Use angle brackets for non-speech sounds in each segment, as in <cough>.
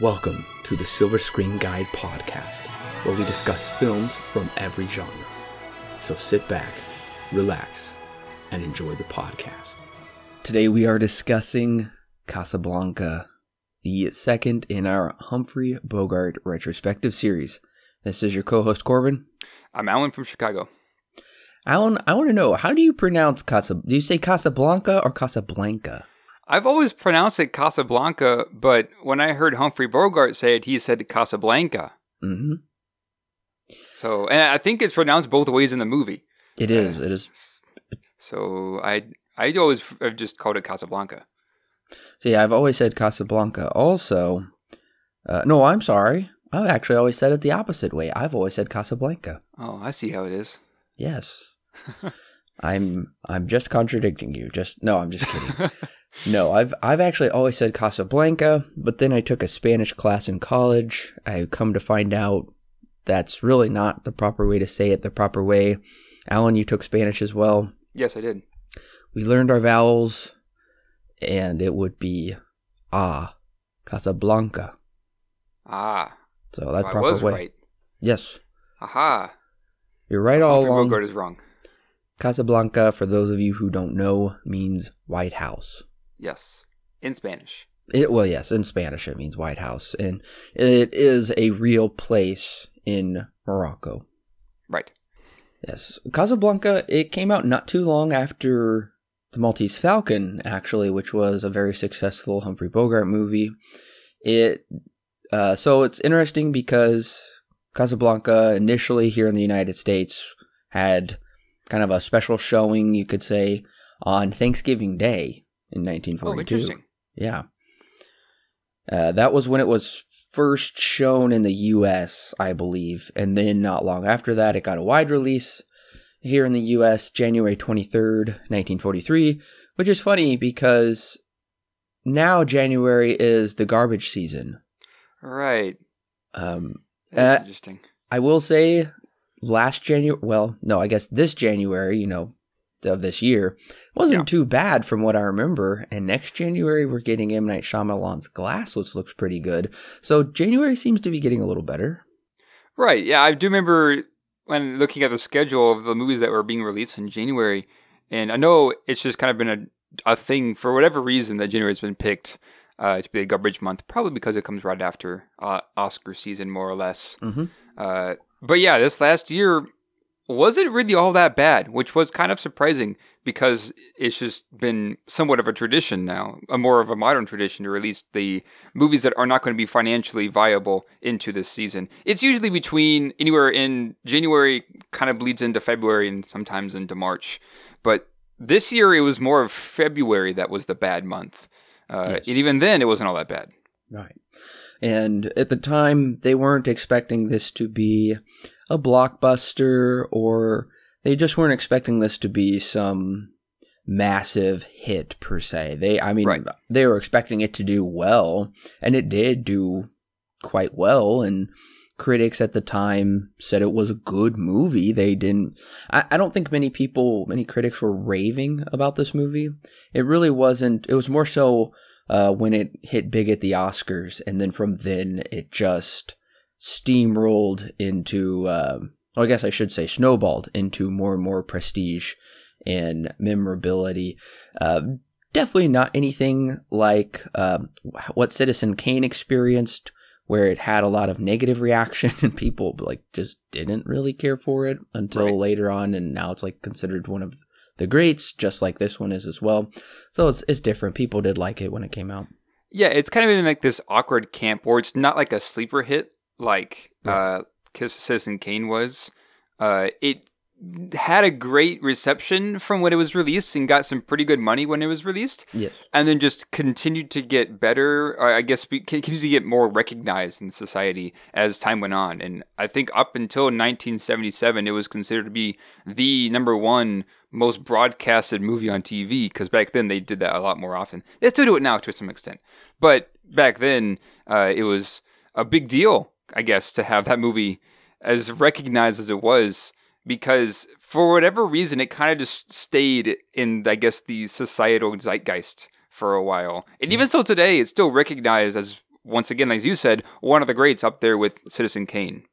Welcome to the Silver Screen Guide podcast, where we discuss films from every genre. So sit back, relax, and enjoy the podcast. Today we are discussing Casablanca, the second in our Humphrey Bogart retrospective series. This is your co host Corbin. I'm Alan from Chicago. Alan, I want to know how do you pronounce Casa? Do you say Casablanca or Casablanca? I've always pronounced it Casablanca, but when I heard Humphrey Bogart say it, he said Casablanca. Mm-hmm. So, and I think it's pronounced both ways in the movie. It is. It is. So I I always have just called it Casablanca. See, I've always said Casablanca. Also, uh, no, I'm sorry. I've actually always said it the opposite way. I've always said Casablanca. Oh, I see how it is. Yes. <laughs> I'm I'm just contradicting you. Just no, I'm just kidding. <laughs> no, I've I've actually always said Casablanca, but then I took a Spanish class in college. I come to find out that's really not the proper way to say it. The proper way. Alan, you took Spanish as well. Yes, I did. We learned our vowels, and it would be ah, Casablanca. Ah, So that's so I proper was way. right. Yes, Aha. you're right all Humphrey along. Bogart is wrong. Casablanca, for those of you who don't know, means White House. Yes, in Spanish. It well, yes, in Spanish it means White House, and it is a real place in Morocco. Right. Yes, Casablanca. It came out not too long after the Maltese Falcon, actually, which was a very successful Humphrey Bogart movie. It uh, so it's interesting because Casablanca initially here in the United States had kind of a special showing, you could say, on Thanksgiving Day in 1942. Oh. Yeah. Uh, that was when it was first shown in the US, I believe. And then not long after that, it got a wide release here in the US, January 23rd, 1943, which is funny because now January is the garbage season. Right. Um, Uh, interesting. I will say last January, well, no, I guess this January, you know, of this year, wasn't Yeah. too bad from what I remember. And next January, we're getting M. Night Shyamalan's Glass, which looks pretty good. So January seems to be getting a little better. Right. Yeah, I do remember when looking at the schedule of the movies that were being released in January, and I know it's just kind of been a, a thing for whatever reason that January has been picked uh, to be a garbage month, probably because it comes right after uh, Oscar season, more or less. Mm-hmm. Uh, but yeah, this last year wasn't really all that bad, which was kind of surprising because it's just been somewhat of a tradition now, a more of a modern tradition to release the movies that are not going to be financially viable into this season. It's usually between anywhere in January, kind of bleeds into February and sometimes into March. But this year, it was more of February that was the bad month. Uh, Yes. And even then, it wasn't all that bad. Right. And at the time, they weren't expecting this to be a blockbuster, or they just weren't expecting this to be some massive hit per se. They, I mean, Right. they were expecting it to do well, and it did do quite well. And critics at the time said it was a good movie. They didn't. I, I don't think many people, many critics were raving about this movie. It really wasn't. It was more so uh, when it hit big at the Oscars, and then from then it just steamrolled into. Uh, well, I guess I should say snowballed into more and more prestige and memorability. Uh, definitely not anything like um, what Citizen Kane experienced, where it had a lot of negative reaction <laughs> and people like just didn't really care for it until Right. later on, and now it's like considered one of the greats, just like this one is as well. So it's it's different. People did like it when it came out. Yeah, it's kind of in like this awkward camp where it's not like a sleeper hit like Right. uh Kiss Citizen Kane was. Uh it had a great reception from when it was released and got some pretty good money when it was released Yes. and then just continued to get better I guess be- continued to get more recognized in society as time went on and I think up until 1977 it was considered to be the number one most broadcasted movie on TV because back then they did that a lot more often they still do it now to some extent but back then uh, it was a big deal I guess to have that movie as recognized as it was because for whatever reason it kind of just stayed in I guess the societal zeitgeist for a while. And even mm-hmm. so today it's still recognized as once again, as you said, one of the greats up there with Citizen Kane.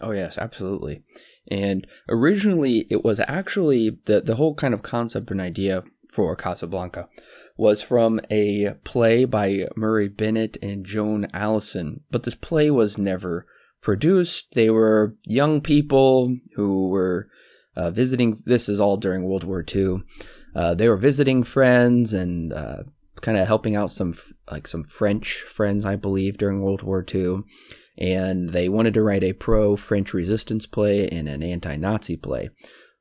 Oh yes, absolutely. And originally, it was actually the the whole kind of concept and idea for Casablanca was from a play by Murray Burnett and Joan Allison, but this play was never produced. They were young people who were uh, visiting. This is all during World War II. Uh, they were visiting friends and uh, kind of helping out some like some French friends, I believe, during World War II. And they wanted to write a pro French resistance play and an anti Nazi play.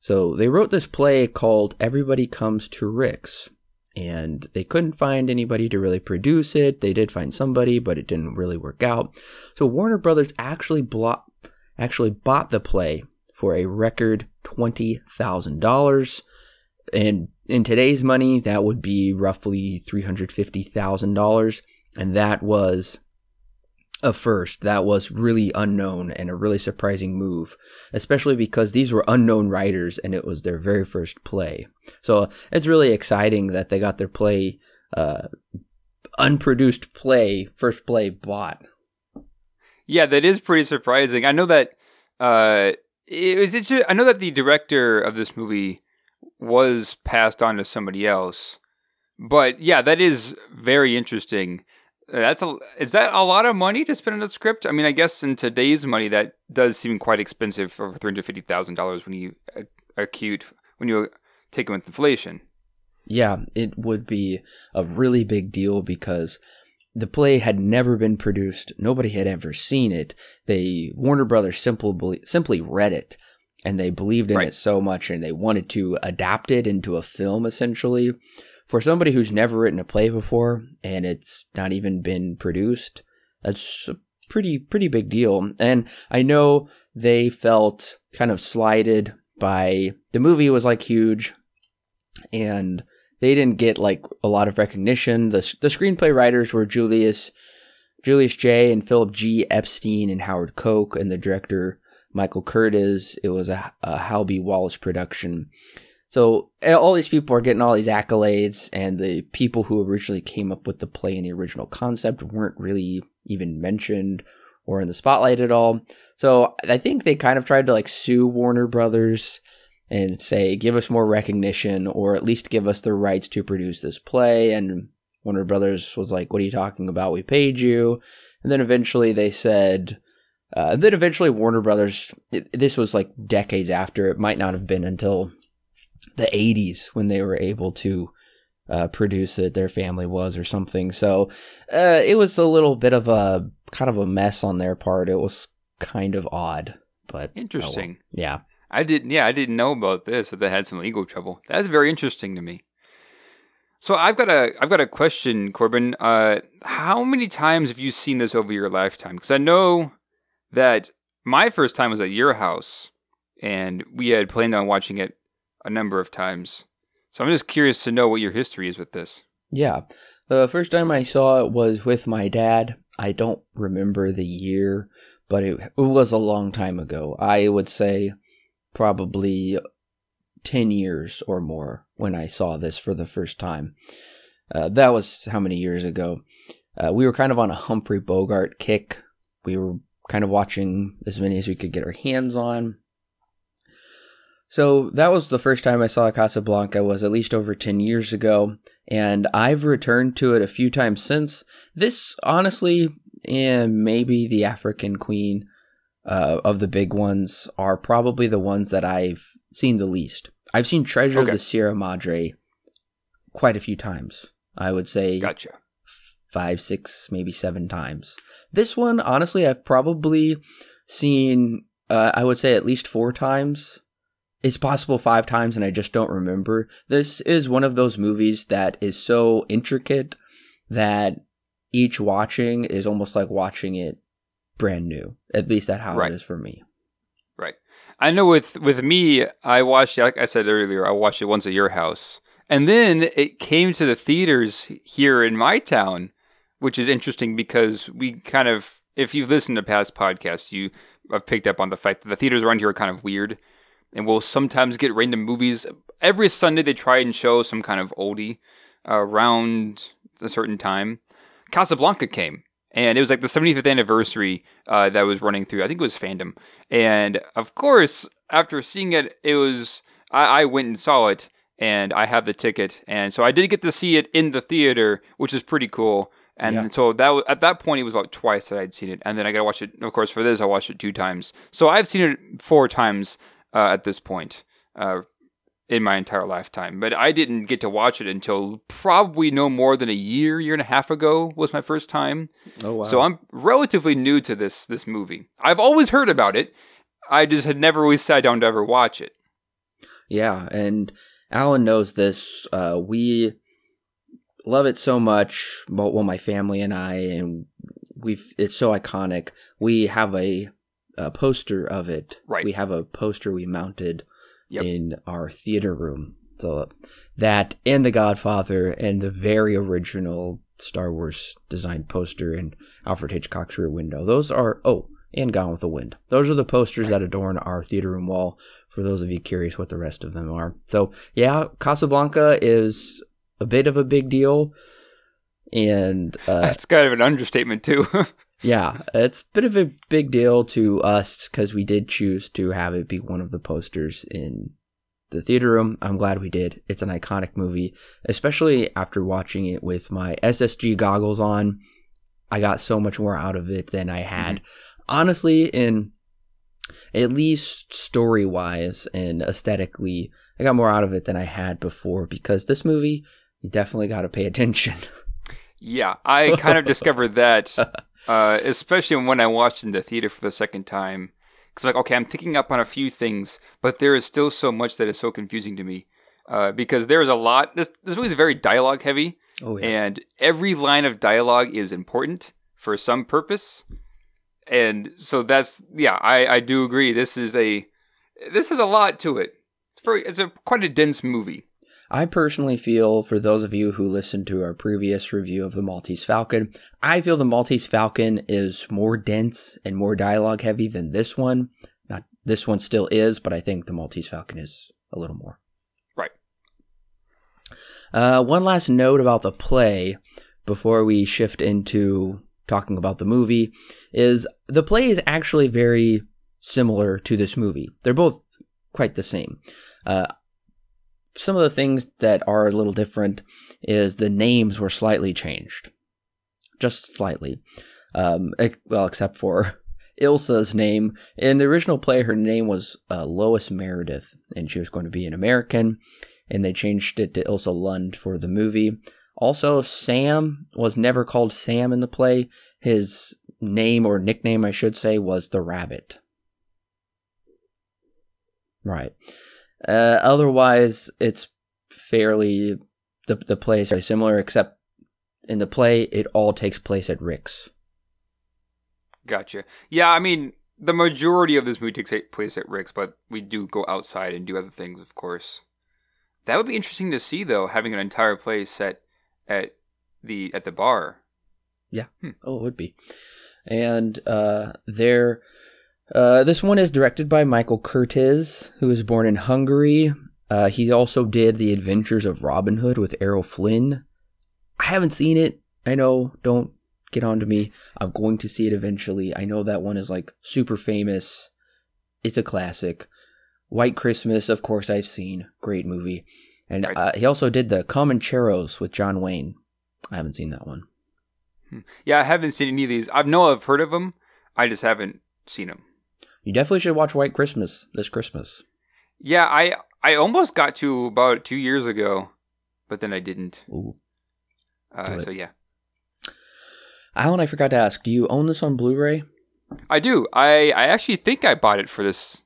So they wrote this play called Everybody Comes to Rick's. And they couldn't find anybody to really produce it. They did find somebody, but it didn't really work out. So Warner Brothers actually blo- actually bought the play for a record twenty thousand dollars. And in today's money, that would be roughly three hundred fifty thousand dollars. And that was a first that was really unknown and a really surprising move, especially because these were unknown writers and it was their very first play. So it's really exciting that they got their play, uh, unproduced play, first play bought. Yeah, that is pretty surprising. I know that uh, it. It's, I know that the director of this movie was passed on to somebody else, but yeah, that is very interesting. That's a is that a lot of money to spend on a script? I mean, I guess in today's money, that does seem quite expensive for three hundred fifty thousand dollars when you uh, acute when you take it with inflation. Yeah, it would be a really big deal because the play had never been produced. Nobody had ever seen it. They Warner Brothers simply simply read it and they believed in right. it so much and they wanted to adapt it into a film essentially for somebody who's never written a play before and it's not even been produced, that's a pretty pretty big deal. And I know they felt kind of slighted by the movie was like huge and they didn't get like a lot of recognition. The the screenplay writers were Julius Julius J and Philip G Epstein and Howard Koch and the director Michael Curtiz. It was a, a Hal B. Wallis production. So all these people are getting all these accolades, and the people who originally came up with the play and the original concept weren't really even mentioned or in the spotlight at all. So I think they kind of tried to like sue Warner Brothers and say, give us more recognition or at least give us the rights to produce this play. And Warner Brothers was like, what are you talking about? We paid you. And then eventually they said, uh, then eventually Warner Brothers, this was like decades after, it might not have been until the 80s when they were able to uh, produce it. Their family was or something. So uh, it was a little bit of a kind of a mess on their part. It was kind of odd, but interesting. Oh. Yeah, I didn't. Yeah, I didn't know about this. That they had some legal trouble. That's very interesting to me. So I've got a I've got a question, Corbin. Uh, how many times have you seen this over your lifetime? Because I know that my first time was at your house, and we had planned on watching it a number of times. So I'm just curious to know what your history is with this. Yeah. The first time I saw it was with my dad. I don't remember the year, but it, it was a long time ago. I would say probably 10 years or more when I saw this for the first time. Uh, that was how many years ago? Uh, we were kind of on a Humphrey Bogart kick. We were kind of watching as many as we could get our hands on. So that was the first time I saw Casablanca was at least over 10 years ago and I've returned to it a few times since. This honestly and maybe the African Queen uh, of the big ones are probably the ones that I've seen the least. I've seen Treasure okay. of the Sierra Madre quite a few times. I would say Gotcha. 5, 6, maybe 7 times. This one honestly I've probably seen uh, I would say at least 4 times it's possible five times and I just don't remember. This is one of those movies that is so intricate that each watching is almost like watching it brand new. At least that's how right. it is for me. Right. I know with with me, I watched like I said earlier, I watched it once at your house. And then it came to the theaters here in my town, which is interesting because we kind of if you've listened to past podcasts, you have picked up on the fact that the theaters around here are kind of weird and we'll sometimes get random movies. Every Sunday they try and show some kind of oldie uh, around a certain time. Casablanca came, and it was like the 75th anniversary uh, that was running through. I think it was Fathom, and of course, after seeing it, it was I, I went and saw it, and I have the ticket, and so I did get to see it in the theater, which is pretty cool. And Yeah. so that was, at that point, it was about twice that I'd seen it, and then I got to watch it. Of course, for this, I watched it two times. So I've seen it four times uh, at this point uh, in my entire lifetime. But I didn't get to watch it until probably no more than a year, year and a half ago was my first time. Oh wow. So I'm relatively new to this this movie. I've always heard about it. I just had never really sat down to ever watch it. Yeah, and Alan knows this. Uh, we love it so much. Well, well, my family and I, and we've it's so iconic. We have a, a poster of it. Right. We have a poster we mounted Yep. in our theater room. So that and The Godfather and the very original Star Wars designed poster in Alfred Hitchcock's Rear Window. Those are oh, and Gone with the Wind. Those are the posters that adorn our theater room wall. For those of you curious what the rest of them are, so yeah, Casablanca is a bit of a big deal, and uh, <laughs> That's kind of an understatement too. <laughs> yeah, it's a bit of a big deal to us because we did choose to have it be one of the posters in the theater room. I'm glad we did. It's an iconic movie, especially after watching it with my SSG goggles on. I got so much more out of it than I mm-hmm. had. Honestly, in at least story wise and aesthetically, I got more out of it than I had before because this movie, you definitely got to pay attention. yeah, I kind of discovered that, <laughs> uh, especially when I watched in the theater for the second time. Because like, okay, I'm picking up on a few things, but there is still so much that is so confusing to me. Uh, because there is a lot. This this movie is very dialogue heavy, Oh and every line of dialogue is important for some purpose. And so that's yeah, I, I do agree. This is a this has a lot to it. It's very it's a quite a dense movie. I personally feel, for those of you who listened to our previous review of the Maltese Falcon, I feel the Maltese Falcon is more dense and more dialogue heavy than this one. Not this one still is, but I think the Maltese Falcon is a little more. Right. Uh, one last note about the play before we shift into talking about the movie is the play is actually very similar to this movie. They're both quite the same. Uh, some of the things that are a little different is the names were slightly changed, just slightly. Um, well, except for <laughs> Ilsa's name in the original play, her name was uh, Lois Meredith, and she was going to be an American, and they changed it to Ilsa Lund for the movie. Also, Sam was never called Sam in the play. His name or nickname, I should say, was the Rabbit. Right. Uh, otherwise, it's fairly the the play is very similar, except in the play it all takes place at Rick's. Gotcha. Yeah, I mean, the majority of this movie takes place at Rick's, but we do go outside and do other things, of course. That would be interesting to see, though, having an entire play set at the at the bar. Yeah. Oh, it would be. And uh, there, uh, this one is directed by Michael Curtiz, who was born in Hungary. Uh, he also did The Adventures of Robin Hood with Errol Flynn. I haven't seen it. I know. Don't get on to me. I'm going to see it eventually. I know that one is like super famous. It's a classic. White Christmas, of course, I've seen. Great movie. And uh, he also did the Comancheros with John Wayne. I haven't seen that one. Yeah, I haven't seen any of these. I know I've heard of them. I just haven't seen them. You definitely should watch White Christmas this Christmas. Yeah, I I almost got to about two years ago, but then I didn't. Ooh. Uh, so yeah, Alan, I forgot to ask, do you own this on Blu-ray? I do. I I actually think I bought it for this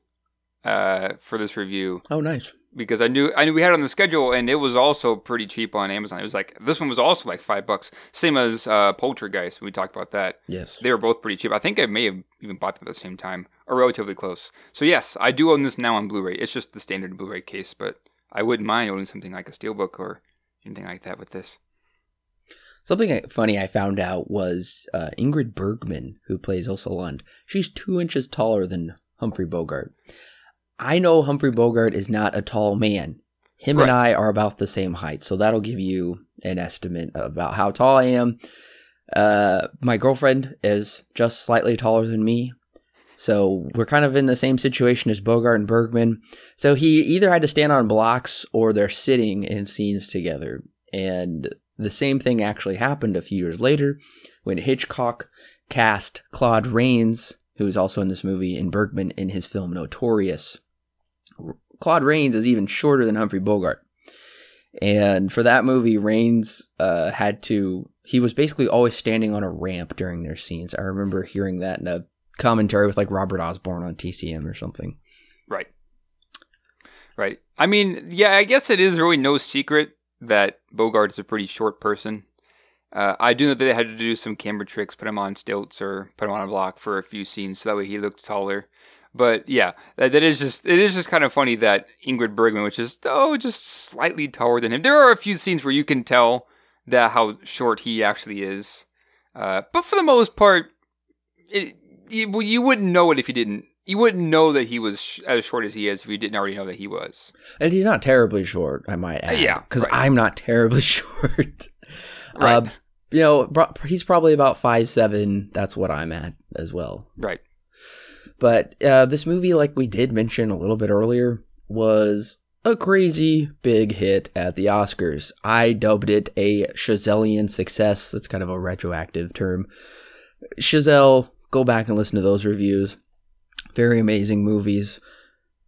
uh for this review Oh, nice. because I knew I knew we had it on the schedule and it was also pretty cheap on Amazon. It was like this one was also like five bucks, same as uh, Poltergeist. We talked about that. Yes. They were both pretty cheap. I think I may have even bought them at the same time or relatively close. So yes, I do own this now on Blu-ray. It's just the standard Blu-ray case, but I wouldn't mind owning something like a steelbook or anything like that with this. Something funny I found out was uh, Ingrid Bergman, who plays Elsa Lund. She's two inches taller than Humphrey Bogart. I know Humphrey Bogart is not a tall man. Him and I are about the same height, so that'll give you an estimate about how tall I am. Uh, my girlfriend is just slightly taller than me. So we're kind of in the same situation as Bogart and Bergman. So he either had to stand on blocks or they're sitting in scenes together. And the same thing actually happened a few years later when Hitchcock cast Claude Rains, who is also in this movie, in Bergman in his film Notorious. Claude Rains is even shorter than Humphrey Bogart. And for that movie, Rains uh, had to, he was basically always standing on a ramp during their scenes. I remember hearing that in a commentary with like Robert Osborne on TCM or something. Right. Right. I mean, yeah, I guess it is really no secret that Bogart is a pretty short person. Uh, I do know that they had to do some camera tricks, put him on stilts or put him on a block for a few scenes, so that way he looked taller. But yeah, that, that is just it is just kind of funny that Ingrid Bergman, which is oh just slightly taller than him. There are a few scenes where you can tell that how short he actually is, uh, but for the most part, it, you, well, you wouldn't know it if you didn't. You wouldn't know that he was sh- as short as he is if you didn't already know that he was. And he's not terribly short, I might add. Yeah, Because right. I'm not terribly <laughs> short. Right. Uh, you know, he's probably about five seven. That's what I'm at as well. Right. But uh, this movie, like we did mention a little bit earlier, was a crazy big hit at the Oscars. I dubbed it a Chazelian success. That's kind of a retroactive term. Chazelle, go back and listen to those reviews. Very amazing movies.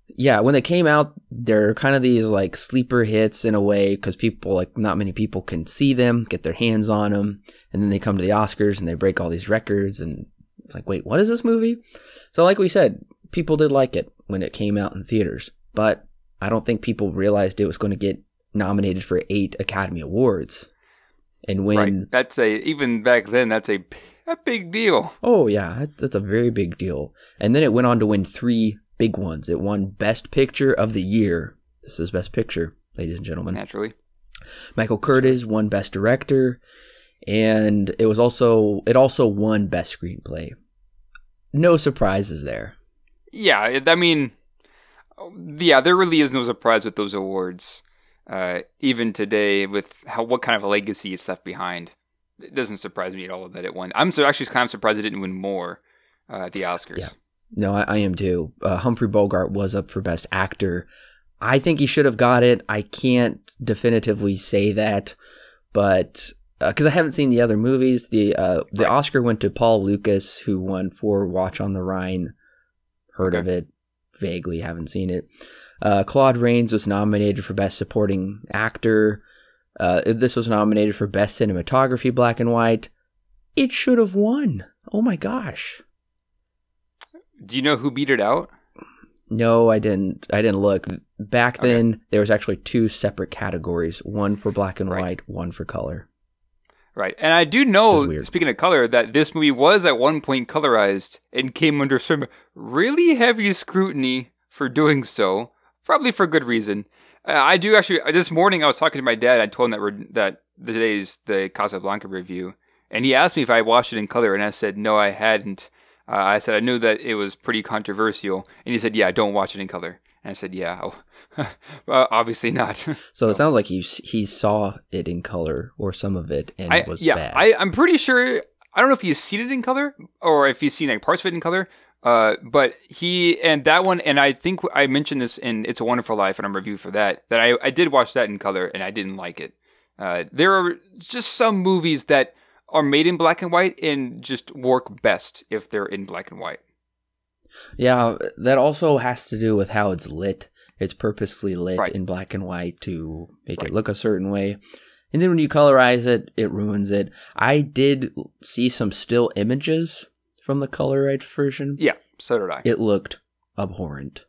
Yeah, when they came out, they're kind of these like sleeper hits in a way because people, like, not many people can see them, get their hands on them. And then they come to the Oscars and they break all these records. And it's like, wait, what is this movie? So, like we said, people did like it when it came out in theaters, but I don't think people realized it was going to get nominated for eight Academy Awards. And when, right. That's a even back then. That's a a big deal. oh yeah, that's a very big deal. And then it went on to win three big ones. It won Best Picture of the Year. This is Best Picture, ladies and gentlemen. Naturally. Michael Curtiz won Best Director, and it was also it also won Best Screenplay. No surprises there. Yeah. I mean, yeah. There really is no surprise with those awards. Uh, even today, with how what kind of a legacy it's left behind, it doesn't surprise me at all that it won. I'm so actually kind of surprised it didn't win more uh, at the Oscars. Yeah. No, I, I am too. Uh, Humphrey Bogart was up for Best Actor. I think he should have got it. I can't definitively say that, but because I haven't seen the other movies, the uh, the. Oscar went to Paul Lukas, who won for Watch on the Rhine. Heard of it vaguely, haven't seen it. Uh, Claude Rains was nominated for Best Supporting Actor. Uh, this was nominated for Best Cinematography, Black and White. It should have won. Oh my gosh. Do you know who beat it out? No, I didn't. I didn't look. Back Okay. then, there was actually two separate categories: one for black and Right. white, one for color. Right. And I do know, speaking of color, that this movie was at one point colorized and came under some really heavy scrutiny for doing so, probably for good reason. Uh, I do actually, this morning I was talking to my dad. I told him that, we're, that today's the Casablanca review. And he asked me if I watched it in color, and I said, no, I hadn't. Uh, I said, I knew that it was pretty controversial. And he said, yeah, I don't watch it in color. And I said, yeah, oh, <laughs> well, obviously not. <laughs> So, it sounds like he he saw it in color or some of it, and I, it was yeah, bad. I, I'm pretty sure. I don't know if he's seen it in color or if he's seen like parts of it in color. Uh, but he and that one, and I think I mentioned this in "It's a Wonderful Life" and I'm review for that. That I, I did watch that in color and I didn't like it. Uh, there are just some movies that are made in black and white and just work best if they're in black and white. yeah, that also has to do with how it's lit. It's purposely lit Right. in black and white to make Right. it look a certain way. And then when you colorize it, it ruins it. I did see some still images from the colorized version. Yeah, so did I. It looked abhorrent.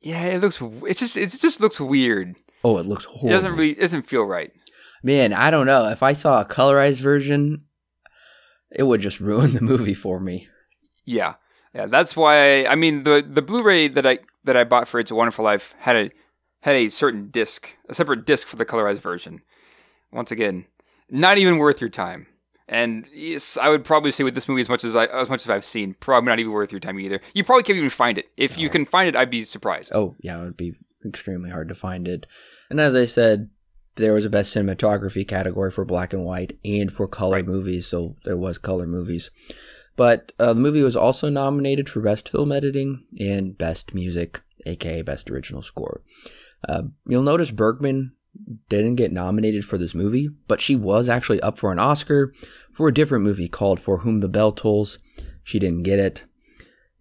Yeah, it looks. It just it just looks weird. Oh, it looks horrible. It doesn't really it doesn't feel right. Man, I don't know. If I saw a colorized version, it would just <laughs> ruin the movie for me. Yeah, yeah. That's why I mean the the Blu-ray that I that I bought for It's a Wonderful Life had a had a certain disc, a separate disc for the colorized version. Once again, not even worth your time. And yes, I would probably say with this movie, as much as I as much as I've seen, probably not even worth your time either. You probably can't even find it. If you can find it, I'd be surprised. Oh, yeah, it would be extremely hard to find it. And as I said, there was a best cinematography category for black and white and for color Right. movies, so there was color movies. But uh, the movie was also nominated for best film editing and best music, aka best original score. Uh, you'll notice Bergman didn't get nominated for this movie, but she was actually up for an Oscar for a different movie called For Whom the Bell Tolls. She didn't get it.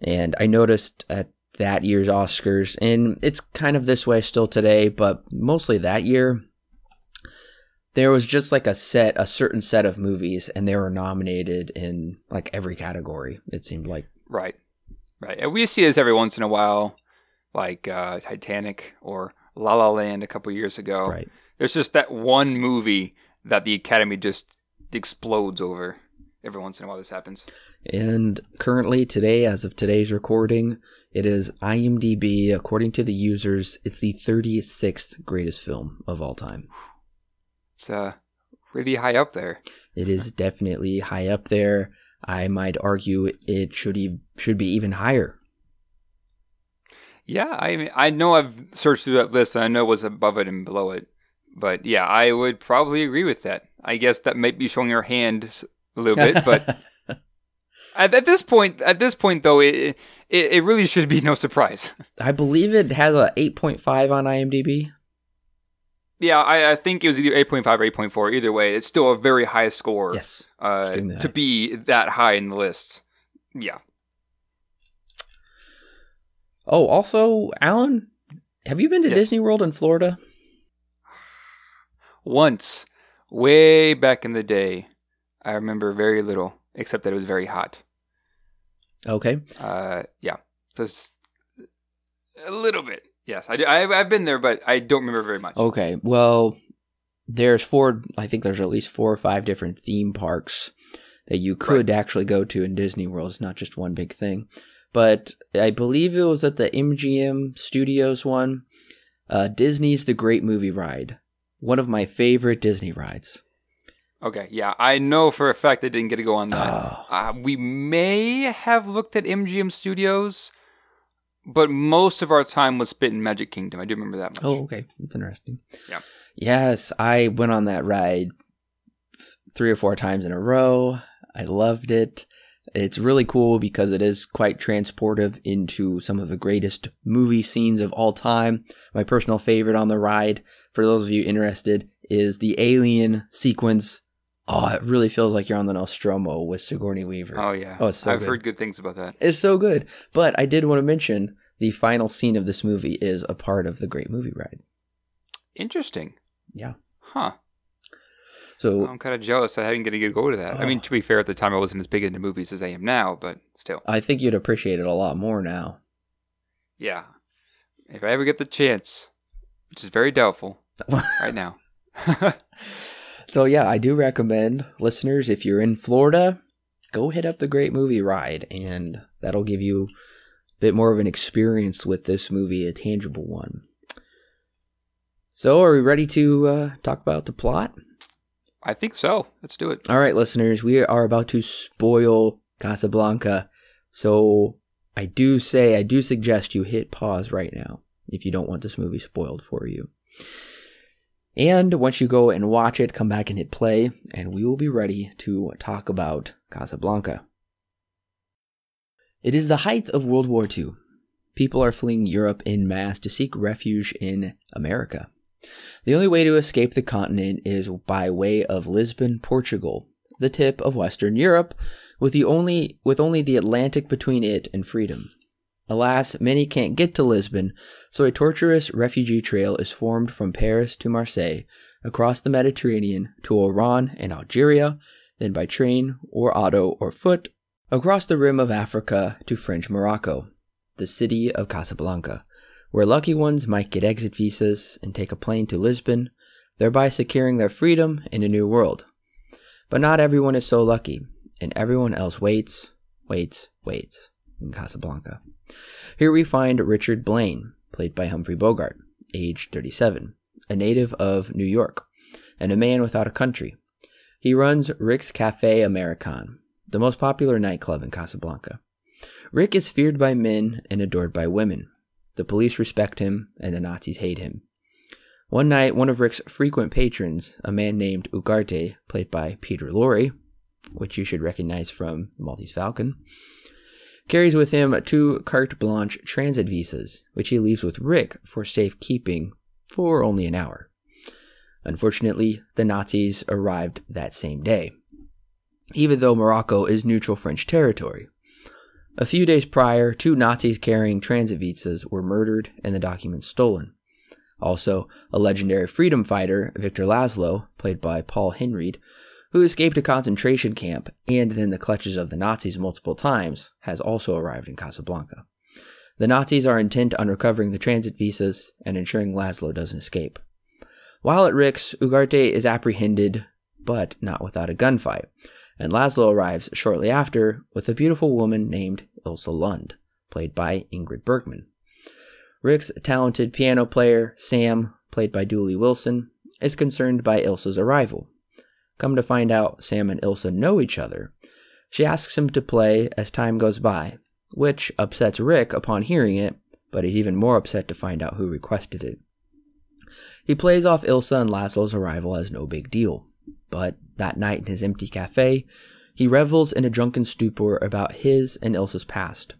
And I noticed at that year's Oscars, and it's kind of this way still today, but mostly that year, there was just like a set, a certain set of movies, and they were nominated in like every category, it seemed like. Right. Right. And we see this every once in a while, like uh, Titanic or La La Land a couple years ago. Right. There's just that one movie that the Academy just explodes over. Every once in a while, this happens. And currently, today, as of today's recording, it is IMDb. According to the users, it's the 36th greatest film of all time. It's uh, really high up there. It is definitely high up there. I might argue it should e- should be even higher. Yeah, I mean, I know I've searched through that list and I know what's above it and below it. But yeah, I would probably agree with that. I guess that might be showing your hand a little bit, but <laughs> at, at this point, at this point though, it, it it really should be no surprise. <laughs> I believe it has a 8.5 on IMDb. Yeah, I, I think it was either 8.5 or 8.4. Either way, it's still a very high score Yes. uh, to be that high in the list. Yeah. Oh, also, Alan, have you been to Yes. Disney World in Florida? Once, way back in the day, I remember very little, except that it was very hot. Okay. Uh, yeah, just a little bit. Yes, I, do- I, I've been there, but I don't remember very much. Okay. Well, there's four. I think there's at least four or five different theme parks that you could actually go to in Disney World. It's not just one big thing. But I believe it was at the MGM Studios one. Uh, Disney's The Great Movie Ride. One of my favorite Disney rides. Okay, yeah, I know for a fact I didn't get to go on that. Oh. Uh, we may have looked at MGM Studios, but most of our time was spent in Magic Kingdom. I do remember that much. Oh, okay. That's interesting. Yeah. Yes, I went on that ride three or four times in a row. I loved it. It's really cool because it is quite transportive into some of the greatest movie scenes of all time. My personal favorite on the ride, for those of you interested, is the alien sequence. Oh, it really feels like you're on the Nostromo with Sigourney Weaver. Oh yeah, Oh, so I've good. heard good things about that. It's so good. But I did want to mention the final scene of this movie is a part of the Great Movie Ride. Interesting. Yeah. Huh. So I'm kind of jealous I didn't get a good go to that. I mean, Oh. to be fair, at the time I wasn't as big into movies as I am now, but still, I think you'd appreciate it a lot more now. yeah. If I ever get the chance, which is very doubtful <laughs> right now. <laughs> so yeah, I do recommend listeners if you're in Florida, go hit up the Great Movie Ride, and that'll give you a bit more of an experience with this movie, a tangible one. So, are we ready to uh, talk about the plot? I think so. Let's do it. All right, listeners, we are about to spoil Casablanca. So, I do say, I do suggest you hit pause right now if you don't want this movie spoiled for you. And once you go and watch it, come back and hit play, and we will be ready to talk about Casablanca. It is the height of World War II. People are fleeing Europe in mass to seek refuge in America. The only way to escape the continent is by way of Lisbon, Portugal, the tip of Western Europe, with the only with only the Atlantic between it and freedom. Alas, many can't get to Lisbon, so a tortuous refugee trail is formed from Paris to Marseille, across the Mediterranean to Oran and Algeria, then by train or auto or foot across the rim of Africa to French Morocco, the city of Casablanca where lucky ones might get exit visas and take a plane to Lisbon, thereby securing their freedom in a new world. But not everyone is so lucky, and everyone else waits, waits, waits in Casablanca. Here we find Richard Blaine, played by Humphrey Bogart, age 37, a native of New York, and a man without a country. He runs Rick's Cafe American, the most popular nightclub in Casablanca. Rick is feared by men and adored by women. The police respect him, and the Nazis hate him. One night, one of Rick's frequent patrons, a man named Ugarte, played by Peter Lorre, which you should recognize from Maltese Falcon, carries with him two carte blanche transit visas, which he leaves with Rick for safekeeping for only an hour. Unfortunately, the Nazis arrived that same day, even though Morocco is neutral French territory. A few days prior, two Nazis carrying transit visas were murdered and the documents stolen. Also, a legendary freedom fighter, Victor Laszlo, played by Paul Henreid, who escaped a concentration camp and then the clutches of the Nazis multiple times, has also arrived in Casablanca. The Nazis are intent on recovering the transit visas and ensuring Laszlo doesn't escape. While at Rick's, Ugarte is apprehended, but not without a gunfight, and Laszlo arrives shortly after with a beautiful woman named Ilsa Lund, played by Ingrid Bergman. Rick's talented piano player, Sam, played by Dooley Wilson, is concerned by Ilsa's arrival. Come to find out, Sam and Ilsa know each other. She asks him to play as time goes by, which upsets Rick upon hearing it, but he's even more upset to find out who requested it. He plays off Ilsa and Laszlo's arrival as no big deal, but that night in his empty cafe, he revels in a drunken stupor about his and Ilsa's past.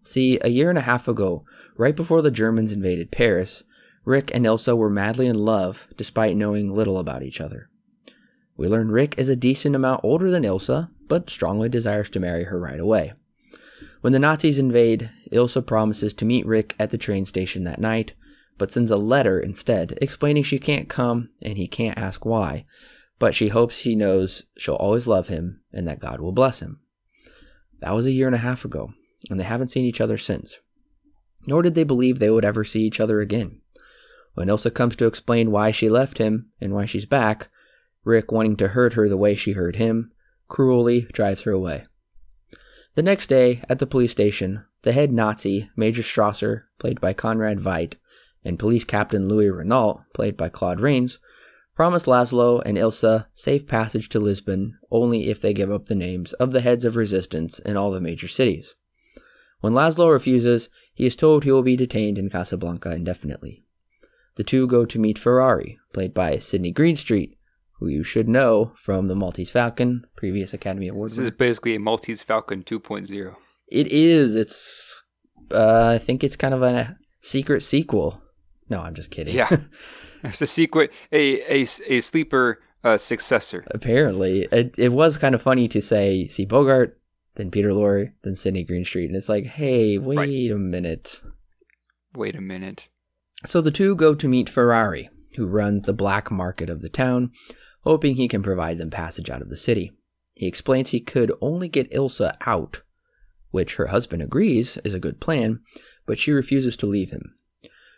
See, a year and a half ago, right before the Germans invaded Paris, Rick and Ilsa were madly in love despite knowing little about each other. We learn Rick is a decent amount older than Ilsa, but strongly desires to marry her right away. When the Nazis invade, Ilsa promises to meet Rick at the train station that night, but sends a letter instead, explaining she can't come and he can't ask why, but she hopes he knows she'll always love him and that God will bless him. That was a year and a half ago, and they haven't seen each other since. Nor did they believe they would ever see each other again. When Ilsa comes to explain why she left him and why she's back, Rick, wanting to hurt her the way she hurt him, cruelly drives her away. The next day, at the police station, the head Nazi, Major Strasser, played by Conrad Veidt, and police captain Louis Renault, played by Claude Rains, promise Laszlo and Ilsa safe passage to Lisbon only if they give up the names of the heads of resistance in all the major cities. When Laszlo refuses, he is told he will be detained in Casablanca indefinitely. The two go to meet Ferrari, played by Sidney Greenstreet, who you should know from the Maltese Falcon, previous Academy Award. This is basically a Maltese Falcon 2.0. It is. It's. Uh, I think it's kind of a secret sequel. No, I'm just kidding. Yeah, <laughs> <laughs> it's a sequel, a a, a sleeper uh, successor. Apparently, it it was kind of funny to say see Bogart, then Peter Lorre, then Sidney Greenstreet, and it's like, hey, wait right. a minute. Wait a minute. So the two go to meet Ferrari, who runs the black market of the town, hoping he can provide them passage out of the city. He explains he could only get Ilsa out, which her husband agrees is a good plan, but she refuses to leave him.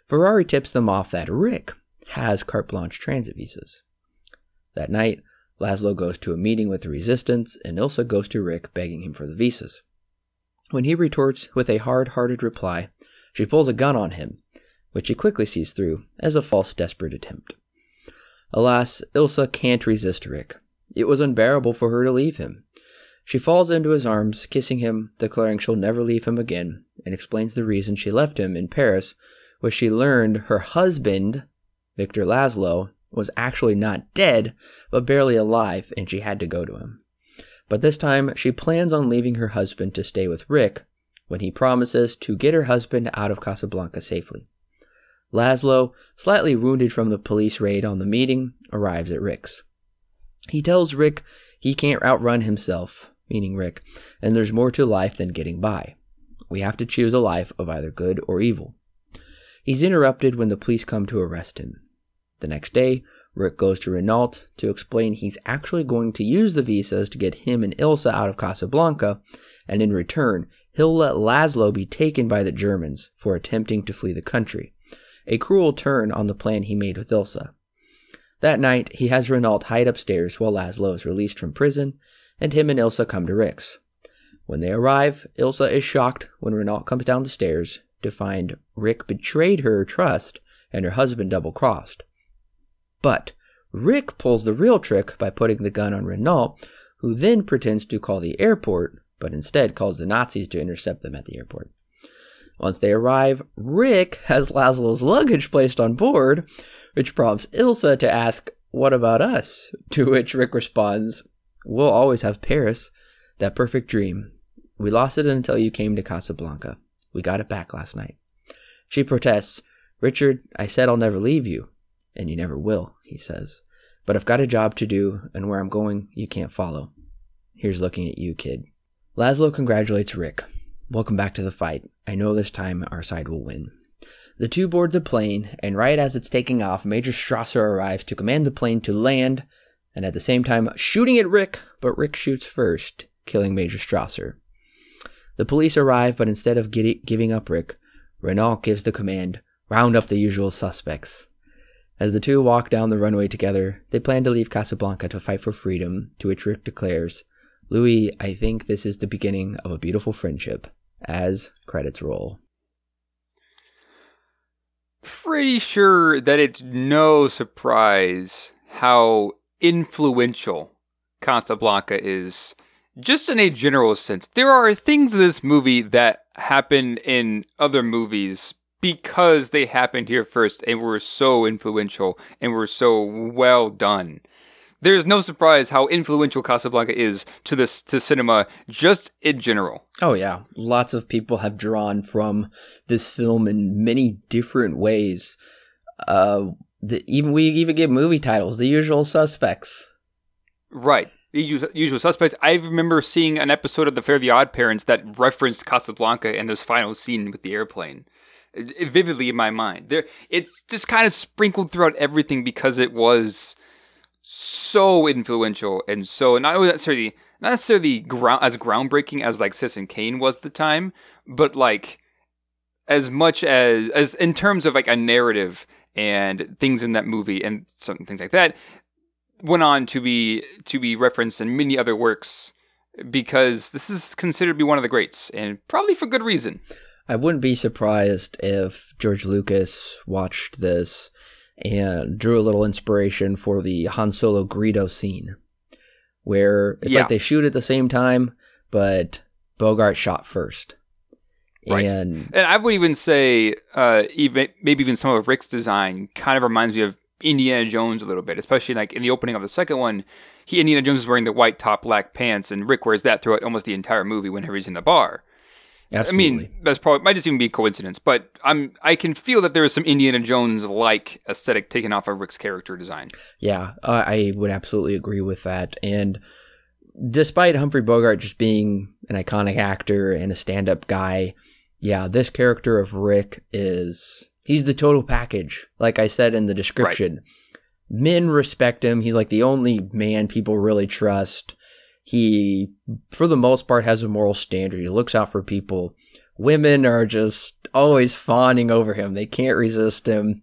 Ferrari tips them off that Rick has carte blanche transit visas. That night, Laszlo goes to a meeting with the resistance, and Ilsa goes to Rick begging him for the visas. When he retorts with a hard hearted reply, she pulls a gun on him, which he quickly sees through as a false desperate attempt. Alas, Ilsa can't resist Rick. It was unbearable for her to leave him. She falls into his arms, kissing him, declaring she'll never leave him again, and explains the reason she left him in Paris where she learned her husband, Victor Laszlo, was actually not dead, but barely alive, and she had to go to him. But this time, she plans on leaving her husband to stay with Rick when he promises to get her husband out of Casablanca safely. Laszlo, slightly wounded from the police raid on the meeting, arrives at Rick's. He tells Rick he can't outrun himself, meaning Rick, and there's more to life than getting by. We have to choose a life of either good or evil. He's interrupted when the police come to arrest him. The next day, Rick goes to Renault to explain he's actually going to use the visas to get him and Ilsa out of Casablanca, and in return, he'll let Laszlo be taken by the Germans for attempting to flee the country, a cruel turn on the plan he made with Ilsa. That night, he has Renault hide upstairs while Laszlo is released from prison, and him and Ilsa come to Rick's. When they arrive, Ilsa is shocked when Renault comes down the stairs to find Rick betrayed her trust and her husband double crossed. But Rick pulls the real trick by putting the gun on Renault, who then pretends to call the airport, but instead calls the Nazis to intercept them at the airport. Once they arrive, Rick has Laszlo's luggage placed on board, which prompts Ilsa to ask, What about us? To which Rick responds, We'll always have Paris, that perfect dream. We lost it until you came to Casablanca. We got it back last night. She protests, Richard, I said I'll never leave you. And you never will, he says. But I've got a job to do, and where I'm going, you can't follow. Here's looking at you, kid. Laszlo congratulates Rick. Welcome back to the fight. I know this time our side will win. The two board the plane, and right as it's taking off, Major Strasser arrives to command the plane to land, and at the same time shooting at Rick, but Rick shoots first, killing Major Strasser. The police arrive, but instead of giving up Rick, Renault gives the command round up the usual suspects. As the two walk down the runway together, they plan to leave Casablanca to fight for freedom, to which Rick declares, Louis, I think this is the beginning of a beautiful friendship, as credits roll. Pretty sure that it's no surprise how influential Casablanca is just in a general sense, there are things in this movie that happen in other movies because they happened here first and were so influential and were so well done. There's no surprise how influential Casablanca is to this to cinema just in general. Oh yeah, lots of people have drawn from this film in many different ways. Uh, the, even we even get movie titles, The Usual Suspects. Right The usual suspects. I remember seeing an episode of The Fairly Odd Parents that referenced Casablanca in this final scene with the airplane. Vividly in my mind. There, it's just kind of sprinkled throughout everything because it was so influential and so not necessarily not necessarily ground as groundbreaking as like Citizen Kane was at the time, but like as much as as in terms of like a narrative and things in that movie and some things like that went on to be to be referenced in many other works because this is considered to be one of the greats and probably for good reason. I wouldn't be surprised if George Lucas watched this and drew a little inspiration for the Han Solo Greedo scene where it's yeah. like they shoot at the same time but Bogart shot first. Right. And, and I would even say, uh, even maybe even some of Rick's design kind of reminds me of Indiana Jones a little bit, especially like in the opening of the second one. He Indiana Jones is wearing the white top, black pants, and Rick wears that throughout almost the entire movie whenever he's in the bar. Absolutely. I mean, that's probably might just even be a coincidence, but I'm I can feel that there is some Indiana Jones like aesthetic taken off of Rick's character design. Yeah, uh, I would absolutely agree with that. And despite Humphrey Bogart just being an iconic actor and a stand-up guy, yeah, this character of Rick is He's the total package. Like I said in the description, right. men respect him. He's like the only man people really trust. He, for the most part, has a moral standard. He looks out for people. Women are just always fawning over him. They can't resist him.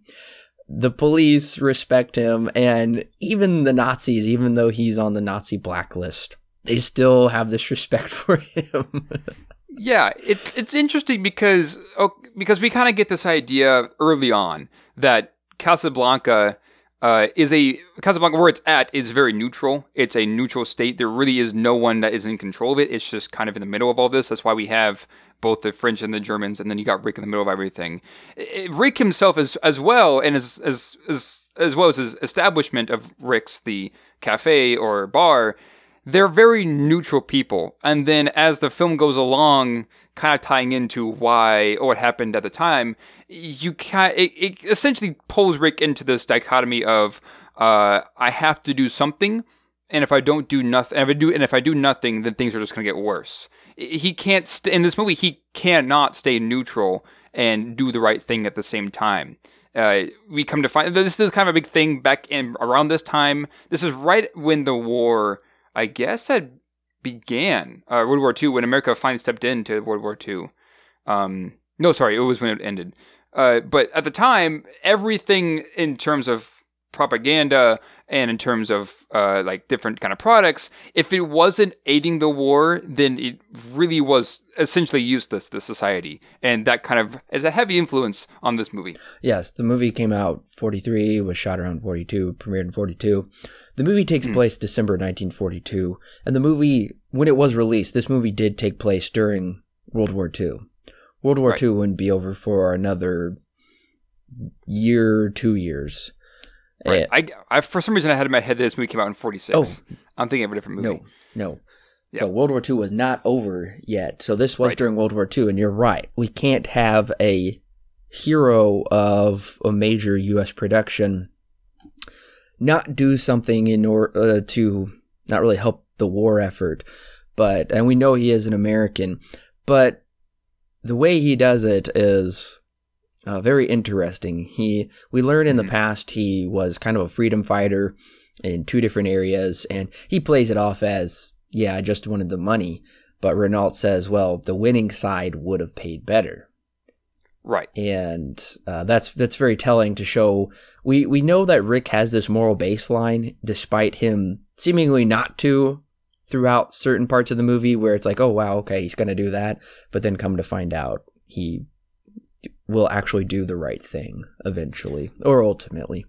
The police respect him. And even the Nazis, even though he's on the Nazi blacklist, they still have this <laughs> respect for him. Yeah, it's it's interesting because oh, because we kind of get this idea early on that Casablanca uh, is a Casablanca where it's at is very neutral. It's a neutral state. There really is no one that is in control of it. It's just kind of in the middle of all this. That's why we have both the French and the Germans, and then you got Rick in the middle of everything. Rick himself as as well, and as as as as well as his establishment of Rick's the cafe or bar they're very neutral people. And then as the film goes along, kind of tying into why or what happened at the time, you can it, it essentially pulls Rick into this dichotomy of uh, I have to do something, and if I don't do nothing, if I do, and if I do nothing, then things are just going to get worse. He can't st- in this movie. He cannot stay neutral and do the right thing at the same time. Uh, we come to find this is kind of a big thing back in around this time. This is right when the war I guess had began uh, World War II when America finally stepped into World War II. Um, no, sorry, it was when it ended. Uh, but at the time, everything in terms of propaganda and in terms of uh, like different kind of products, if it wasn't aiding the war, then it really was essentially useless to society, and that kind of is a heavy influence on this movie. Yes, the movie came out 43, was shot around 42, premiered in 42. The movie takes mm. place December 1942, and the movie, when it was released, this movie did take place during World War II. World War Right. II wouldn't be over for another year, two years. Right. Eh, I, I for some reason I had in my head that this movie came out in 46. Oh. I'm thinking of a different movie. no, no. Yeah. So World War II was not over yet. So this was Right. during World War II, and you're right. We can't have a hero of a major U.S. production not do something in order uh, to not really help the war effort, but and we know he is an American, but the way he does it is uh, very interesting. He we learned in the Mhm. past he was kind of a freedom fighter in two different areas, and he plays it off as yeah, I just wanted the money. But Renault says, well, the winning side would have paid better Right. and uh, that's that's very telling to show we we know that Rick has this moral baseline despite him seemingly not to throughout certain parts of the movie where it's like oh wow okay he's going to do that but then come to find out he will actually do the right thing eventually or ultimately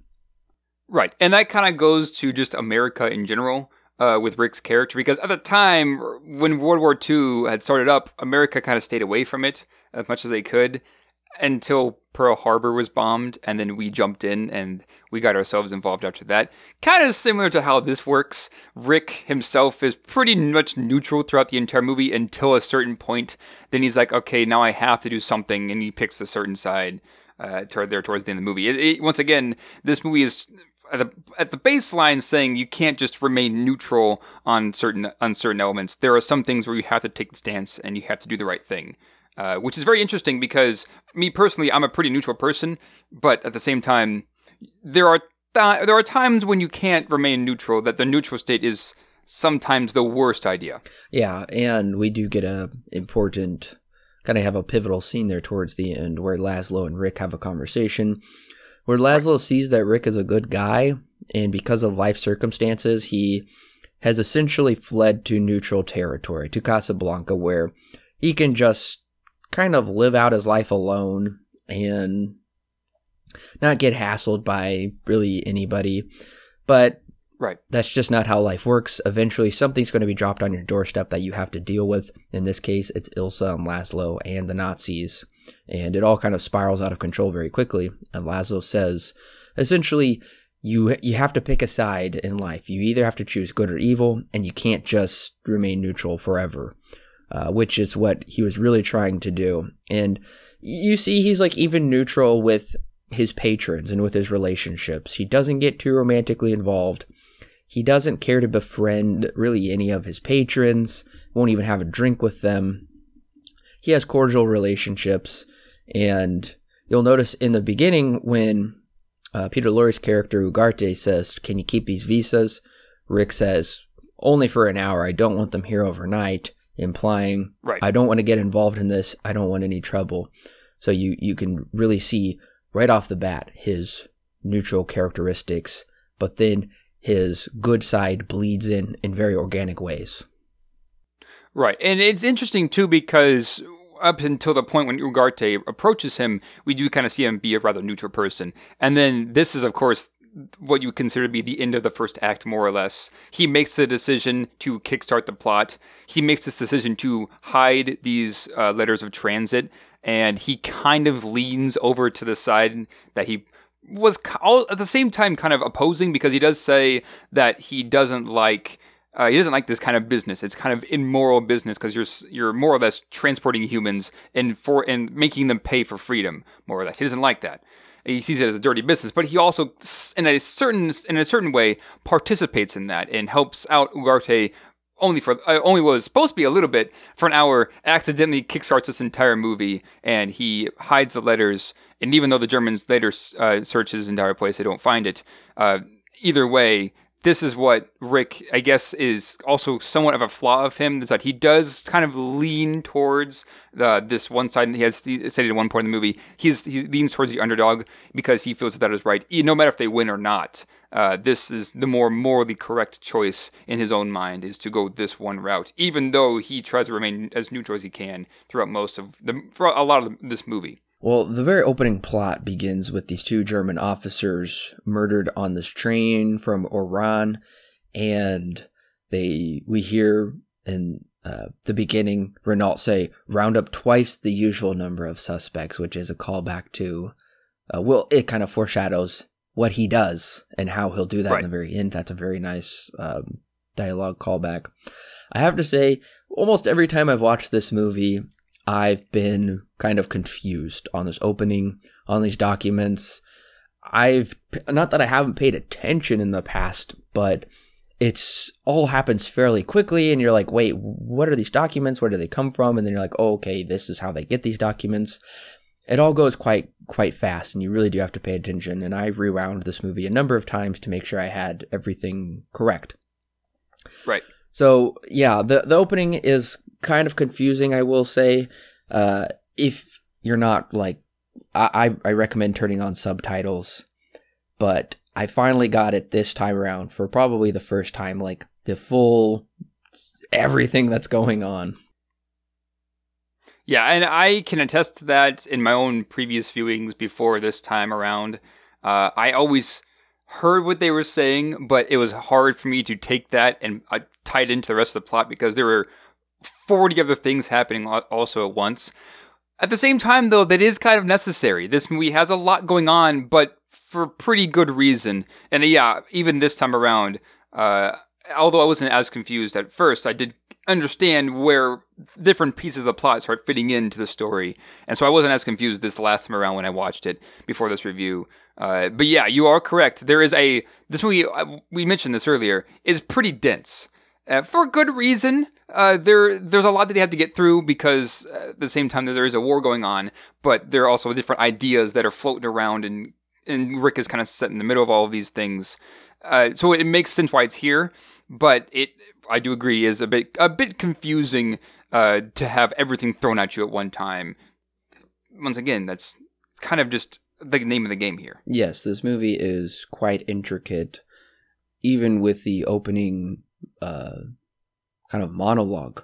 Right. And that kind of goes to just America in general uh, with Rick's character because at the time when World War II had started up, America kind of stayed away from it as much as they could until Pearl Harbor was bombed and then we jumped in and we got ourselves involved after that. Kind of similar to how this works. Rick himself is pretty much neutral throughout the entire movie until a certain point. Then he's like, okay, now I have to do something and he picks a certain side uh, toward there towards the end of the movie. It, it, once again, this movie is at the at the baseline saying you can't just remain neutral on certain on certain elements. There are some things where you have to take the stance and you have to do the right thing. Uh, which is very interesting because me personally, I'm a pretty neutral person, but at the same time, there are th- there are times when you can't remain neutral. That the neutral state is sometimes the worst idea. yeah and we do get a important kind of have a pivotal scene there towards the end where Laszlo and Rick have a conversation where Laszlo sees that Rick is a good guy, and because of life circumstances, he has essentially fled to neutral territory, to Casablanca, where he can just kind of live out his life alone and not get hassled by really anybody. But Right. that's just not how life works. Eventually, something's going to be dropped on your doorstep that you have to deal with. In this case, it's Ilsa and Laszlo and the Nazis. And it all kind of spirals out of control very quickly. And Laszlo says, essentially, you you have to pick a side in life. You either have to choose good or evil, and you can't just remain neutral forever. Uh, which is what he was really trying to do. And you see, he's like even neutral with his patrons and with his relationships. He doesn't get too romantically involved. He doesn't care to befriend really any of his patrons, won't even have a drink with them. He has cordial relationships, and you'll notice in the beginning when uh, Peter Lorre's character Ugarte says, Can you keep these visas? Rick says, Only for an hour. I don't want them here overnight, implying, Right. I don't want to get involved in this. I don't want any trouble. So you, you can really see right off the bat his neutral characteristics, but then his good side bleeds in in very organic ways. Right. And it's interesting too because up until the point when Ugarte approaches him, we do kind of see him be a rather neutral person. And then this is, of course, what you consider to be the end of the first act, more or less. He makes the decision to kickstart the plot. He makes this decision to hide these uh, letters of transit, and he kind of leans over to the side that he was all, at the same time kind of opposing because he does say that he doesn't like uh, he doesn't like this kind of business. It's kind of immoral business because you're you're more or less transporting humans and for and making them pay for freedom, more or less. He doesn't like that. He sees it as a dirty business, but he also, in a certain in a certain way, participates in that and helps out Ugarte only for uh, only was supposed to be a little bit for an hour. Accidentally kickstarts this entire movie, and he hides the letters. And even though the Germans later uh, search his entire place, they don't find it. Uh, either way, this is what Rick, I guess, is also somewhat of a flaw of him. Is that he does kind of lean towards the this one side. He has said at one point in the movie. He's he leans towards the underdog because he feels that that is right, no matter if they win or not. Uh, this is the more morally correct choice in his own mind is to go this one route, even though he tries to remain as neutral as he can throughout most of the for a lot of this movie. Well, the very opening plot begins with these two German officers murdered on this train from Oran, and they we hear in uh, the beginning, Renault say round up twice the usual number of suspects, which is a callback to, uh, well, it kind of foreshadows what he does and how he'll do that right. in the very end. That's a very nice um, dialogue callback. I have to say, almost every time I've watched this movie, I've been kind of confused on this opening, on these documents. I've not that I haven't paid attention in the past, but it's all happens fairly quickly and you're like, "Wait, what are these documents? Where do they come from?" And then you're like, oh, "Okay, this is how they get these documents." It all goes quite quite fast and you really do have to pay attention and I rewound this movie a number of times to make sure I had everything correct. Right. So yeah, the the opening is kind of confusing. I will say, uh, if you're not like, I I recommend turning on subtitles, but I finally got it this time around for probably the first time, like the full everything that's going on. Yeah, and I can attest to that in my own previous viewings before this time around. Uh, I always heard what they were saying, but it was hard for me to take that and uh, tie it into the rest of the plot because there were 40 other things happening also at once. At the same time, though, that is kind of necessary. This movie has a lot going on, but for pretty good reason. And yeah, even this time around, uh, although I wasn't as confused at first, I did understand where different pieces of the plot start fitting into the story. And so I wasn't as confused this last time around when I watched it before this review. Uh, but yeah, you are correct. There is a, this movie, uh, we mentioned this earlier, is pretty dense. Uh, for good reason. Uh, there, there's a lot that they have to get through because uh, at the same time that there is a war going on, but there are also different ideas that are floating around, and and Rick is kind of set in the middle of all of these things. Uh, so it makes sense why it's here, but it, I do agree, is a bit a bit confusing uh, to have everything thrown at you at one time. Once again, that's kind of just the name of the game here. Yes, this movie is quite intricate, even with the opening uh, kind of monologue.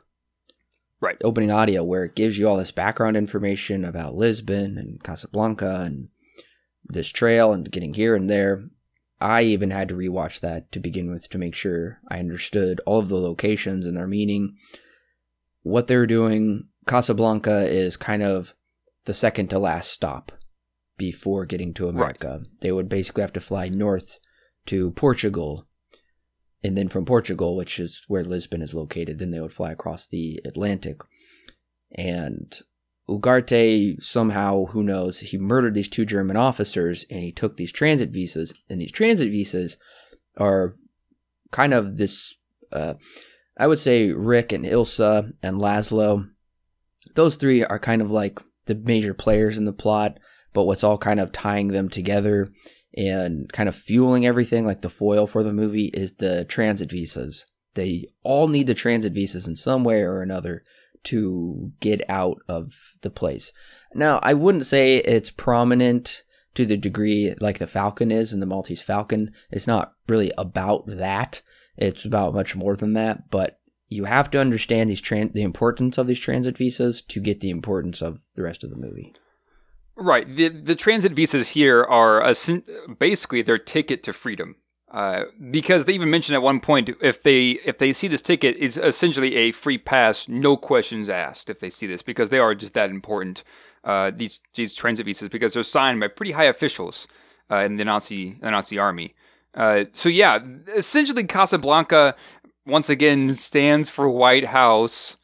Right. Opening audio where it gives you all this background information about Lisbon and Casablanca and this trail and getting here and there. I even had to rewatch that to begin with to make sure I understood all of the locations and their meaning. What they're doing, Casablanca is kind of the second to last stop before getting to America. Right. They would basically have to fly north to Portugal. And then from Portugal, which is where Lisbon is located, then they would fly across the Atlantic. And Ugarte somehow, who knows, he murdered these two German officers and he took these transit visas. And these transit visas are kind of this, uh, I would say Rick and Ilsa and Laszlo. Those three are kind of like the major players in the plot, but what's all kind of tying them together and kind of fueling everything, like the foil for the movie, is the transit visas. They all need the transit visas in some way or another to get out of the place. Now, I wouldn't say it's prominent to the degree like the Falcon is and the Maltese Falcon. It's not really about that. It's about much more than that, but you have to understand these tran- the importance of these transit visas to get the importance of the rest of the movie. Right. The the transit visas here are a, basically their ticket to freedom. Uh, because they even mentioned at one point if they if they see this ticket, it's essentially a free pass, no questions asked. If they see this, because they are just that important. Uh, these these transit visas because they're signed by pretty high officials uh, in the Nazi the Nazi army. Uh, so yeah, essentially Casablanca once again stands for White House.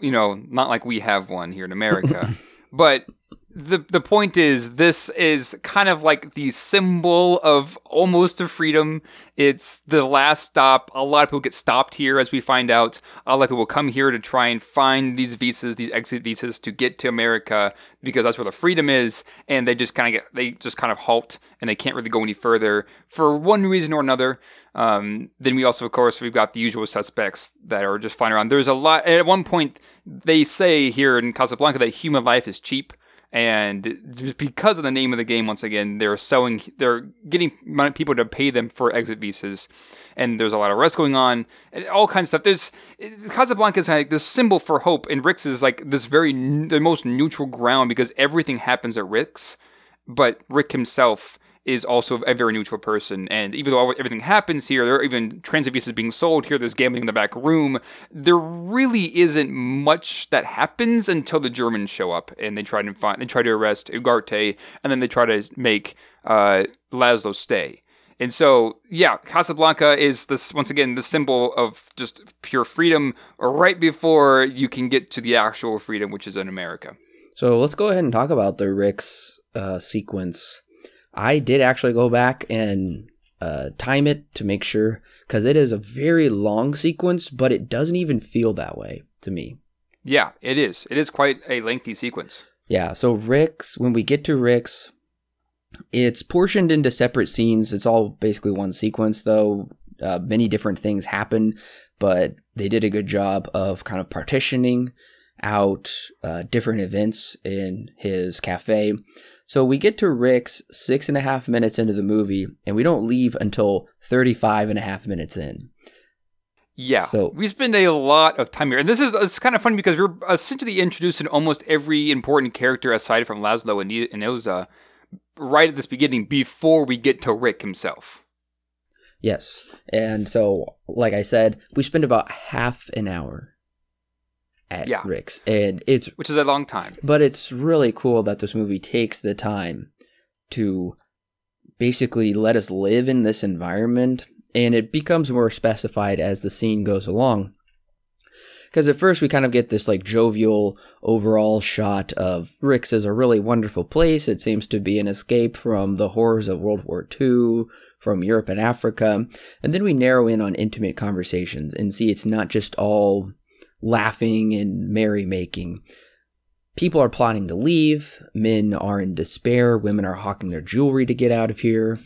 You know, not like we have one here in America, <laughs> but the the point is this is kind of like the symbol of almost of freedom. It's the last stop. A lot of people get stopped here as we find out. A lot of people come here to try and find these visas, these exit visas to get to America because that's where the freedom is and they just kind of get they just kind of halt and they can't really go any further for one reason or another. Um, then we also, of course, we've got the usual suspects that are just flying around. There's a lot. At one point, they say here in Casablanca that human life is cheap and because of the name of the game, once again, they're selling, they're getting people to pay them for exit visas, and there's a lot of arrests going on, and all kinds of stuff. There's Casablanca is like this symbol for hope, and Rick's is like this very the most neutral ground because everything happens at Rick's, but Rick himself is also a very neutral person. And even though everything happens here, there are even transit visas being sold here. There's gambling in the back room. There really isn't much that happens until the Germans show up and they try to find, they try to arrest Ugarte, and then they try to make uh, Laszlo stay. And so, yeah, Casablanca is this once again the symbol of just pure freedom right before you can get to the actual freedom, which is in America. So let's go ahead and talk about the Ricks uh, sequence. I did actually go back and uh, time it to make sure because it is a very long sequence, but it doesn't even feel that way to me. Yeah, it is. It is quite a lengthy sequence. Yeah. So Rick's, when we get to Rick's, it's portioned into separate scenes. It's all basically one sequence, though. Uh, many different things happen, but they did a good job of kind of partitioning out uh, different events in his cafe. So we get to Rick's six and a half minutes into the movie, and we don't leave until 35 and a half minutes in. Yeah. So we spend a lot of time here. And this is it's kind of funny because we're essentially introducing almost every important character aside from Laszlo and, and Ilsa right at this beginning before we get to Rick himself. Yes. And so, like I said, we spend about half an hour at yeah. Rick's. And it's which is a long time. But it's really cool that this movie takes the time to basically let us live in this environment and it becomes more specified as the scene goes along because at first we kind of get this like jovial overall shot of Rick's as a really wonderful place. It seems to be an escape from the horrors of World War II, from Europe and Africa. And then we narrow in on intimate conversations and see it's not just all laughing and merrymaking. People are plotting to leave, men are in despair, women are hawking their jewelry to get out of here.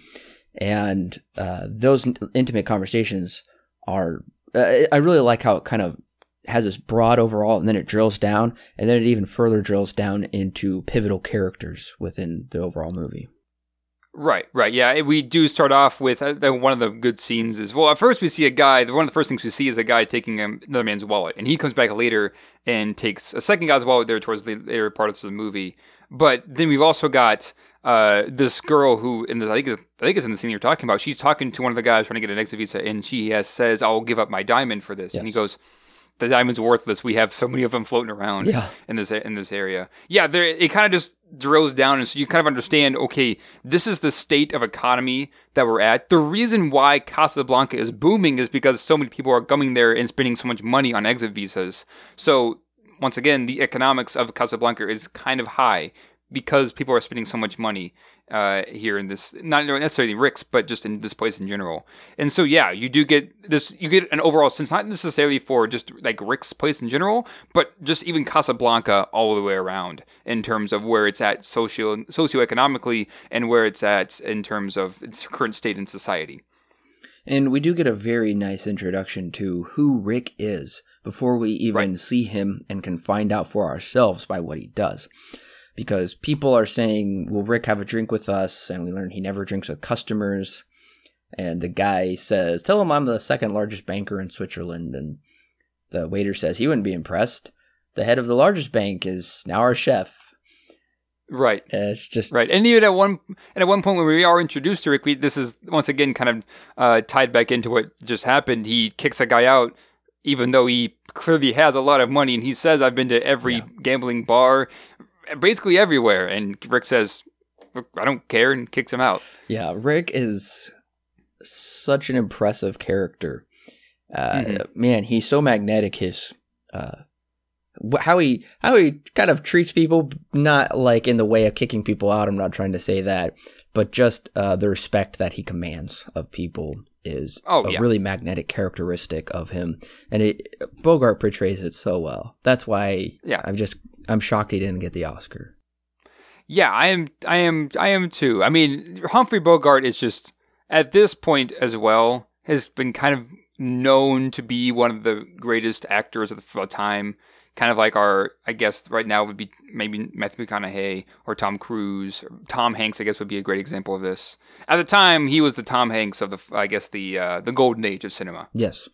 And uh, those intimate conversations are, uh, I really like how it kind of has this broad overall, and then it drills down, and then it even further drills down into pivotal characters within the overall movie. Right, right, yeah. We do start off with uh, one of the good scenes is well. At first, we see a guy. One of the first things we see is a guy taking another man's wallet, and he comes back later and takes a second guy's wallet there towards the later part of the movie. But then we've also got uh, this girl who in the I think I think it's in the scene you're talking about. She's talking to one of the guys trying to get an exit visa, and she has says, "I'll give up my diamond for this," yes. and he goes the diamond's worthless. We have so many of them floating around yeah. in this in this area. Yeah, there it kind of just drills down, and so you kind of understand. Okay, this is the state of economy that we're at. The reason why Casablanca is booming is because so many people are coming there and spending so much money on exit visas. So once again, the economics of Casablanca is kind of high because people are spending so much money uh, here in this, not necessarily Rick's, but just in this place in general. And so, yeah, you do get this, you get an overall sense, not necessarily for just like Rick's place in general, but just even Casablanca all the way around in terms of where it's at socio socioeconomically and where it's at in terms of its current state in society. And we do get a very nice introduction to who Rick is before we even right. see him and can find out for ourselves by what he does because people are saying, "Will Rick have a drink with us?" And we learn he never drinks with customers. And the guy says, "Tell him I'm the second largest banker in Switzerland." And the waiter says he wouldn't be impressed. The head of the largest bank is now our chef. Right. And it's just right. And even at one and at one point when we are introduced to Rick, we, this is once again kind of uh, tied back into what just happened. He kicks a guy out, even though he clearly has a lot of money, and he says, "I've been to every yeah. gambling bar." Basically everywhere. And Rick says, I don't care, and kicks him out. Yeah, Rick is such an impressive character. Uh, mm-hmm. Man, he's so magnetic. His uh, how he how he kind of treats people, not like in the way of kicking people out. I'm not trying to say that, but just uh, the respect that he commands of people is oh, a yeah. really magnetic characteristic of him, and it, Bogart portrays it so well. That's why yeah. I'm just I'm shocked he didn't get the Oscar. Yeah, I am. I am. I am too. I mean, Humphrey Bogart is just at this point as well has been kind of known to be one of the greatest actors of the time kind of like our, I guess right now would be maybe Matthew McConaughey or Tom Cruise. Or Tom Hanks, I guess, would be a great example of this. At the time, he was the Tom Hanks of the, I guess, the uh, the golden age of cinema. Yes,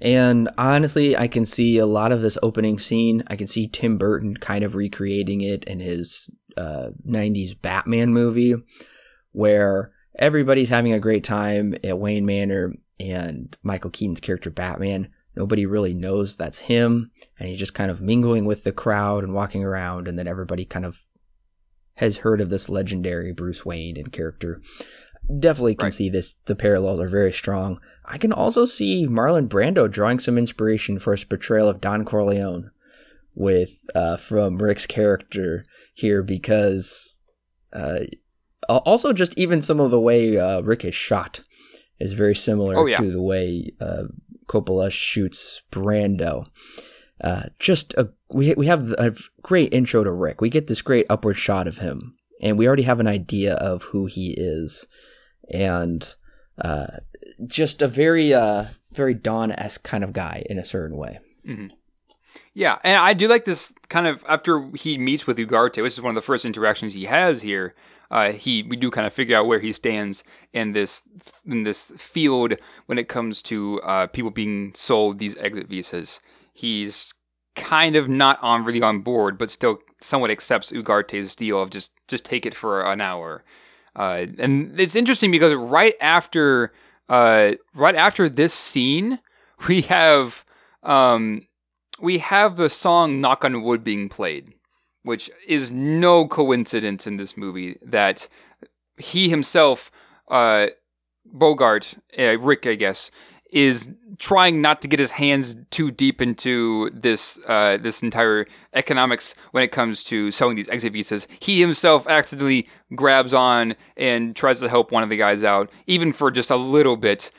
and honestly, I can see a lot of this opening scene. I can see Tim Burton kind of recreating it in his uh, '90s Batman movie, where everybody's having a great time at Wayne Manor and Michael Keaton's character Batman. Nobody really knows that's him, and he's just kind of mingling with the crowd and walking around, and then everybody kind of has heard of this legendary Bruce Wayne and character. Definitely can right. see this. The parallels are very strong. I can also see Marlon Brando drawing some inspiration for his portrayal of Don Corleone with uh, from Rick's character here because uh, also just even some of the way uh, Rick is shot is very similar oh, yeah. to the way uh, Coppola shoots Brando. Uh, just a we we have a great intro to Rick. We get this great upward shot of him, and we already have an idea of who he is, and uh, just a very uh, very Don esque kind of guy in a certain way. Mm-hmm. Yeah, and I do like this kind of after he meets with Ugarte, which is one of the first interactions he has here uh, he we do kind of figure out where he stands in this in this field when it comes to uh, people being sold these exit visas. He's kind of not on really on board, but still somewhat accepts Ugarte's deal of just just take it for an hour. Uh, and it's interesting because right after uh, right after this scene, we have um, we have the song "Knock on Wood" being played which is no coincidence in this movie that he himself, uh, Bogart, uh, Rick, I guess, is trying not to get his hands too deep into this uh, this entire economics when it comes to selling these exit visas. He himself accidentally grabs on and tries to help one of the guys out, even for just a little bit.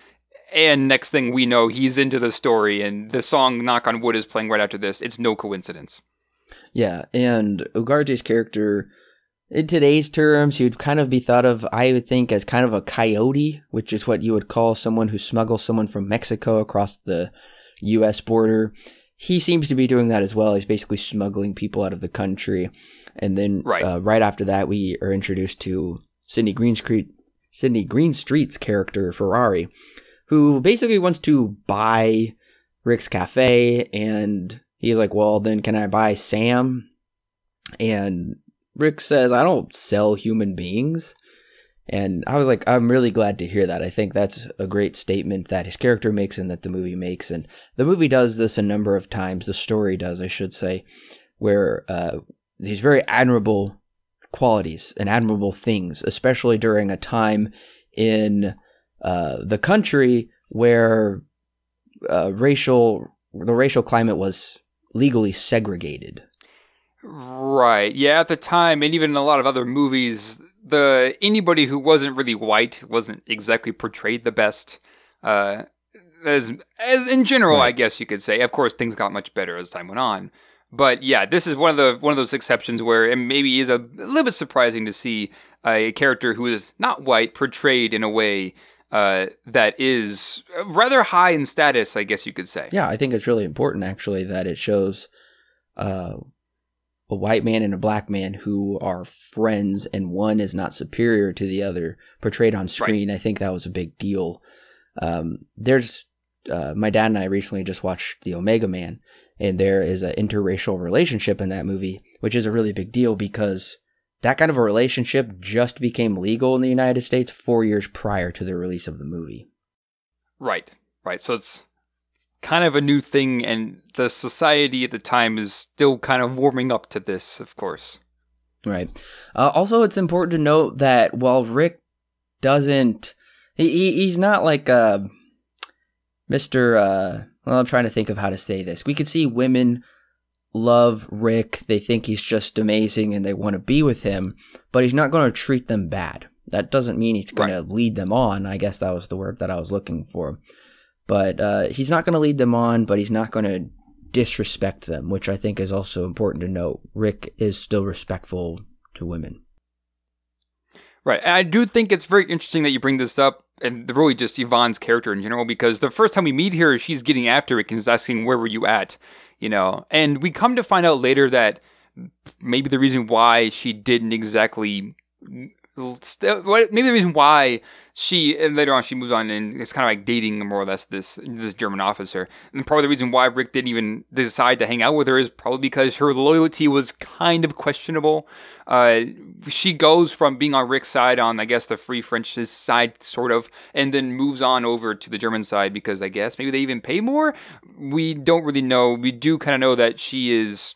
And next thing we know, he's into the story, and the song "Knock on Wood" is playing right after this. It's no coincidence. Yeah, and Ugarte's character, in today's terms, he would kind of be thought of, I would think, as kind of a coyote, which is what you would call someone who smuggles someone from Mexico across the U.S. border. He seems to be doing that as well. He's basically smuggling people out of the country. And then right, uh, right after that, we are introduced to Sidney Greenstreet, Sidney Greenstreet's character, Ferrari, who basically wants to buy Rick's Cafe and he's like, well, then can I buy Sam? And Rick says, I don't sell human beings. And I was like, I'm really glad to hear that. I think that's a great statement that his character makes and that the movie makes. And the movie does this a number of times. The story does, I should say, where uh, these very admirable qualities and admirable things, especially during a time in uh, the country where uh, racial the racial climate was legally segregated. Right. Yeah, at the time and even in a lot of other movies, the anybody who wasn't really white wasn't exactly portrayed the best. Uh, as as in general, right. I guess you could say. Of course, things got much better as time went on. But yeah, this is one of the one of those exceptions where it maybe is a, a little bit surprising to see a character who is not white portrayed in a way uh, that is rather high in status, I guess you could say. Yeah, I think it's really important actually that it shows uh, a white man and a black man who are friends, and one is not superior to the other portrayed on screen. Right. I think that was a big deal. Um, there's uh, my dad and I recently just watched The Omega Man, and there is an interracial relationship in that movie, which is a really big deal because that kind of a relationship just became legal in the United States four years prior to the release of the movie. Right, right. So it's kind of a new thing, and the society at the time is still kind of warming up to this, of course. Right. Uh, also, it's important to note that while Rick doesn't, he, he's not like uh, Mr. Uh, well, I'm trying to think of how to say this. We could see women love Rick. They think he's just amazing and they want to be with him, but he's not going to treat them bad. That doesn't mean he's going right. to lead them on. I guess that was the word that I was looking for. But uh, he's not going to lead them on, but he's not going to disrespect them, which I think is also important to note. Rick is still respectful to women. Right. And I do think it's very interesting that you bring this up and really just Yvonne's character in general, because the first time we meet her, she's getting after it is asking, Where were you at? you know. And we come to find out later that maybe the reason why she didn't exactly What maybe the reason why she and later on she moves on and it's kind of like dating more or less this this German officer, and probably the reason why Rick didn't even decide to hang out with her is probably because her loyalty was kind of questionable. Uh, she goes from being on Rick's side on I guess the Free French's side sort of, and then moves on over to the German side because I guess maybe they even pay more. We don't really know. We do kind of know that she is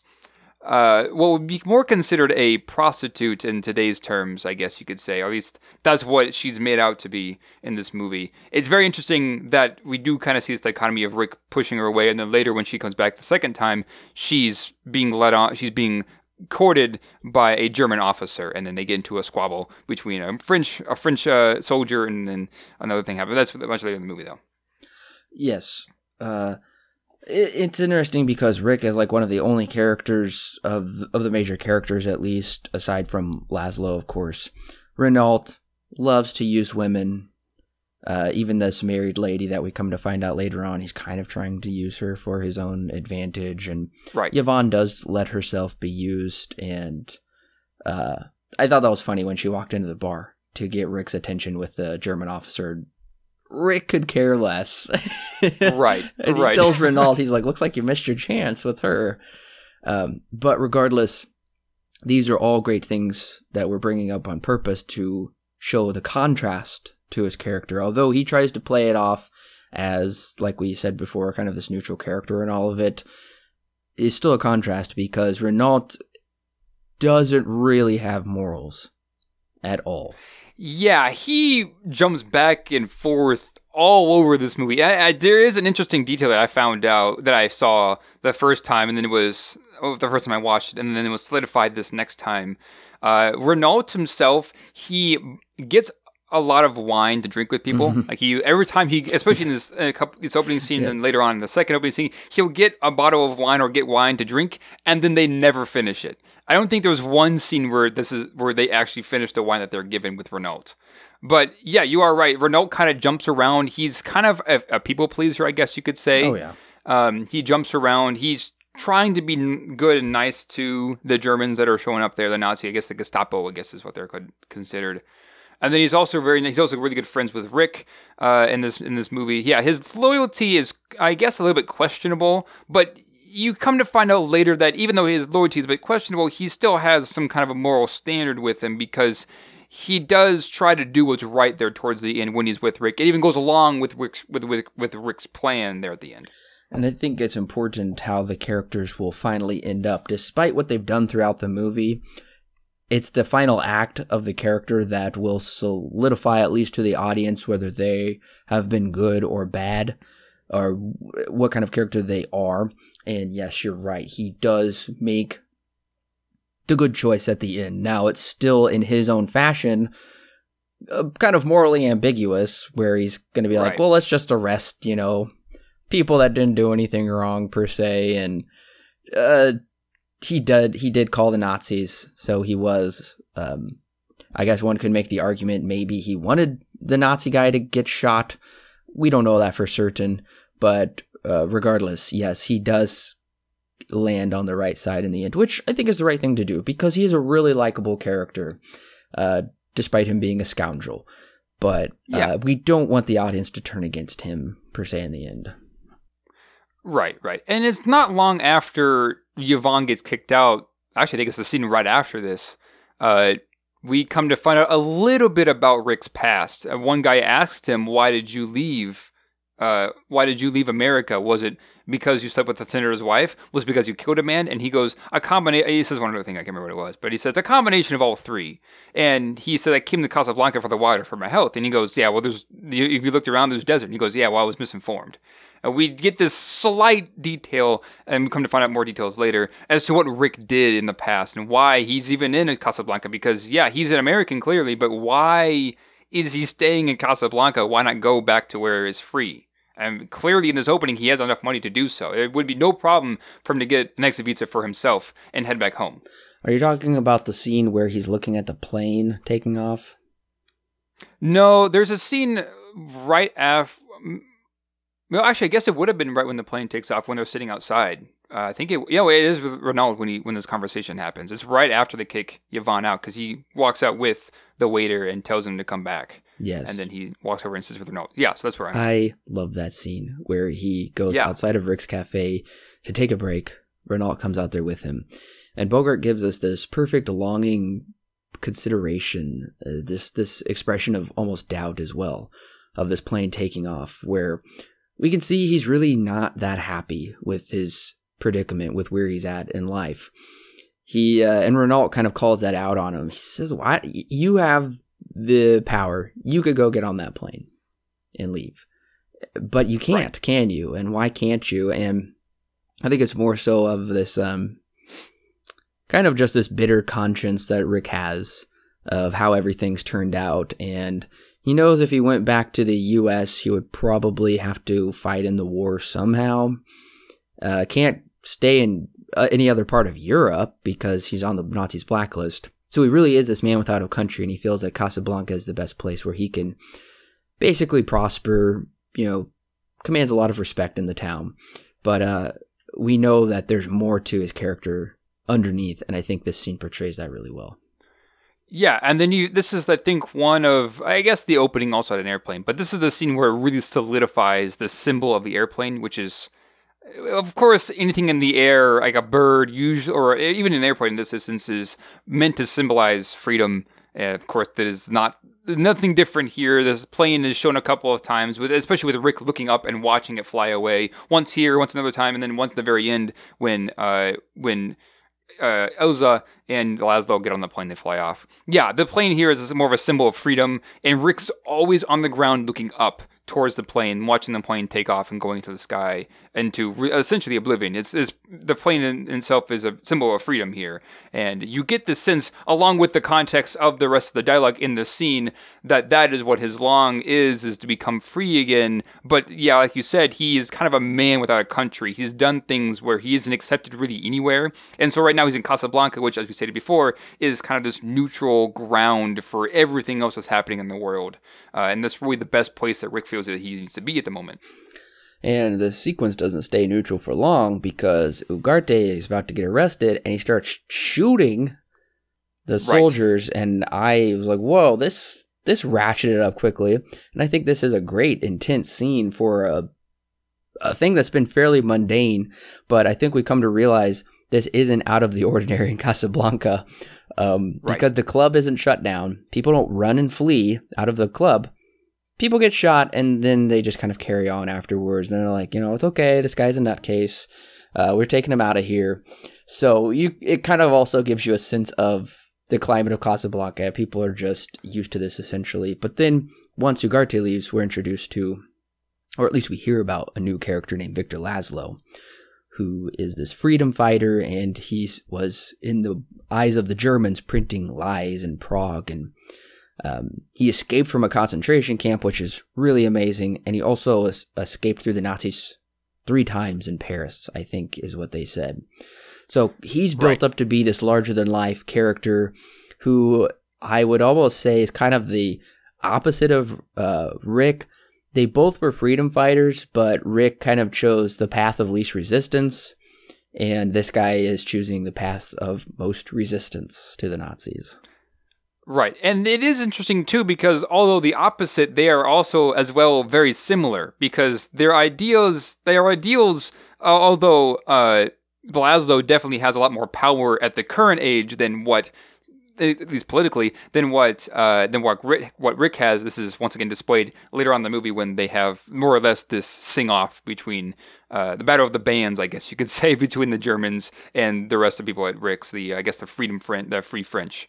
uh, what would be more considered a prostitute in today's terms, I guess you could say. At least that's what she's made out to be in this movie. It's very interesting that we do kind of see this dichotomy of Rick pushing her away, and then later when she comes back the second time, she's being led on. She's being courted by a German officer, and then they get into a squabble between a French a French uh, soldier, and then another thing happens. That's much later in the movie, though. Yes. Uh, it's interesting because Rick is like one of the only characters of of the major characters, at least aside from Laszlo, of course. Renault loves to use women. Uh, even this married lady that we come to find out later on, he's kind of trying to use her for his own advantage. And right. Yvonne does let herself be used. And uh, I thought that was funny when she walked into the bar to get Rick's attention with the German officer Rick could care less. <laughs> right. and right. he tells Renault, he's like, looks like you missed your chance with her. Um, but regardless, these are all great things that we're bringing up on purpose to show the contrast to his character. Although he tries to play it off as, like we said before, kind of this neutral character and all of it, is still a contrast because Renault doesn't really have morals at all. Yeah, he jumps back and forth all over this movie. I, I, there is an interesting detail that I found out that I saw the first time, and then it was oh, the first time I watched it, and then it was solidified this next time. Uh, Renault himself, he gets a lot of wine to drink with people. Mm-hmm. Like he, every time he, especially in this uh, couple, this opening scene, yes. and later on in the second opening scene, he'll get a bottle of wine or get wine to drink, and then they never finish it. I don't think there was one scene where this is where they actually finish the wine that they're given with Renault. But yeah, you are right. Renault kind of jumps around. He's kind of a, a, people pleaser, I guess you could say. Oh yeah. Um, he jumps around. He's trying to be good and nice to the Germans that are showing up there. The Nazi, I guess, the Gestapo, I guess, is what they're considered. And then he's also very he's also really good friends with Rick uh, in this in this movie. Yeah, his loyalty is I guess a little bit questionable, but you come to find out later that even though his loyalty is a bit questionable, he still has some kind of a moral standard with him because he does try to do what's right there towards the end when he's with Rick. It even goes along with Rick's, with, with, with Rick's plan there at the end. And I think it's important how the characters will finally end up, despite what they've done throughout the movie. It's the final act of the character that will solidify, at least to the audience, whether they have been good or bad, or what kind of character they are. And yes, you're right. He does make the good choice at the end. Now, it's still in his own fashion, uh, kind of morally ambiguous, where he's going to be like, well, let's just arrest, you know, people that didn't do anything wrong per se. And uh, he did he did call the Nazis, so he was. Um, I guess one could make the argument maybe he wanted the Nazi guy to get shot. We don't know that for certain, but uh, regardless, yes, he does land on the right side in the end, which I think is the right thing to do because he is a really likable character, uh, despite him being a scoundrel. But uh, yeah. we don't want the audience to turn against him per se in the end. Right, right. And it's not long after Yvonne gets kicked out. Actually, I think it's the scene right after this. Uh, we come to find out a little bit about Rick's past. Uh, one guy asked him, Why did you leave? Uh, why did you leave America? Was it because you slept with the senator's wife? Was it because you killed a man? And he goes, a combination. He says one other thing, I can't remember what it was, but he says a combination of all three. And he said, I came to Casablanca for the water for my health. And he goes, yeah, well, there's, if you looked around, there's desert. And he goes, yeah, well, I was misinformed. And we get this slight detail, and we come to find out more details later as to what Rick did in the past and why he's even in Casablanca. Because, yeah, he's an American clearly, but why is he staying in Casablanca? Why not go back to where it's free? And clearly, in this opening, he has enough money to do so. It would be no problem for him to get an exit visa for himself and head back home. Are you talking about the scene where he's looking at the plane taking off? No, there's a scene right after. Well, actually, I guess it would have been right when the plane takes off when they're sitting outside Uh, I think it, yeah, it is with Renault when he when this conversation happens. It's right after they kick Yvonne out because he walks out with the waiter and tells him to come back. Yes. And then he walks over and sits with Renault. Yeah, so that's where I'm. I love that scene where he goes Yeah. outside of Rick's cafe to take a break. Renault comes out there with him. And Bogart gives us this perfect longing consideration, uh, this this expression of almost doubt as well of this plane taking off where we can see he's really not that happy with his predicament with where he's at in life. He uh, and Renault kind of calls that out on him. He says, "What? You have the power. You could go get on that plane and leave, but you can't, Right. can you? And why can't you?" And I think it's more so of this um, kind of just this bitter conscience that Rick has of how everything's turned out, and he knows if he went back to the U.S., he would probably have to fight in the war somehow. Uh, can't stay in uh, any other part of Europe because he's on the Nazis' blacklist. So he really is this man without a country, and he feels that Casablanca is the best place where he can basically prosper. You know, commands a lot of respect in the town, but uh, we know that there's more to his character underneath, and I think this scene portrays that really well. Yeah, and then you. This is, I think, one of. I guess the opening also had an airplane, but this is the scene where it really solidifies the symbol of the airplane, which is, of course, anything in the air, like a bird, usually, or even an airplane in this instance, is meant to symbolize freedom. Uh, of course, that is not nothing different here. This plane is shown a couple of times, with especially with Rick looking up and watching it fly away. Once here, once another time, and then once at the very end when uh, when uh, Ilsa and Laszlo get on the plane, they fly off. Yeah, the plane here is more of a symbol of freedom, and Rick's always on the ground looking up towards the plane, watching the plane take off and going to the sky into re- essentially oblivion. It's, it's the plane in itself is a symbol of freedom here, and you get this sense, along with the context of the rest of the dialogue in the scene, that that is what his long is, is to become free again. But yeah, like you said, he is kind of a man without a country. He's done things where he isn't accepted really anywhere, and so right now he's in Casablanca, which, as we stated before, is kind of this neutral ground for everything else that's happening in the world, uh, and that's really the best place that Rick feels that he needs to be at the moment. And the sequence doesn't stay neutral for long because Ugarte is about to get arrested and he starts shooting the soldiers. And I was like, whoa, this this ratcheted up quickly. And I think this is a great intense scene for a a thing that's been fairly mundane, but I think we come to realize this isn't out of the ordinary in Casablanca. Um, Right. because the club isn't shut down. People don't run and flee out of the club people get shot and then they just kind of carry on afterwards. And they're like, you know, it's okay. This guy's a nutcase. Uh, we're taking him out of here. So you, it kind of also gives you a sense of the climate of Casablanca. People are just used to this essentially. But then once Ugarte leaves, we're introduced to, or at least we hear about a new character named Victor Laszlo, who is this freedom fighter, and he was in the eyes of the Germans printing lies in Prague and um, he escaped from a concentration camp, which is really amazing, and he also es- escaped through the Nazis three times in Paris. I think is what they said. So he's built Right. up to be this larger than life character, who I would almost say is kind of the opposite of uh, Rick. They both were freedom fighters, but Rick kind of chose the path of least resistance, and this guy is choosing the path of most resistance to the Nazis. Right. And it is interesting too because although the opposite, they are also as well very similar because their ideals, their ideals, uh, although uh, Laszlo definitely has a lot more power at the current age than what at least politically, than what uh, than what Rick, what Rick has. This is once again displayed later on in the movie when they have more or less this sing off between uh, the battle of the bands, I guess you could <laughs> say, between the Germans and the rest of people at Rick's. The I guess the freedom French, the Free French.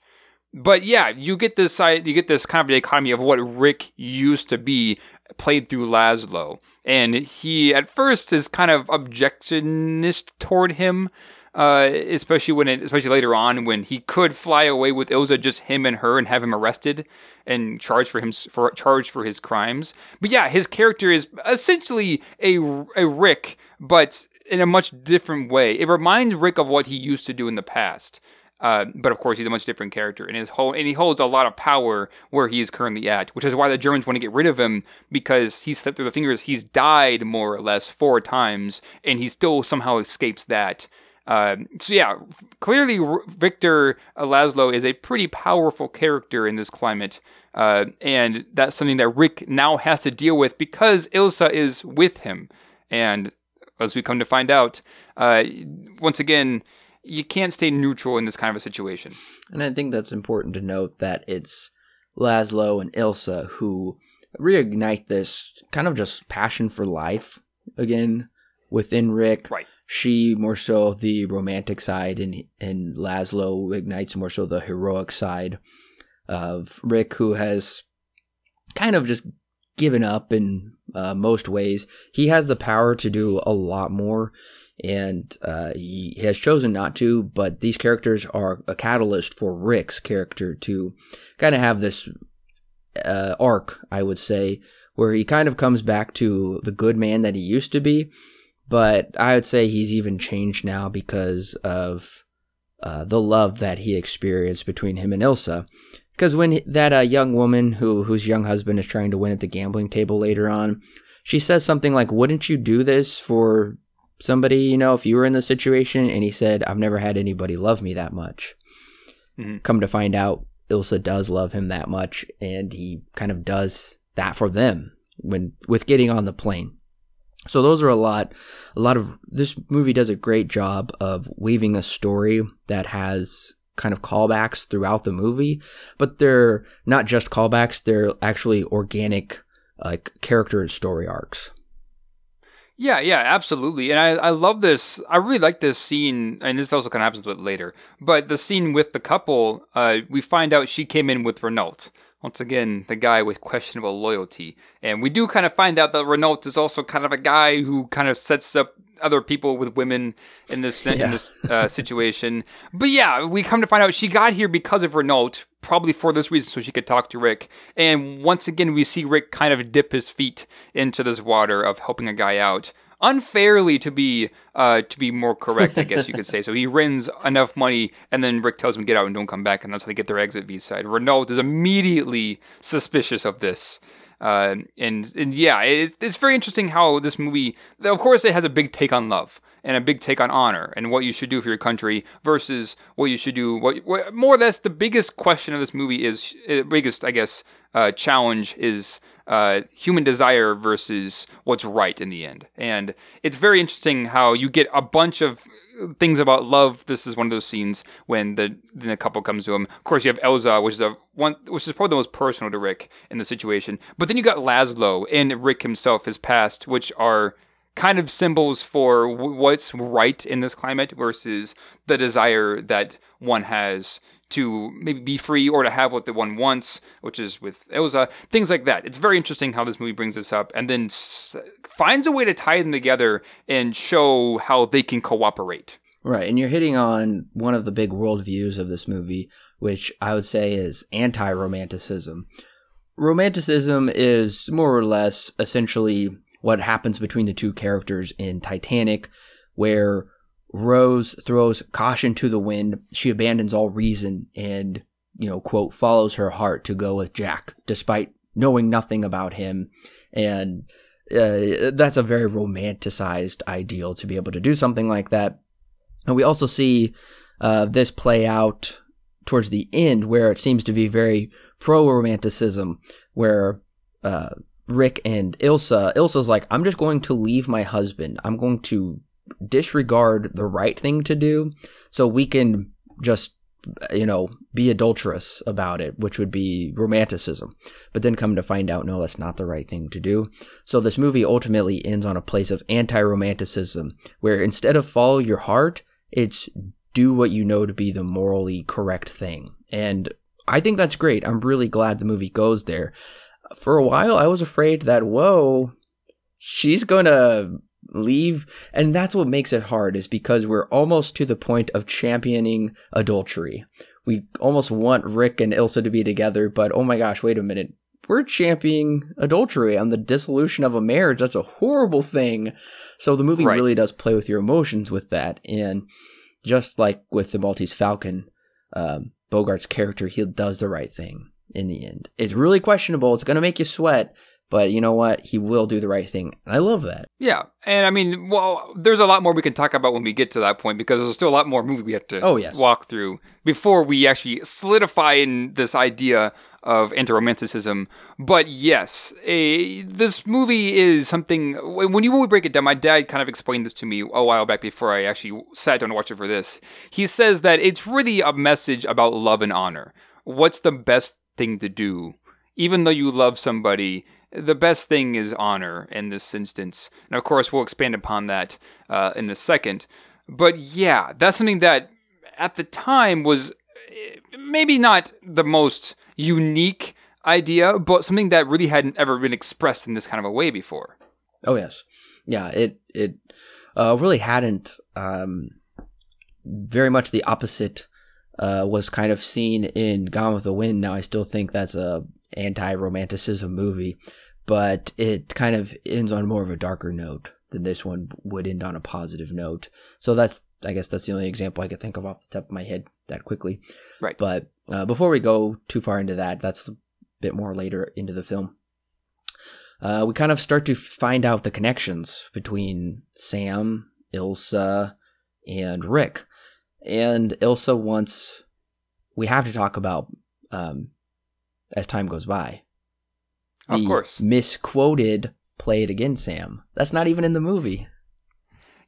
But yeah, you get this side, you get this kind of dichotomy of what Rick used to be played through Laszlo, and he at first is kind of objectionist toward him, uh, especially when it, especially later on when he could fly away with Ilsa, just him and her, and have him arrested and charged for him for charged for his crimes. But yeah, his character is essentially a a Rick, but in a much different way. It reminds Rick of what he used to do in the past. Uh, but of course, he's a much different character, and his whole and he holds a lot of power where he is currently at, which is why the Germans want to get rid of him because he slipped through the fingers. He's died more or less four times, and he still somehow escapes that. Uh, so yeah, clearly Victor Laszlo is a pretty powerful character in this climate, uh, and that's something that Rick now has to deal with because Ilsa is with him. And as we come to find out, uh, once again, you can't stay neutral in this kind of a situation. And I think that's important to note that it's Laszlo and Ilsa who reignite this kind of just passion for life again within Rick. Right. She more so the romantic side, and and Laszlo ignites more so the heroic side of Rick, who has kind of just given up in uh, most ways. He has the power to do a lot more, and uh, he has chosen not to. But these characters are a catalyst for Rick's character to kind of have this uh, arc, I would say, where he kind of comes back to the good man that he used to be. But I would say he's even changed now because of uh, the love that he experienced between him and Ilsa. Because when that uh, young woman who whose young husband is trying to win at the gambling table later on, she says something like, "Wouldn't you do this for somebody? You know, if you were in the situation?" And he said, "I've never had anybody love me that much." Mm-hmm. Come to find out, Ilsa does love him that much, and he kind of does that for them when with getting on the plane. So those are a lot a lot of this movie does a great job of weaving a story that has kind of callbacks throughout the movie, but they're not just callbacks, they're actually organic like character and story arcs. Yeah, yeah, absolutely. And I, I love this. I really like this scene, and this also kind of happens a bit later. But the scene with the couple, uh, we find out she came in with Renault. Once again, the guy with questionable loyalty. And we do kind of find out that Renault is also kind of a guy who kind of sets up other people with women in this yeah. in this uh, situation. But yeah, we come to find out she got here because of Renault, probably for this reason, so she could talk to Rick. And once again, we see Rick kind of dip his feet into this water of helping a guy out unfairly to be uh, to be more correct, I guess you could say. So he wins enough money, and then Rick tells him get out and don't come back, and that's how they get their exit visa. And Renault is immediately suspicious of this. Uh, and and yeah, it, it's very interesting how this movie. Of course, it has a big take on love and a big take on honor and what you should do for your country versus what you should do. What, what more or less the biggest question of this movie is uh, biggest, I guess, uh, challenge is uh, human desire versus what's right in the end. And it's very interesting how you get a bunch of things about love. This is one of those scenes when the the couple comes to him. Of course, you have Ilsa, which is a one, which is probably the most personal to Rick in the situation. But then you got Laszlo and Rick himself, his past, which are kind of symbols for what's right in this climate versus the desire that one has to maybe be free or to have what the one wants, which is with Ilsa, things like that. It's very interesting how this movie brings this up and then s- finds a way to tie them together and show how they can cooperate. Right, and you're hitting on one of the big worldviews of this movie, which I would say is anti romanticism. Romanticism is more or less essentially what happens between the two characters in Titanic, where Rose throws caution to the wind. She abandons all reason and, you know, quote, follows her heart to go with Jack, despite knowing nothing about him. And uh, that's a very romanticized ideal to be able to do something like that. And we also see uh, this play out towards the end, where it seems to be very pro romanticism, where uh, Rick and Ilsa, Ilsa's like, I'm just going to leave my husband. I'm going to disregard the right thing to do so we can just you know be adulterous about it which would be romanticism but then come to find out no that's not the right thing to do. So this movie ultimately ends on a place of anti-romanticism where instead of follow your heart it's do what you know to be the morally correct thing. And i think that's great. I'm really glad the movie goes there for a while i was afraid that whoa she's gonna leave. And that's what makes it hard is because we're almost to the point of championing adultery. We almost want rick and ilsa to be together but oh my gosh wait a minute. We're championing adultery and the dissolution of a marriage. That's a horrible thing. So the movie right. really does play with your emotions with that. And just like with the maltese falcon um, Bogart's character, he does the right thing in the end. It's really questionable. It's going to make you sweat, but you know what? He will do the right thing. And I love that. Yeah, and I mean, well, there's a lot more we can talk about when we get to that point because there's still a lot more movie we have to Oh, yes. walk through before we actually solidify in this idea of anti-romanticism. But yes, a, this movie is something. When you break it down, my dad kind of explained this to me a while back before I actually sat down to watch it for this. He says that it's really a message about love and honor. What's the best thing to do, even though you love somebody? the best thing is honor in this instance. And of course, we'll expand upon that uh, in a second. But yeah, that's something that at the time was eh, maybe not the most unique idea, but something that really hadn't ever been expressed in this kind of a way before. Oh yes, yeah. It it uh, really hadn't. Um, very much the opposite uh, was kind of seen in Gone with the Wind. Now I still think that's a anti-romanticism movie, but it kind of ends on more of a darker note than this one would end on a positive note. So that's I guess that's the only example I could think of off the top of my head that quickly. Right. But uh, before we go too far into that, that's a bit more later into the film. Uh, we kind of start to find out the connections between Sam, Ilsa, and Rick. And Ilsa wants. We have to talk about um, as time goes by. Of course. Misquoted "Play it again, Sam." That's not even in the movie.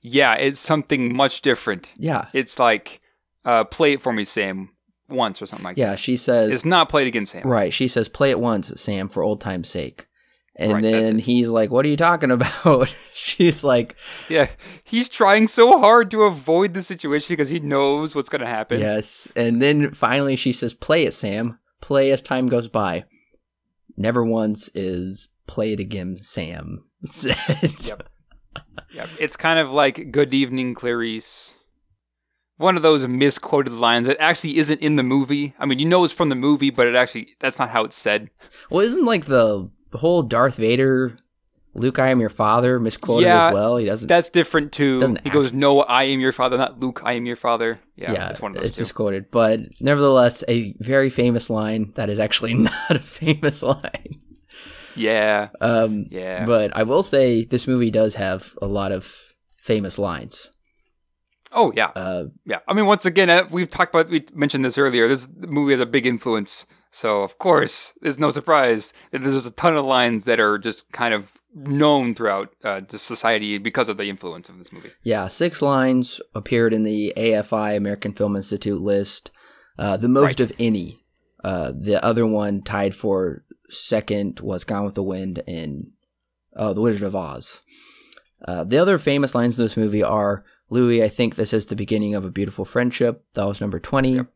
Yeah, it's something much different. Yeah, It's like, uh, play it for me, Sam, once or something like yeah. that. Yeah, she says, It's not played again, Sam. right. She says, "Play it once, Sam, for old time's sake." And Right, then he's like, "What are you talking <laughs> about?" She's like, Yeah, he's trying so hard to avoid the situation because he knows what's going to happen. Yes. And then finally she says, Play it, Sam. Play as time goes by. Never once is play it again, Sam. <laughs> said. Yep. Yep. It's kind of like "Good evening, Clarice." One of those misquoted lines that actually isn't in the movie. I mean, you know it's from the movie, but it actually that's not how it's said. Well, isn't like the whole Darth Vader, Luke, I am your father, misquoted Yeah, as well? He doesn't. That's different too. He goes, "No, I am your father, not Luke. I am your father." Yeah, yeah, it's one of those it's two. misquoted. But nevertheless, a very famous line that is actually <laughs> not a famous line. Yeah, Um, yeah. But I will say this movie does have a lot of famous lines. oh yeah, Uh, yeah. I mean, once again, uh, we've talked about we mentioned this earlier. This movie has a big influence, so of course, it's no surprise that there's a ton of lines that are just kind of known throughout uh, the society because of the influence of this movie. Yeah, six lines appeared in the AFI American Film Institute list, uh, the most Right. of any. Uh, the other one tied for second was Gone with the Wind and uh, The Wizard of Oz. Uh, the other famous lines in this movie are Louis, I think this is the beginning of a beautiful friendship. That was number 20. Yep.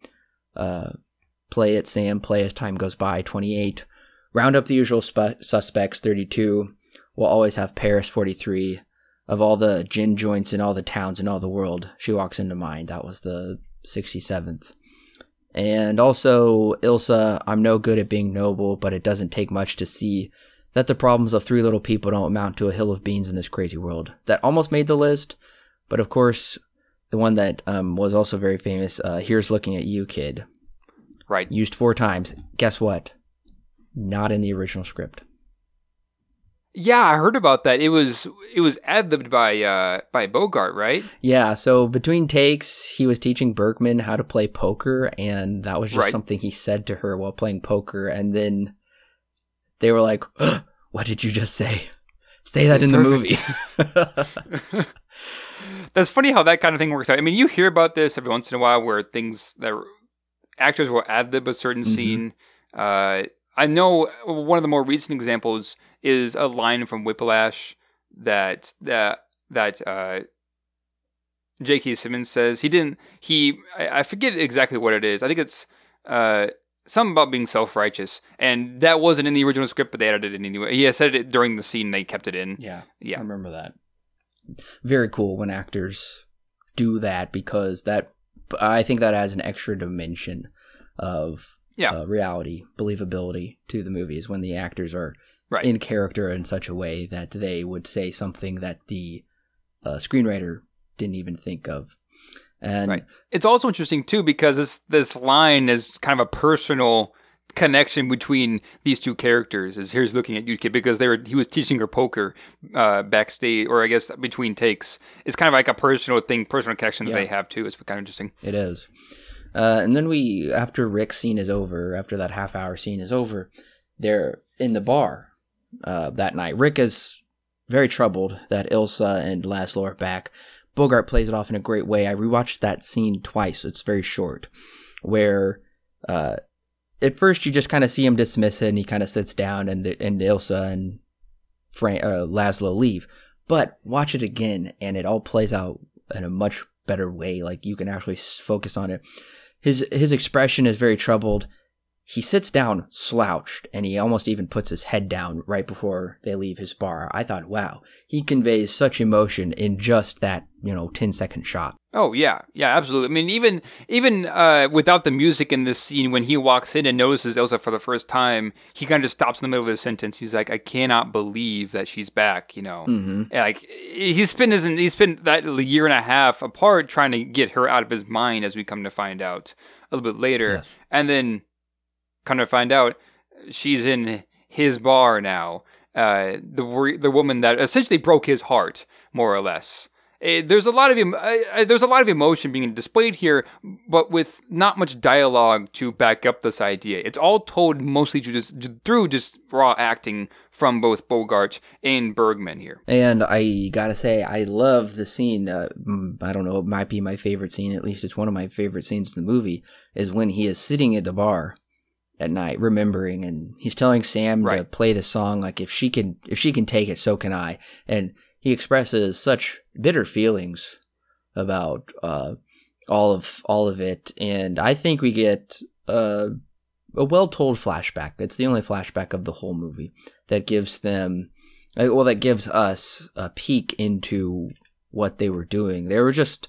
Play it, Sam. Play as time goes by. 28. Round up the usual spe- suspects. 32. We'll always have Paris. 43 of all the gin joints in all the towns in all the world, she walks into mind. That was the 67th. And also, Ilsa, I'm no good at being noble, but it doesn't take much to see that the problems of three little people don't amount to a hill of beans in this crazy world. That almost made the list, but of course, the one that um, was also very famous, uh, Here's Looking at You, Kid, Right. used four times. Guess what? Not in the original script. Yeah, I heard about that. It was it was ad libbed by uh by Bogart, right? Yeah, so between takes, he was teaching Bergman how to play poker, and that was just Right. something he said to her while playing poker. And then they were like, What did you just say? Say that in the movie. <laughs> <laughs> That's funny how that kind of thing works out. I mean, you hear about this every once in a while where things that actors will ad lib a certain Mhm. scene. Uh, I know one of the more recent examples is a line from Whiplash that that that uh, J.K. Simmons says he didn't. He I, I forget exactly what it is. I think it's uh, something about being self righteous, and that wasn't in the original script, but they added it in anyway. He said it during the scene. They kept it in. yeah, yeah. I remember that. Very cool when actors do that because that, I think that adds an extra dimension of Yeah. uh, reality, believability to the movies when the actors are Right. in character in such a way that they would say something that the uh, screenwriter didn't even think of. And Right. It's also interesting too because this this line is kind of a personal connection between these two characters. Is here's looking at Yuki because they were he was teaching her poker uh, backstage, or I guess between takes. It's kind of like a personal thing, personal connection that Yeah. they have too. It's kind of interesting. It is. Uh, and then we, after Rick's scene is over, after that half hour scene is over, they're in the bar uh, that night. Rick is very troubled that Ilsa and Laszlo are back. Bogart plays it off in a great way. I rewatched that scene twice. It's very short, where uh, at first you just kind of see him dismiss it, and he kind of sits down, and and Ilsa and Frank, uh, Laszlo leave. But watch it again, and it all plays out in a much better way. Like you can actually focus on it. His his expression is very troubled. He sits down slouched, and he almost even puts his head down right before they leave his bar. I thought, wow, he conveys such emotion in just that you know 10 second shot. Oh yeah, yeah, absolutely. I mean, even even uh, without the music in this scene, when he walks in and notices Ilsa for the first time, he kind of just stops in the middle of his sentence. He's like, "I cannot believe that she's back." You know, hmm And, like he's spent his he's spent that year and a half apart trying to get her out of his mind, as we come to find out a little bit later, Yes. and then come to find out she's in his bar now. Uh, the the woman that essentially broke his heart, more or less. Eh, there's a lot of uh, there's a lot of emotion being displayed here, but with not much dialogue to back up this idea. It's all told mostly ju- just through just raw acting from both Bogart and Bergman here. And I gotta say, I love the scene. Uh, I don't know, it might be my favorite scene. At least it's one of my favorite scenes in the movie. Is when he is sitting at the bar at night, remembering, and he's telling Sam to play the song. Like if she can, if she can take it, so can I. And he expresses such bitter feelings about uh, all of all of it. And I think we get uh, a well told flashback. It's the only flashback of the whole movie that gives them uh, well that gives us a peek into what they were doing they were just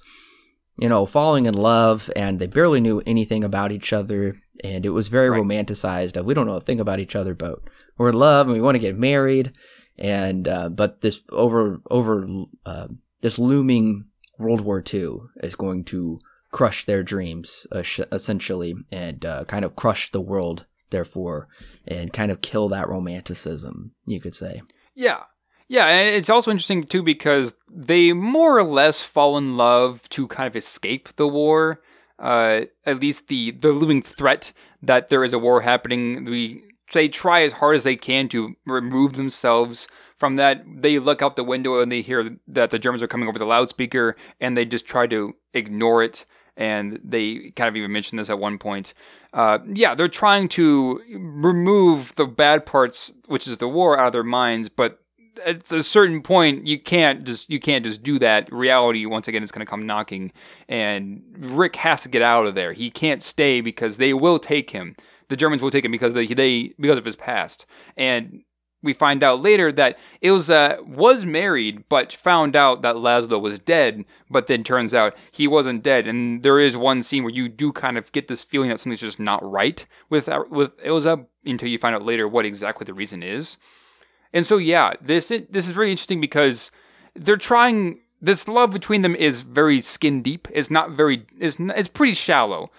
you know falling in love and they barely knew anything about each other and it was very Right. romanticized we don't know a thing about each other but we're in love and we want to get married and uh, but this over over uh, this looming world war ii is going to crush their dreams uh, sh- essentially and uh, kind of crush the world therefore and kind of kill that romanticism you could say Yeah. Yeah, and it's also interesting too because they more or less fall in love to kind of escape the war. Uh, at least the the looming threat that there is a war happening. We they try as hard as they can to remove themselves from that. They look out the window and they hear that the Germans are coming over the loudspeaker, and they just try to ignore it. And they kind of even mention this at one point. Uh, yeah, they're trying to remove the bad parts, which is the war, out of their minds, but at a certain point you can't just you can't just do that. Reality once again is going to come knocking and rick has to get out of there. He can't stay because they will take him. The germans will take him because they, they because of his past. And we find out later that Ilsa was married, but found out that Laszlo was dead. But then turns out he wasn't dead, and there is one scene where you do kind of get this feeling that something's just not right with with Ilsa until you find out later what exactly the reason is. And so yeah, this this is really interesting because they're trying this love between them is very skin deep. It's not very it's it's pretty shallow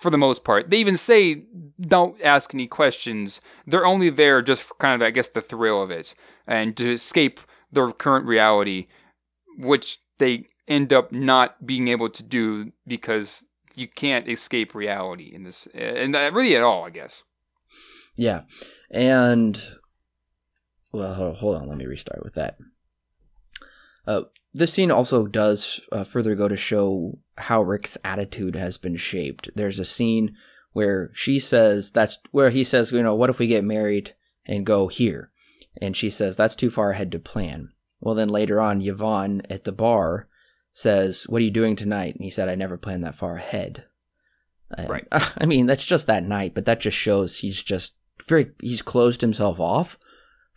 for the most part. They even say don't ask any questions. They're only there just for kind of I guess the thrill of it and to escape their current reality which they end up not being able to do because you can't escape reality in this and really at all, I guess. Yeah. And well, hold on, let me restart with that. Uh, this scene also does uh, further go to show how Rick's attitude has been shaped. There's a scene where she says that's where he says, you know, what if we get married and go here? And she says that's too far ahead to plan. Well, then later on, Yvonne at the bar says, "What are you doing tonight?" And he said, "I never planned that far ahead." And, Right. <laughs> I mean, that's just that night, but that just shows he's just very he's closed himself off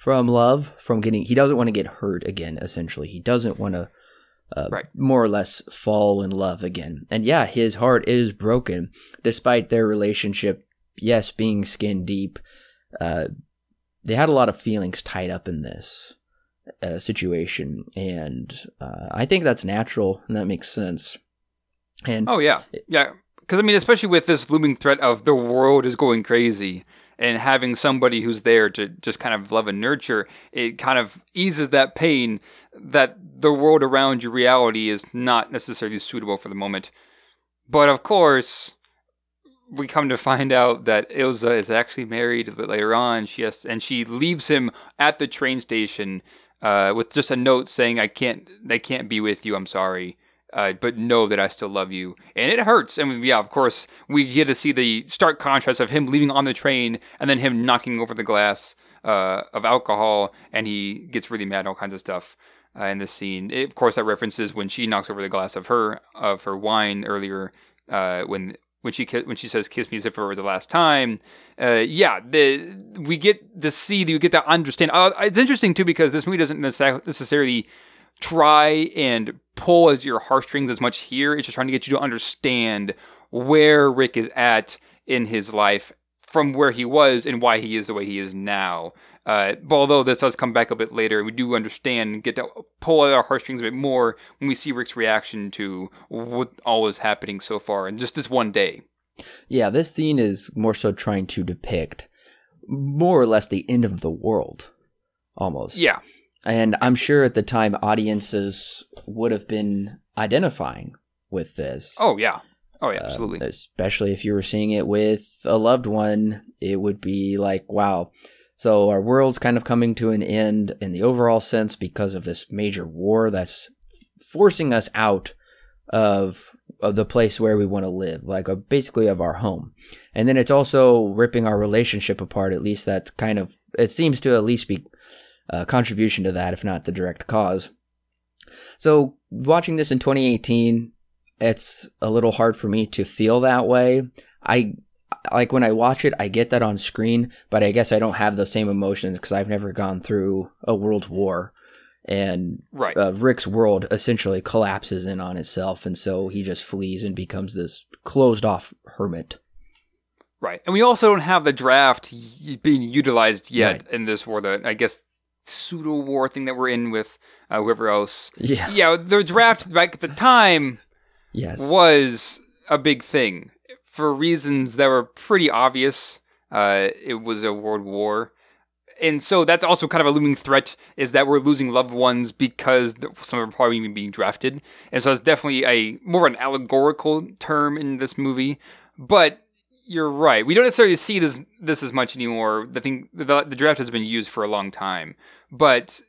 from love, from getting. He doesn't want to get hurt again. Essentially, he doesn't want to. Uh, Right. more or less fall in love again. And yeah, his heart is broken despite their relationship, yes, being skin deep. Uh, they had a lot of feelings tied up in this uh, situation. And uh, I think that's natural and that makes sense. And Oh yeah, yeah. Because I mean, especially with this looming threat of the world is going crazy, and having somebody who's there to just kind of love and nurture, it kind of eases that pain that the world around you, reality, is not necessarily suitable for the moment. But of course, we come to find out that Ilsa is actually married a bit later on. She has, and she leaves him at the train station uh, with just a note saying, "I can't, they can't be with you. I'm sorry." Uh, but know that I still love you. And it hurts. And yeah, of course, we get to see the stark contrast of him leaving on the train and then him knocking over the glass uh, of alcohol, and he gets really mad, and all kinds of stuff. Uh, in this scene, it, of course, that references when she knocks over the glass of her of her wine earlier, uh, when when she when she says "kiss me as if it were the last time." Uh, yeah, the we get to see, you get to understand. Uh, it's interesting too because this movie doesn't necessarily try and pull as your heartstrings as much here. It's just trying to get you to understand where Rick is at in his life from where he was and why he is the way he is now. Uh, but although this does come back a bit later, we do understand and get to pull at our heartstrings a bit more when we see Rick's reaction to what all was happening so far in just this one day. Yeah, this scene is more so trying to depict more or less the end of the world, almost. Yeah. And I'm sure at the time audiences would have been identifying with this. Oh, yeah. Oh, yeah, Uh, absolutely. especially if you were seeing it with a loved one, it would be like, wow. So our world's kind of coming to an end in the overall sense because of this major war that's forcing us out of of the place where we want to live, like uh, basically of our home. And then it's also ripping our relationship apart. At least that's kind of it seems to at least be a contribution to that, if not the direct cause. So watching this in 2018, it's a little hard for me to feel that way. I like when I watch it, I get that on screen, but I guess I don't have the same emotions because I've never gone through a world war. And right. uh, Rick's world essentially collapses in on itself, and so he just flees and becomes this closed off hermit. Right. And we also don't have the draft being utilized yet Right. in this war, the, I guess, pseudo war thing that we're in with uh, whoever else. Yeah. Yeah, the draft back at the time Yes. was a big thing for reasons that were pretty obvious. Uh, it was a world war. And so that's also kind of a looming threat is that we're losing loved ones because some are probably even being drafted. And so it's definitely a more of an allegorical term in this movie. But you're right. We don't necessarily see this this as much anymore. The thing the, the draft has been used for a long time. But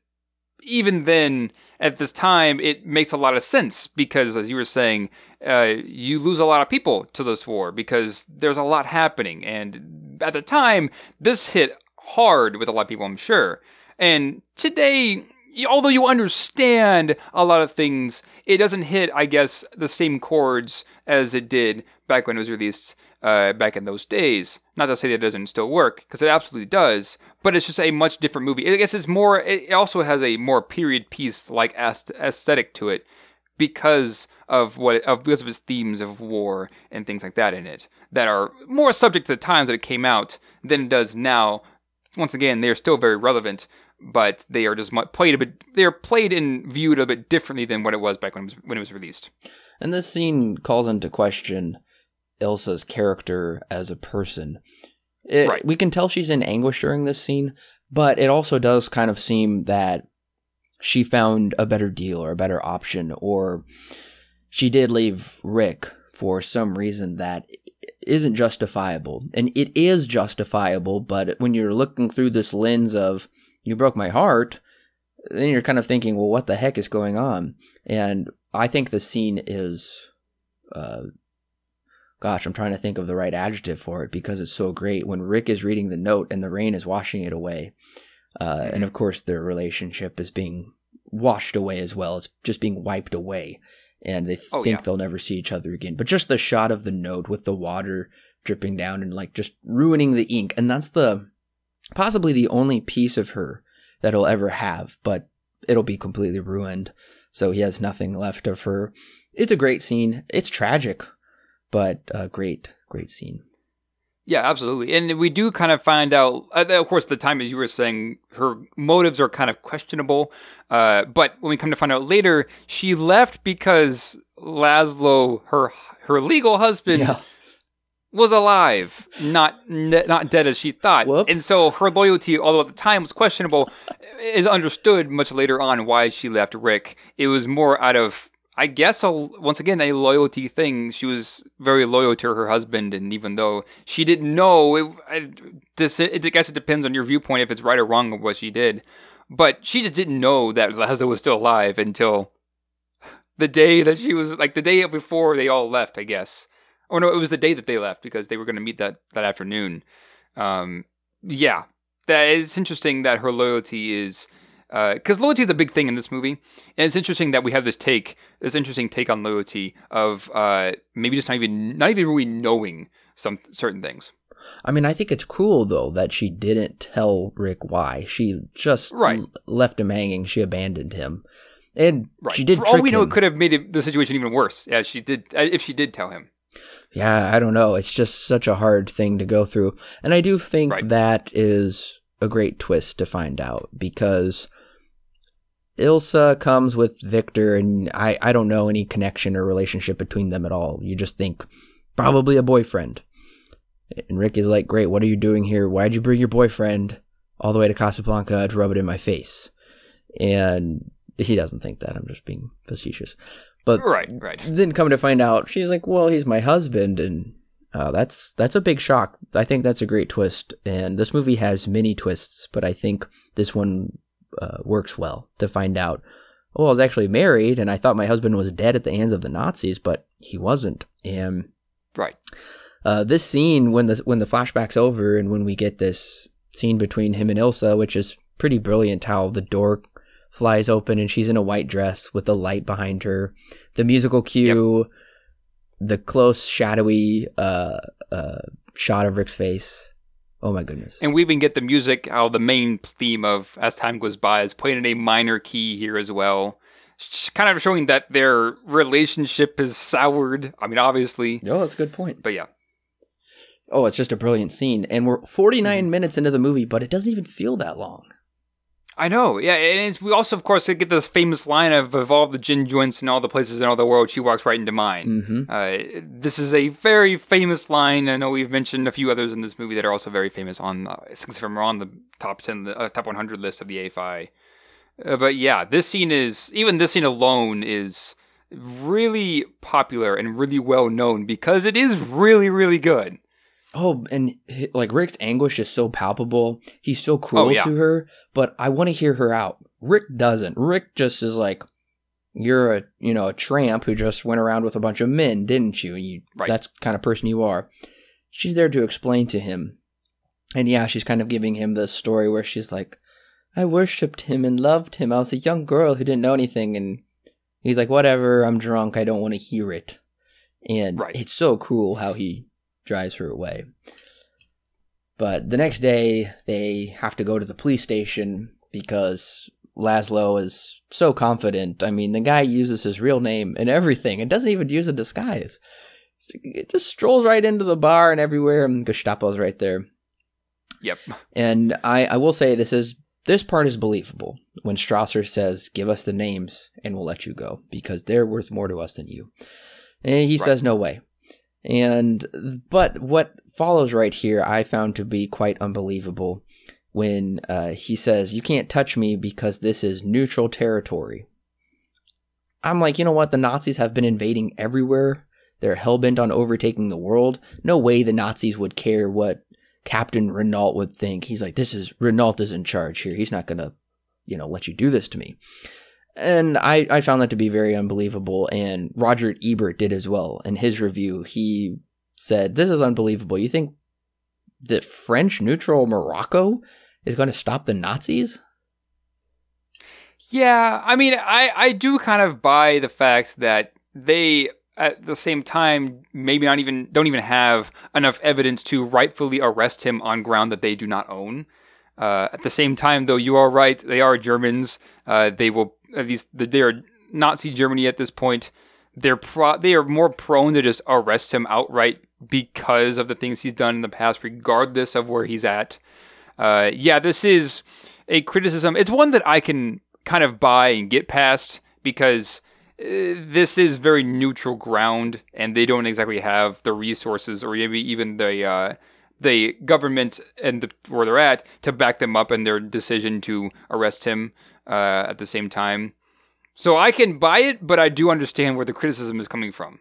even then, at this time, it makes a lot of sense because, as you were saying, uh, you lose a lot of people to this war because there's a lot happening. And at the time, this hit hard with a lot of people, I'm sure. And today, although you understand a lot of things, it doesn't hit, I guess, the same chords as it did back when it was released uh, back in those days. Not to say that it doesn't still work, because it absolutely does, but it's just a much different movie. I guess it's more, it also has a more period piece like aesthetic to it because of what of because of its themes of war and things like that in it that are more subject to the times that it came out than it does now. Once again, they are still very relevant, but they are just played a bit. They are played and viewed a bit differently than what it was back when it was when it was released. And this scene calls into question Ilsa's character as a person. It- Right. We can tell she's in anguish during this scene, but it also does kind of seem that she found a better deal or a better option, or she did leave Rick for some reason that isn't justifiable. And it is justifiable, but when you're looking through this lens of, you broke my heart, then you're kind of thinking, well, what the heck is going on? And I think the scene is, uh, gosh, I'm trying to think of the right adjective for it because it's so great. When Rick is reading the note and the rain is washing it away, uh, and of course their relationship is being washed away as well. It's just being wiped away, and they Oh, think yeah. they'll never see each other again. But just the shot of the note with the water dripping down and like just ruining the ink, and that's the possibly the only piece of her that he'll ever have, but it'll be completely ruined. So he has nothing left of her. It's a great scene. It's tragic, but a great, great scene. Yeah, absolutely. And we do kind of find out, uh, of course, the time as you were saying, her motives are kind of questionable. Uh, but when we come to find out later, she left because Laszlo, her her legal husband, Yeah. was alive, not ne- not dead as she thought. Whoops. And so her loyalty, although at the time was questionable, is understood much later on why she left Rick. It was more out of, I guess, a, once again a loyalty thing. She was very loyal to her husband, and even though she didn't know, it, I, this it, I guess it depends on your viewpoint if it's right or wrong of what she did. But she just didn't know that Laszlo was still alive until the day that she was like the day before they all left, I guess. Or no, it was the day that they left because they were going to meet that that afternoon. Um, yeah, that it's interesting that her loyalty is because loyalty is a big thing in this movie, and it's interesting that we have this take, this interesting take on loyalty of uh, maybe just not even not even really knowing some certain things. I mean, I think it's cruel though that she didn't tell Rick why. She just Right. l- left him hanging. She abandoned him, and Right. she did. For all we know, him. it could have made it, the situation even worse. Yeah, she did. uh, If she did tell him. Yeah, I don't know. It's just such a hard thing to go through. And I do think Right. that is a great twist to find out because Ilsa comes with Victor, and I, I don't know any connection or relationship between them at all. You just think probably a boyfriend. And Rick is like, Great, what are you doing here? Why'd you bring your boyfriend all the way to Casablanca to rub it in my face? And he doesn't think that. I'm just being facetious. But Right. Right. then come to find out she's like well he's my husband and uh, that's that's a big shock i think that's a great twist and this movie has many twists but i think this one uh, works well to find out oh i was actually married and i thought my husband was dead at the hands of the nazis but he wasn't and Right. uh, this scene when the when the flashback's over and when we get this scene between him and Ilsa, which is pretty brilliant, how the door flies open and she's in a white dress with the light behind her, the musical cue, the close shadowy uh, uh, shot of Rick's face. Oh my goodness! And we even get the music, how the main theme of As Time Goes By is played in a minor key here as well. Sh- Kind of showing that their relationship is soured. I mean, obviously. No, that's a good point. But yeah. Oh, it's just a brilliant scene, and we're 49 mm-hmm. minutes into the movie, but it doesn't even feel that long. I know, yeah, and it's, we also, of course, get this famous line of of all the gin joints and all the places in all the world, she walks right into mine. hmm Uh, this is a very famous line. I know we've mentioned a few others in this movie that are also very famous on, uh, if I'm on the top ten, uh, top 100 list of the AFI. Uh, but yeah, this scene is even this scene alone is really popular and really well known because it is really, really good. Oh, and like Rick's anguish is so palpable. He's so cruel Oh, yeah. to her, but I want to hear her out. Rick doesn't. Rick just is like, "You're a you know a tramp who just went around with a bunch of men, didn't you? And you Right. that's the kind of person you are." She's there to explain to him, and yeah, she's kind of giving him this story where she's like, "I worshipped him and loved him. I was a young girl who didn't know anything," and he's like, "Whatever. I'm drunk. I don't want to hear it." And Right. it's so cruel how he drives her away. But the next day, they have to go to the police station because Laszlo is so confident. I mean, the guy uses his real name and everything and doesn't even use a disguise. It just strolls right into the bar and everywhere, and Gestapo's right there. Yep. And I, I will say this is this part is believable when Strasser says, "Give us the names and we'll let you go because they're worth more to us than you." And he Right. says, "No way." And but what follows right here, I found to be quite unbelievable when uh, he says, "You can't touch me because this is neutral territory." I'm like, you know what? The Nazis have been invading everywhere. They're hell bent on overtaking the world. No way the Nazis would care what Captain Renault would think. He's like, this is Renault is in charge here. He's not gonna, you know, let you do this to me. And I, I found that to be very unbelievable. And Roger Ebert did as well. In his review, he said, This is unbelievable. You think that French neutral Morocco is going to stop the Nazis? Yeah, I mean, I, I do kind of buy the fact that they, at the same time, maybe not even don't even have enough evidence to rightfully arrest him on ground that they do not own. Uh, at the same time, though, you are right; they are Germans. Uh, they will at least they are Nazi Germany at this point. They're pro- they are more prone to just arrest him outright because of the things he's done in the past, regardless of where he's at. Uh, yeah, this is a criticism. It's one that I can kind of buy and get past because this is very neutral ground, and they don't exactly have the resources or maybe even the uh, the government and the, where they're at to back them up in their decision to arrest him uh, at the same time. So I can buy it, but I do understand where the criticism is coming from.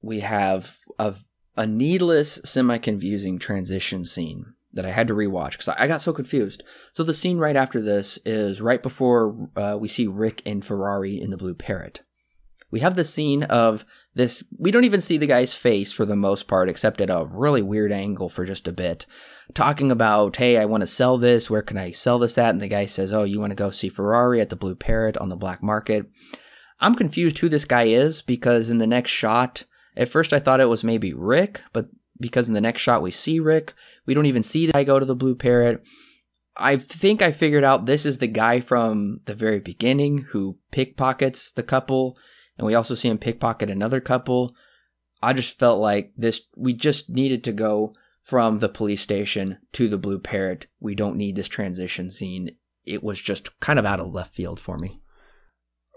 We have a, a needless, semi confusing transition scene that I had to rewatch because I got so confused. So the scene right after this is right before uh, we see Rick and Ferrari in the Blue Parrot. We have the scene of this. We don't even see the guy's face for the most part, except at a really weird angle for just a bit. Talking about, hey, I want to sell this. Where can I sell this at? And the guy says, oh, you want to go see Ferrari at the Blue Parrot on the black market. I'm confused who this guy is because in the next shot, at first I thought it was maybe Rick, but because in the next shot we see Rick, we don't even see the guy go to the Blue Parrot. I think I figured out this is the guy from the very beginning who pickpockets the couple and we also see him pickpocket another couple. I just felt like this, we just needed to go from the police station to the Blue Parrot. We don't need this transition scene. It was just kind of out of left field for me.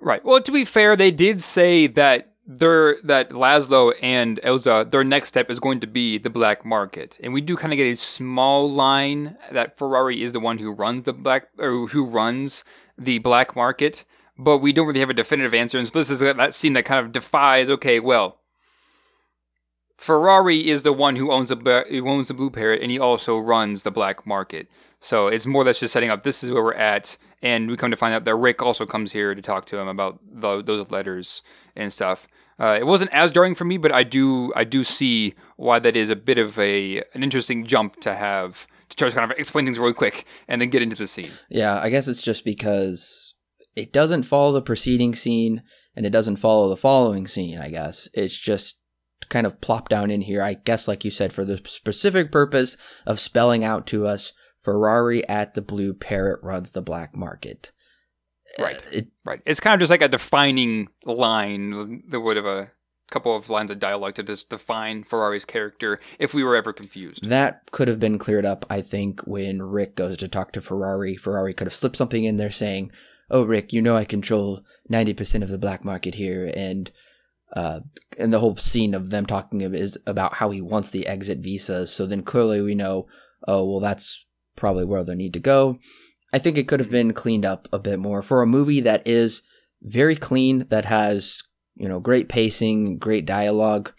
Right. Well, to be fair, they did say that their that Laszlo and Ilsa, their next step is going to be the black market, and we do kind of get a small line that Ferrari is the one who runs the black or who runs the black market, but we don't really have a definitive answer. And so this is that scene that kind of defies. Okay, well, Ferrari is the one who owns the who owns the Blue Parrot, and he also runs the black market. So it's more or less just setting up. This is where we're at, and we come to find out that Rick also comes here to talk to him about the, those letters and stuff. Uh, it wasn't as jarring for me, but I do I do see why that is a bit of a an interesting jump to have to try to kind of explain things really quick and then get into the scene. Yeah, I guess it's just because it doesn't follow the preceding scene and it doesn't follow the following scene, I guess. It's just kind of plopped down in here, I guess, like you said, for the specific purpose of spelling out to us Ferrari at the Blue Parrot runs the black market. Right. Uh, it, right. It's kind of just like a defining line that would have a couple of lines of dialogue to just define Ferrari's character if we were ever confused. That could have been cleared up, I think, when Rick goes to talk to Ferrari. Ferrari could have slipped something in there saying, oh rick you know i control 90% of the black market here and uh, and the whole scene of them talking is about how he wants the exit visas so then clearly we know oh well that's probably where they need to go. I think it could have been cleaned up a bit more for a movie that is very clean that has you know great pacing great dialogue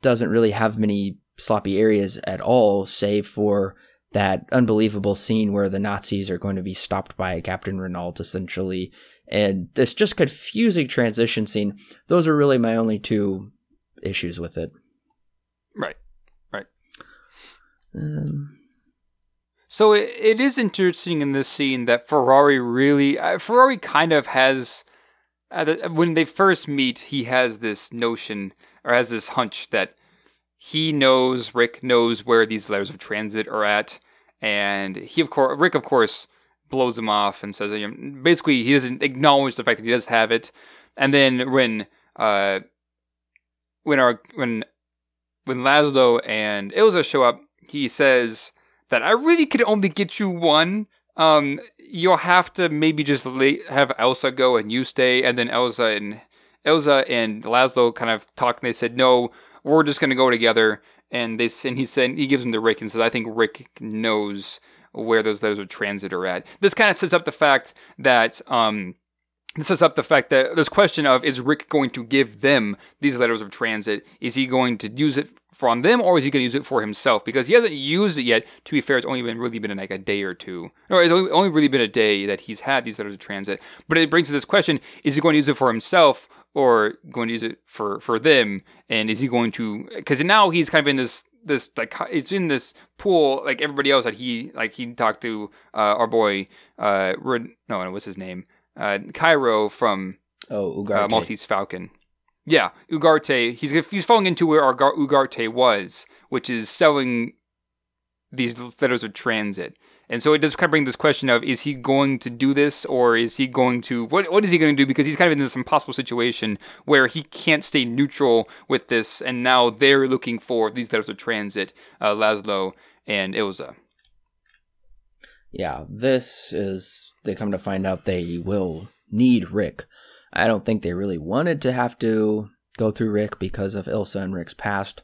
doesn't really have many sloppy areas at all save for that unbelievable scene where the Nazis are going to be stopped by Captain Renault, essentially, and this just confusing transition scene. Those are really my only two issues with it. Right, right. Um, so it, it is interesting in this scene that Ferrari really, uh, Ferrari kind of has, uh, when they first meet, he has this notion or has this hunch that he knows Rick knows where these letters of transit are at, and he of course Rick of course blows him off and says you know, basically he doesn't acknowledge the fact that he does have it, and then when uh when our when when Laszlo and Ilsa show up, he says that I really could only get you one. Um, you'll have to maybe just have Ilsa go and you stay, and then Ilsa and Ilsa and Laszlo kind of talk, and they said no we're just gonna go together. And they and he said he gives them to Rick and says, I think Rick knows where those letters of transit are at. This kind of sets up the fact that um, this sets up the fact that this question of is Rick going to give them these letters of transit? Is he going to use it from them or is he going to use it for himself? Because he hasn't used it yet. To be fair, it's only been really been like a day or two. Or it's only, only really been a day that he's had these letters of transit. But it brings to this question: Is he going to use it for himself or going to use it for for them? And is he going to? Because now he's kind of in this this like it's in this pool like everybody else that he like he talked to uh, our boy uh no no what's his name uh Cairo from oh Ugarte. Uh, Maltese Falcon. Yeah, Ugarte. He's he's falling into where our Ugarte was, which is selling these letters of transit. And so it does kind of bring this question of is he going to do this or is he going to what what is he going to do because he's kind of in this impossible situation where he can't stay neutral with this and now they're looking for these letters of transit, uh, Laszlo and Ilsa. Yeah, this is they come to find out they will need Rick. I don't think they really wanted to have to go through Rick because of Ilsa and Rick's past.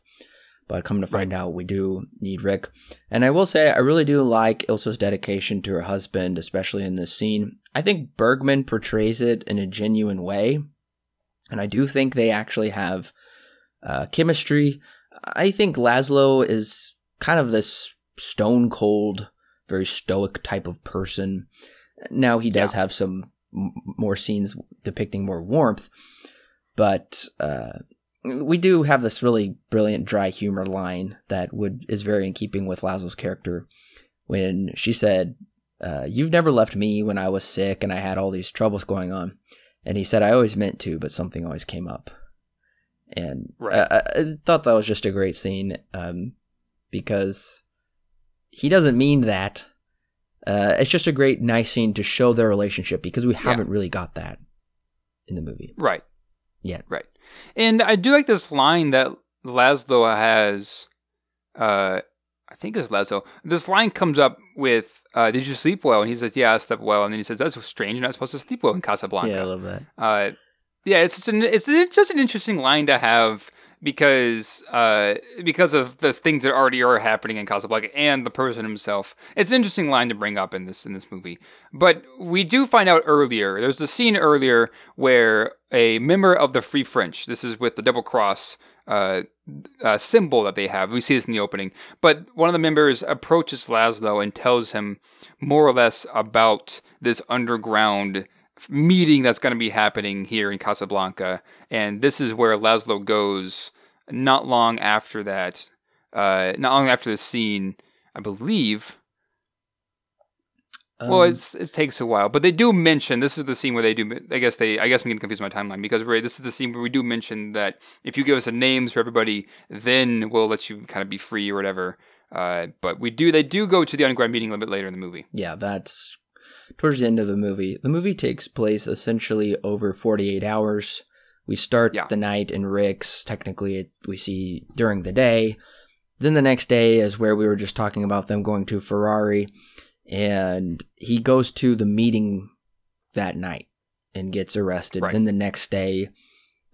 But come to find right. out, we do need Rick. And I will say, I really do like Ilsa's dedication to her husband, especially in this scene. I think Bergman portrays it in a genuine way. And I do think they actually have uh, chemistry. I think Laszlo is kind of this stone cold, very stoic type of person. Now he does yeah. have some m- more scenes depicting more warmth, but uh, we do have this really brilliant dry humor line that would is very in keeping with Laszlo's character when she said, uh, "You've never left me when I was sick and I had all these troubles going on," and he said, "I always meant to, but something always came up." And right. I, I, thought that was just a great scene um, because he doesn't mean that. Uh, it's just a great, nice scene to show their relationship because we haven't really got that in the movie. Right. Yet. Right. And I do like this line that Laszlo has. Uh, I think it's Laszlo. This line comes up with, uh, "Did you sleep well?" And he says, "Yeah, I slept well." And then he says, "That's strange. You're not supposed to sleep well in Casablanca." Yeah, I love that. Uh, yeah, it's just an, it's just an interesting line to have because uh, because of the things that already are happening in Casablanca and the person himself. It's an interesting line to bring up in this in this movie. But we do find out earlier. There's a scene earlier where a member of the Free French. This is with the double cross. Uh, uh, symbol that they have. We see this in the opening. But one of the members approaches Laszlo and tells him more or less about this underground meeting that's going to be happening here in Casablanca. And this is where Laszlo goes not long after that. Uh, not long after the scene, I believe. Um, well, it's it takes a while, but they do mention this is the scene where they do. I guess they. I guess I'm getting confused my timeline because we this is the scene where we do mention that if you give us a names for everybody, then we'll let you kind of be free or whatever. Uh, but we do. They do go to the underground meeting a little bit later in the movie. Yeah, that's towards the end of the movie. The movie takes place essentially over 48 hours. We start yeah. the night in Rick's. Technically, it, we see during the day. Then the next day is where we were just talking about them going to Ferrari. And he goes to the meeting that night and gets arrested. Right. Then the next day,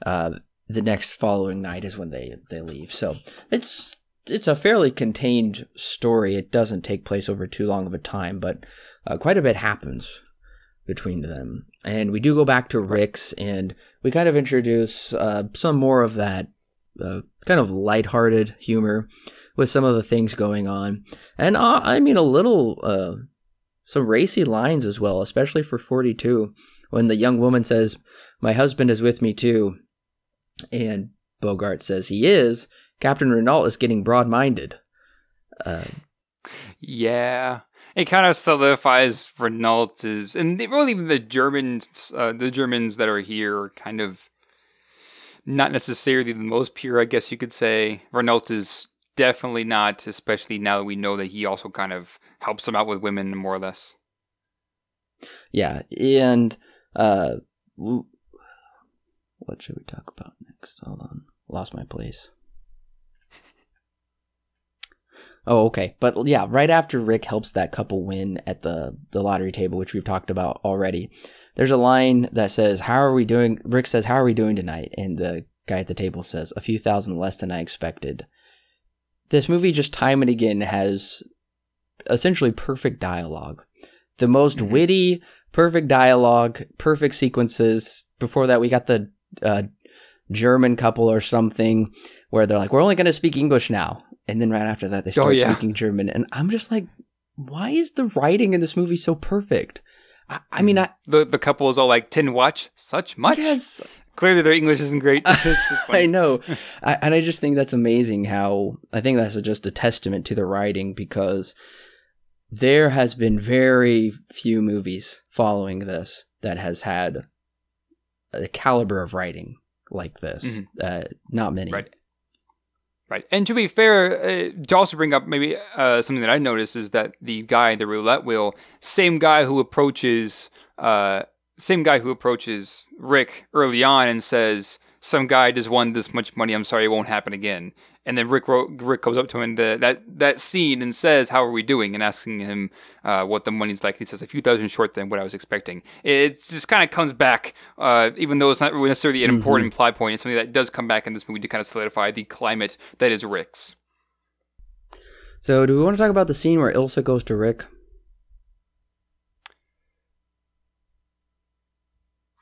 uh, the next following night is when they, they leave. So it's it's a fairly contained story. It doesn't take place over too long of a time, but uh, quite a bit happens between them. And we do go back to Rick's, and we kind of introduce uh, some more of that uh, kind of lighthearted humor with some of the things going on. And uh, I mean, a little, uh, some racy lines as well, especially for 42, when the young woman says, My husband is with me too. And Bogart says he is. Captain Renault is getting broad minded. Uh, yeah it kind of solidifies Renault is, and really even the Germans, uh, the Germans that are here, kind of not necessarily the most pure, I guess you could say. Renault is definitely not, especially now that we know that he also kind of helps them out with women, more or less. Yeah, and uh, what should we talk about next? Hold on, lost my place. Oh, okay. But yeah, right after Rick helps that couple win at the, the lottery table, which we've talked about already, there's a line that says, How are we doing? Rick says, How are we doing tonight? And the guy at the table says, A few thousand less than I expected. This movie, just time and again, has essentially perfect dialogue. The most mm-hmm. witty, perfect dialogue, perfect sequences. Before that, we got the uh, German couple or something where they're like, We're only going to speak English now and then right after that they oh, start oh, yeah. speaking German, and I'm just like, why is the writing in this movie so perfect? I, I mean, I the the couple is all like tin watch such much. Yes, <laughs> clearly their English isn't great. <laughs> I know, <laughs> I, and I just think that's amazing. How I think that's just a testament to the writing because there has been very few movies following this that has had a caliber of writing like this. Mm-hmm. Uh, not many. Right. Right. And to be fair, uh, to also bring up maybe uh, something that I noticed is that the guy, the roulette wheel, same guy who approaches, uh, same guy who approaches Rick early on and says, "Some guy just won this much money. I'm sorry, it won't happen again." And then Rick Rick goes up to him in the, that that scene and says, "How are we doing?" and asking him uh, what the money's like. He says, "A few thousand short than what I was expecting." It just kind of comes back, uh, even though it's not necessarily an mm-hmm. important plot point. It's something that does come back in this movie to kind of solidify the climate that is Rick's. So, do we want to talk about the scene where Ilsa goes to Rick?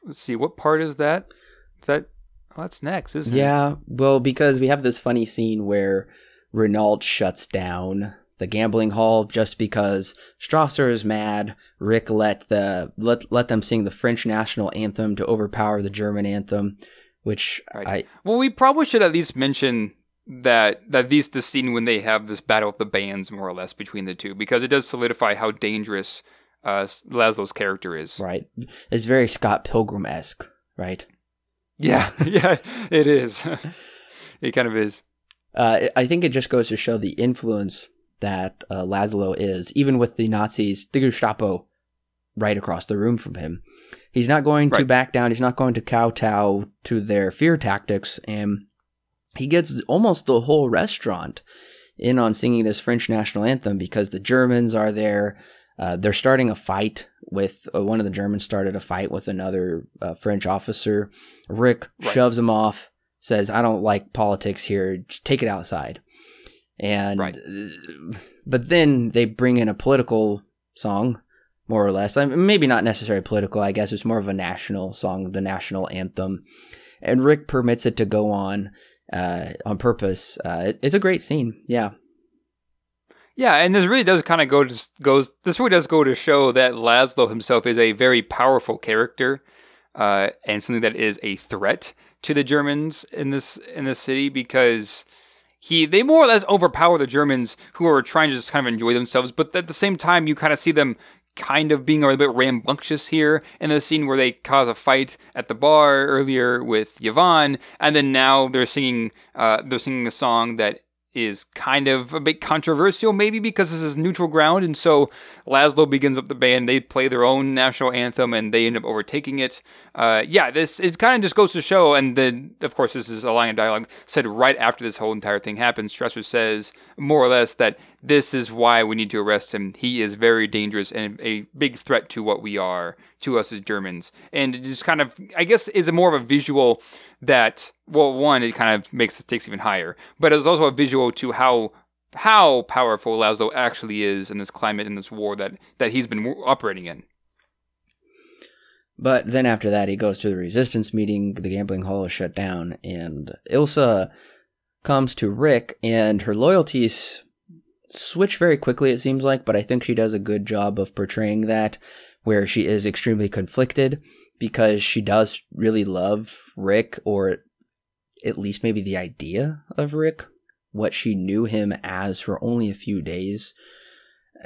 Let's see, what part is that? Is that oh, that's next, isn't yeah, it? Yeah, well, because we have this funny scene where Renault shuts down the gambling hall just because Strasser is mad. Rick let the let let them sing the French national anthem to overpower the German anthem, which right. I well, we probably should at least mention that that these the scene when they have this battle of the bands more or less between the two because it does solidify how dangerous uh, Laszlo's character is. Right. It's very Scott Pilgrim esque, right? Yeah, <laughs> yeah, it is. <laughs> it kind of is. Uh, I think it just goes to show the influence that uh, Laszlo is, even with the Nazis, the Gestapo, right across the room from him. He's not going right. to back down. He's not going to kowtow to their fear tactics, and he gets almost the whole restaurant in on singing this French national anthem because the Germans are there. Uh, they're starting a fight with uh, one of the Germans started a fight with another uh, French officer. Rick right. shoves him off, says, "I don't like politics here. Just take it outside." And right. Uh, but then they bring in a political song, more or less. I mean, maybe not necessarily political. I guess it's more of a national song, the national anthem. And Rick permits it to go on uh, on purpose. Uh, it, it's a great scene. Yeah. Yeah, and this really does kind of go to goes. This really does go to show that Laszlo himself is a very powerful character, uh, and something that is a threat to the Germans in this in this city because he they more or less overpower the Germans who are trying to just kind of enjoy themselves. But at the same time, you kind of see them kind of being a little bit rambunctious here in the scene where they cause a fight at the bar earlier with Yvonne, and then now they're singing uh, they're singing a song that is kind of a bit controversial, maybe because this is neutral ground. And so Laszlo begins up the band. They play their own national anthem and they end up overtaking it. Uh, yeah, this it kind of just goes to show. And then, of course, this is a line of dialogue said right after this whole entire thing happens. Strasser says more or less that this is why we need to arrest him. He is very dangerous and a big threat to what we are, to us as Germans. And it just kind of, I guess, is a more of a visual that well, one it kind of makes the stakes even higher, but it's also a visual to how how powerful Laszlo actually is in this climate in this war that that he's been operating in. But then after that, he goes to the resistance meeting. The gambling hall is shut down, and Ilsa comes to Rick, and her loyalties switch very quickly. It seems like, but I think she does a good job of portraying that, where she is extremely conflicted because she does really love Rick, or at least maybe the idea of Rick, what she knew him as for only a few days.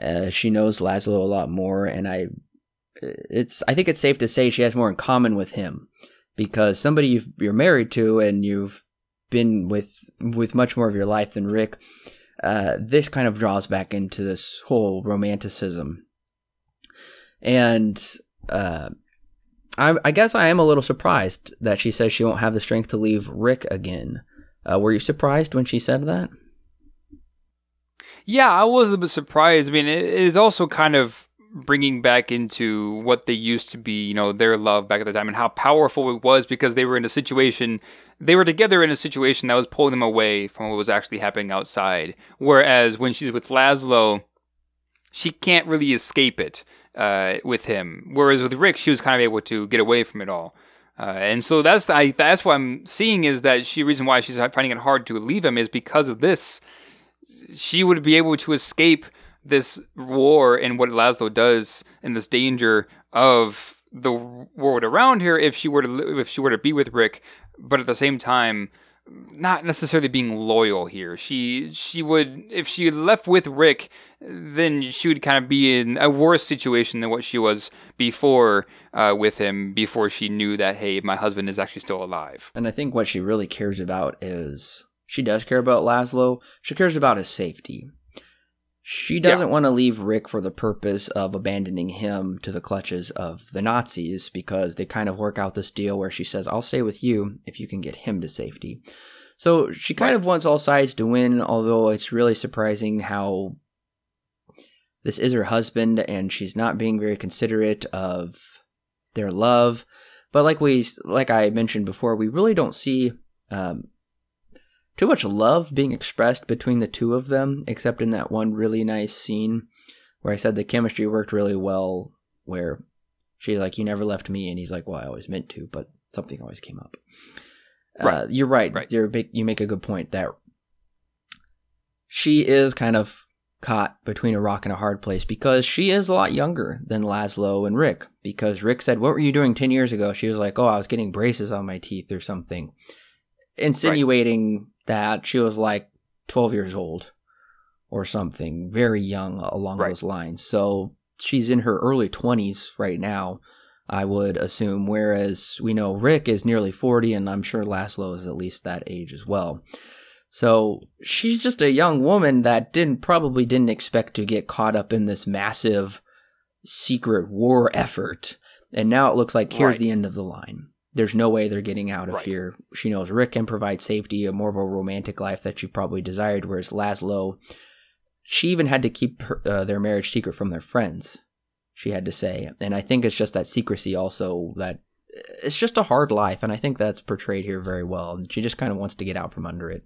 Uh, she knows Laszlo a lot more, and I, it's I think it's safe to say she has more in common with him because somebody you you're married to and you've been with with much more of your life than Rick. Uh, this kind of draws back into this whole romanticism, and uh, I, I, guess I am a little surprised that she says she won't have the strength to leave Rick again. Uh, were you surprised when she said that? Yeah, I was a bit surprised. I mean, it is also kind of bringing back into what they used to be, you know, their love back at the time and how powerful it was because they were in a situation, they were together in a situation that was pulling them away from what was actually happening outside. Whereas when she's with Laszlo, she can't really escape it uh, with him. Whereas with Rick, she was kind of able to get away from it all. Uh, and so that's I, that's what I'm seeing is that she reason why she's finding it hard to leave him is because of this. She would be able to escape this war and what Laszlo does and this danger of the world around her if she were to if she were to be with Rick, but at the same time not necessarily being loyal here. She she would if she left with Rick, then she would kind of be in a worse situation than what she was before uh, with him. Before she knew that hey, my husband is actually still alive. And I think what she really cares about is she does care about Laszlo. She cares about his safety. She doesn't yeah. want to leave Rick for the purpose of abandoning him to the clutches of the Nazis because they kind of work out this deal where she says, I'll stay with you if you can get him to safety. So she kind Right. of wants all sides to win, although it's really surprising how this is her husband and she's not being very considerate of their love. But like we like I mentioned before, we really don't see um, too much love being expressed between the two of them, except in that one really nice scene where I said the chemistry worked really well, where she's like, "You never left me," and he's like, "Well, I always meant to, but something always came up." Uh, you're right. Right. You're big, you make a good point that she is kind of caught between a rock and a hard place because she is a lot younger than Laszlo and Rick. Because Rick said, What were you doing 10 years ago? She was like, Oh, I was getting braces on my teeth or something. Insinuating that she was like 12 years old or something, very young along Right. those lines. So she's in her early 20s right now, I would assume. Whereas we know Rick is nearly 40, and I'm sure Laszlo is at least that age as well. So she's just a young woman that didn't probably didn't expect to get caught up in this massive secret war effort. And now it looks like here's Right. the end of the line. There's no way they're getting out of Right. here. She knows Rick can provide safety, a more of a romantic life that she probably desired, whereas Laszlo, she even had to keep her, uh, their marriage secret from their friends. She had to say, and I think it's just that secrecy also that it's just a hard life, and I think that's portrayed here very well. And she just kind of wants to get out from under it.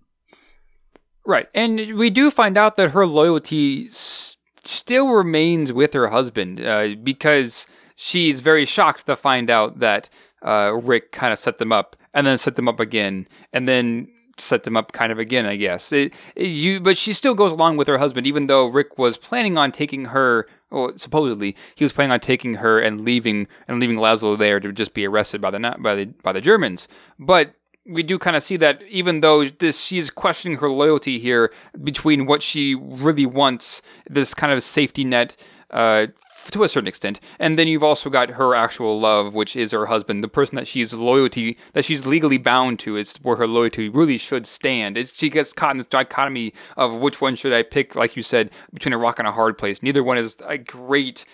Right. And we do find out that her loyalty s- still remains with her husband uh, because she's very shocked to find out that uh, Rick kind of set them up and then set them up again and then set them up kind of again, I guess. It, it- you, but she still goes along with her husband, even though Rick was planning on taking her. Well, supposedly he was planning on taking her and leaving and leaving Laszlo there to just be arrested by the by the by the Germans. But we do kind of see that even though this she's questioning her loyalty here between what she really wants, this kind of safety net uh, to a certain extent, and then you've also got her actual love, which is her husband, the person that she's loyalty that she's legally bound to. Is where her loyalty really should stand. It's, she gets caught in this dichotomy of which one should I pick, like you said, between a rock and a hard place. Neither one is a great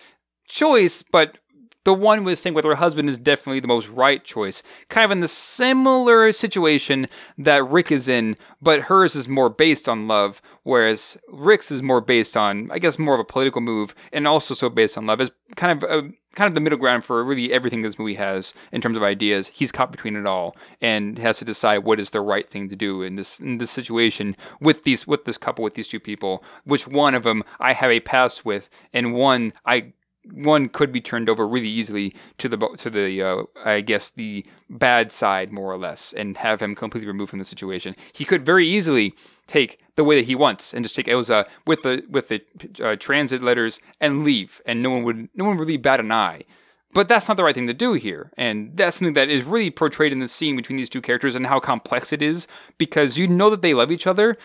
choice, but the one with staying with her husband is definitely the most right choice. Kind of in the similar situation that Rick is in, but hers is more based on love, whereas Rick's is more based on, I guess, more of a political move, and also so based on love. Is kind of a, kind of the middle ground for really everything this movie has in terms of ideas. He's caught between it all and has to decide what is the right thing to do in this in this situation with these with this couple with these two people. Which one of them I have a past with, and one I one could be turned over really easily to the to the uh, I guess the bad side more or less, and have him completely removed from the situation. He could very easily take the way that he wants and just take Ilsa with the with the uh, transit letters and leave, and no one would no one would really bat an eye. But that's not the right thing to do here. And that's something that is really portrayed in the scene between these two characters and how complex it is because you know that they love each other,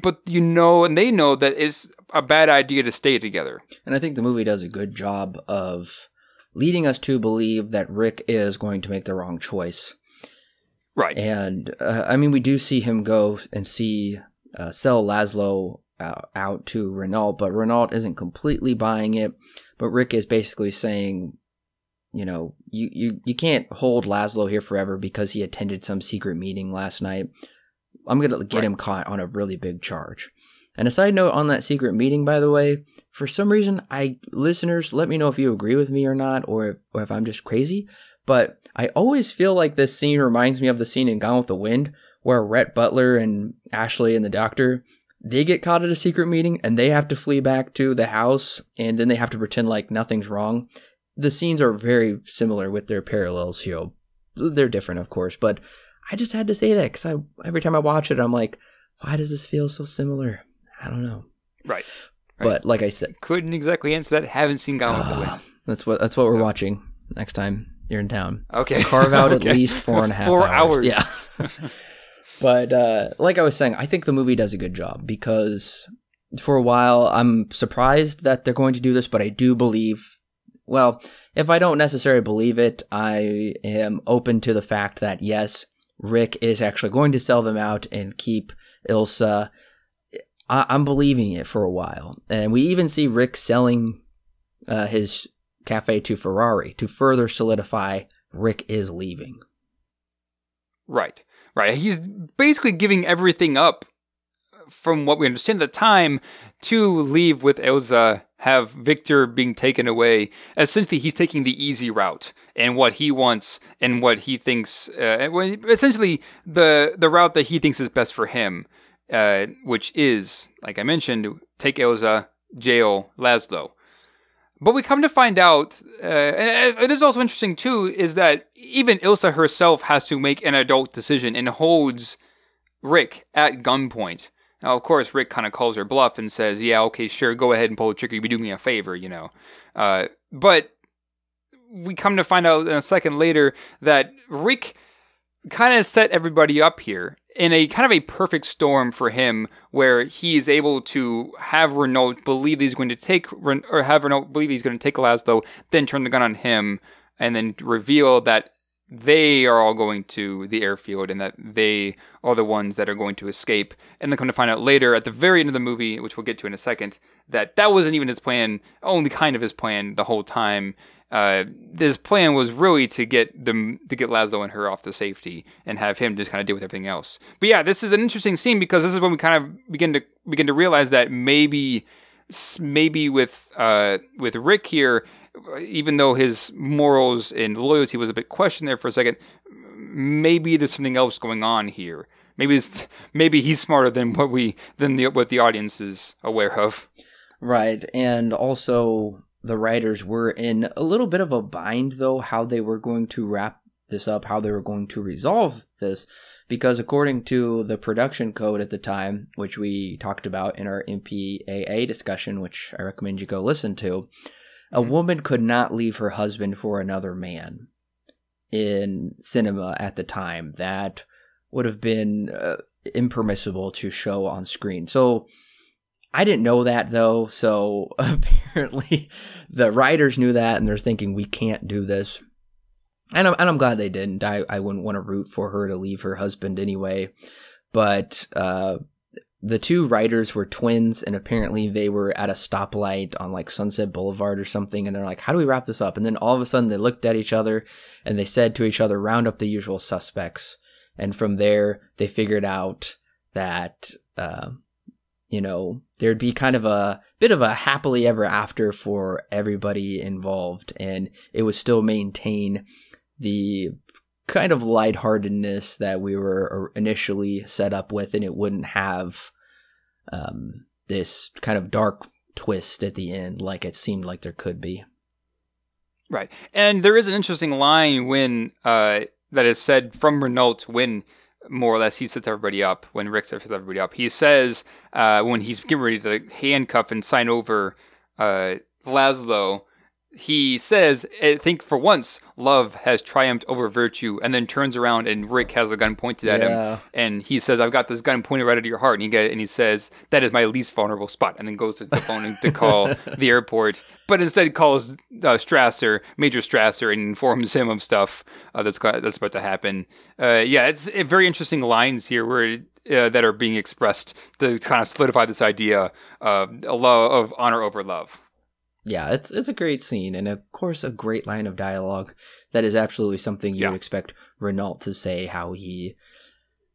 but you know, and they know that it's a bad idea to stay together. And I think the movie does a good job of leading us to believe that Rick is going to make the wrong choice. Right. And uh, I mean, we do see him go and see uh, sell Laszlo uh, out to Renault, but Renault isn't completely buying it. But Rick is basically saying, you know, you, you, you can't hold Laszlo here forever because he attended some secret meeting last night. I'm going to get Right. him caught on a really big charge. And a side note on that secret meeting, by the way, for some reason, I listeners, let me know if you agree with me or not, or, or if I'm just crazy. But I always feel like this scene reminds me of the scene in Gone with the Wind, where Rhett Butler and Ashley and the doctor they get caught at a secret meeting and they have to flee back to the house, and then they have to pretend like nothing's wrong. The scenes are very similar with their parallels here. They're different, of course, but I just had to say that because I every time I watch it, I'm like, why does this feel so similar? I don't know. Right. But like I said, Couldn't exactly answer that. Haven't seen Gone with the ah, Wind. that's what that's what we're watching next time you're in town. Okay. Carve out <laughs> Okay. at least four and a half Four hours. hours. Yeah. <laughs> but uh, like I was saying, I think the movie does a good job because for a while I'm surprised that they're going to do this, but I do believe. Well, if I don't necessarily believe it, I am open to the fact that yes, Rick is actually going to sell them out and keep Ilsa. I- I'm believing it for a while, and we even see Rick selling uh, his cafe to Ferrari to further solidify Rick is leaving. Right. right? He's basically giving everything up from what we understand at the time to leave with Ilsa, have Victor being taken away. Essentially, he's taking the easy route and what he wants and what he thinks, uh, essentially, the, the route that he thinks is best for him, uh, which is, like I mentioned, take Ilsa, jail Laszlo. But we come to find out, uh, and it is also interesting too, is that even Ilsa herself has to make an adult decision and holds Rick at gunpoint. Now, of course, Rick kind of calls her bluff and says, "Yeah, okay, sure, go ahead and pull the trigger. You'd be doing me a favor, you know." Uh, but we come to find out a second later that Rick kind of set everybody up here in a kind of a perfect storm for him where he is able to have Renault believe he's going to take or have Renault believe he's going to take Laszlo, then turn the gun on him and then reveal that they are all going to the airfield and that they are the ones that are going to escape. And then come to find out later at the very end of the movie, which we'll get to in a second, that that wasn't even his plan, only kind of his plan the whole time uh, his plan was really to get them to get Laszlo and her off to safety and have him just kind of deal with everything else. But yeah, this is an interesting scene because this is when we kind of begin to begin to realize that maybe maybe with uh, with Rick here, even though his morals and loyalty was a bit questioned there for a second, maybe there's something else going on here. Maybe it's, <laughs> maybe he's smarter than what we than the what the audience is aware of. Right, and also the writers were in a little bit of a bind, though, how they were going to wrap this up, how they were going to resolve this, because according to the production code at the time, which we talked about in our MPAA discussion, which I recommend you go listen to, a mm-hmm. woman could not leave her husband for another man in cinema at the time. That would have been uh, impermissible to show on screen. So I didn't know that though, so <laughs> apparently the writers knew that and they're thinking we can't do this. And I'm, and I'm glad they didn't. I, I wouldn't want to root for her to leave her husband anyway. But uh, the two writers were twins, and apparently they were at a stoplight on like Sunset Boulevard or something. And they're like, How do we wrap this up? And then all of a sudden they looked at each other and they said to each other, Round up the usual suspects. And from there, they figured out that, uh, you know, there'd be kind of a bit of a happily ever after for everybody involved, and it would still maintain the kind of lightheartedness that we were initially set up with, and it wouldn't have um, this kind of dark twist at the end like it seemed like there could be. Right, and there is an interesting line when uh, that is said from Renault when more or less he sets everybody up when Rick sets everybody up. He says uh, when he's getting ready to handcuff and sign over uh, Laszlo, he says, I think for once, love has triumphed over virtue, and then turns around and Rick has a gun pointed at yeah. him, and he says, "I've got this gun pointed right at your heart," and he get, and he says, "That is my least vulnerable spot," and then goes to the phone to call <laughs> the airport, but instead calls uh, Strasser, Major Strasser, and informs him of stuff uh, that's that's about to happen. Uh, yeah, it's very interesting lines here where. Uh, that are being expressed to kind of solidify this idea of, of honor over love yeah, it's it's a great scene, and of course, a great line of dialogue. That is absolutely something you yeah. would expect Renault to say. How he,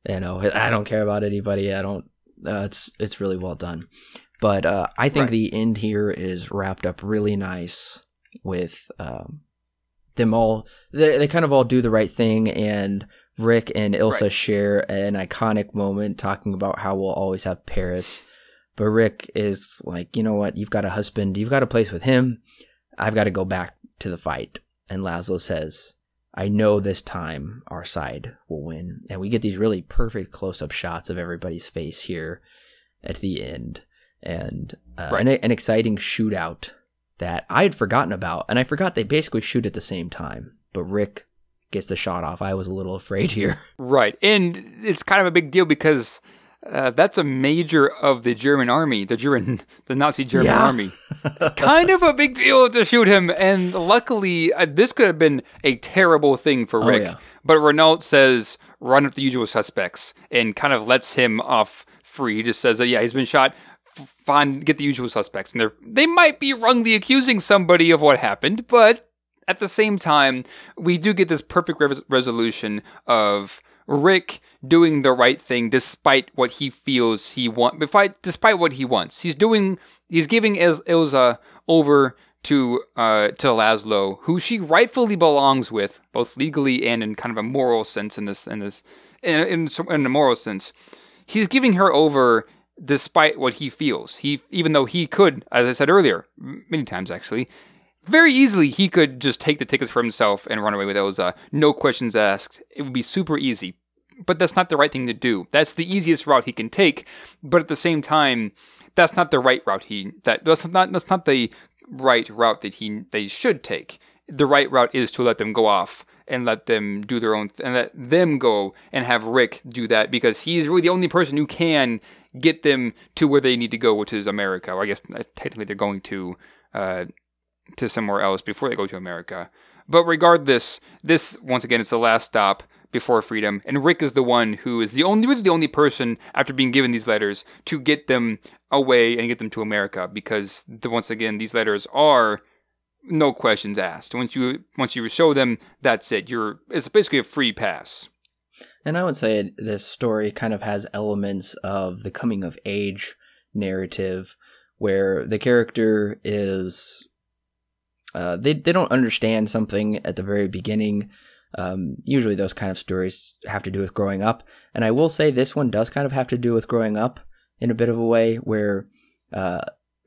you know, I don't care about anybody. I don't. Uh, it's it's really well done, but uh, I think right. the end here is wrapped up really nice with um, them all. They they kind of all do the right thing, and Rick and Ilsa right. share an iconic moment talking about how we'll always have Paris but Rick is like, you know what? You've got a husband. You've got a place with him. I've got to go back to the fight. And Laszlo says, I know this time our side will win. And we get these really perfect close up shots of everybody's face here at the end. And uh, right. an, an exciting shootout that I had forgotten about. And I forgot they basically shoot at the same time. But Rick gets the shot off. I was a little <laughs> afraid here. Right. And it's kind of a big deal because uh, that's a major of the German army, the German, <laughs> the Nazi German yeah. army. kind of a big deal to shoot him, and luckily, uh, this could have been a terrible thing for oh, Rick. Oh, yeah. But Renault says, "Run up the usual suspects," and kind of lets him off free. He just says that yeah, he's been shot. Fine, get the usual suspects, and they they might be wrongly accusing somebody of what happened, but at the same time, we do get this perfect re- resolution of Rick doing the right thing despite what he feels he want, despite what he wants. He's doing, he's giving Il- Ilsa over to uh, to Laszlo, who she rightfully belongs with, both legally and in kind of a moral sense. In this, in this, in, in, in a moral sense, he's giving her over despite what he feels. He, even though he could, as I said earlier, many times actually, very easily he could just take the tickets for himself and run away with Ilsa, no questions asked. It would be super easy. But that's not the right thing to do. That's the easiest route he can take, but at the same time, that's not the right route he that that's not that's not the right route that he they should take. The right route is to let them go off and let them do their own th- and let them go and have Rick do that because he's really the only person who can get them to where they need to go, which is America. Or I guess uh, technically they're going to uh, to somewhere else before they go to America. But regardless, this once again is the last stop before freedom, and Rick is the one who is the only really the only person after being given these letters to get them away and get them to America because the, once again these letters are no questions asked. Once you once you show them, that's it. You're it's basically a free pass. And I would say this story kind of has elements of the coming of age narrative where the character is uh, they they don't understand something at the very beginning. Um, usually, those kind of stories have to do with growing up, and I will say this one does kind of have to do with growing up in a bit of a way, where uh,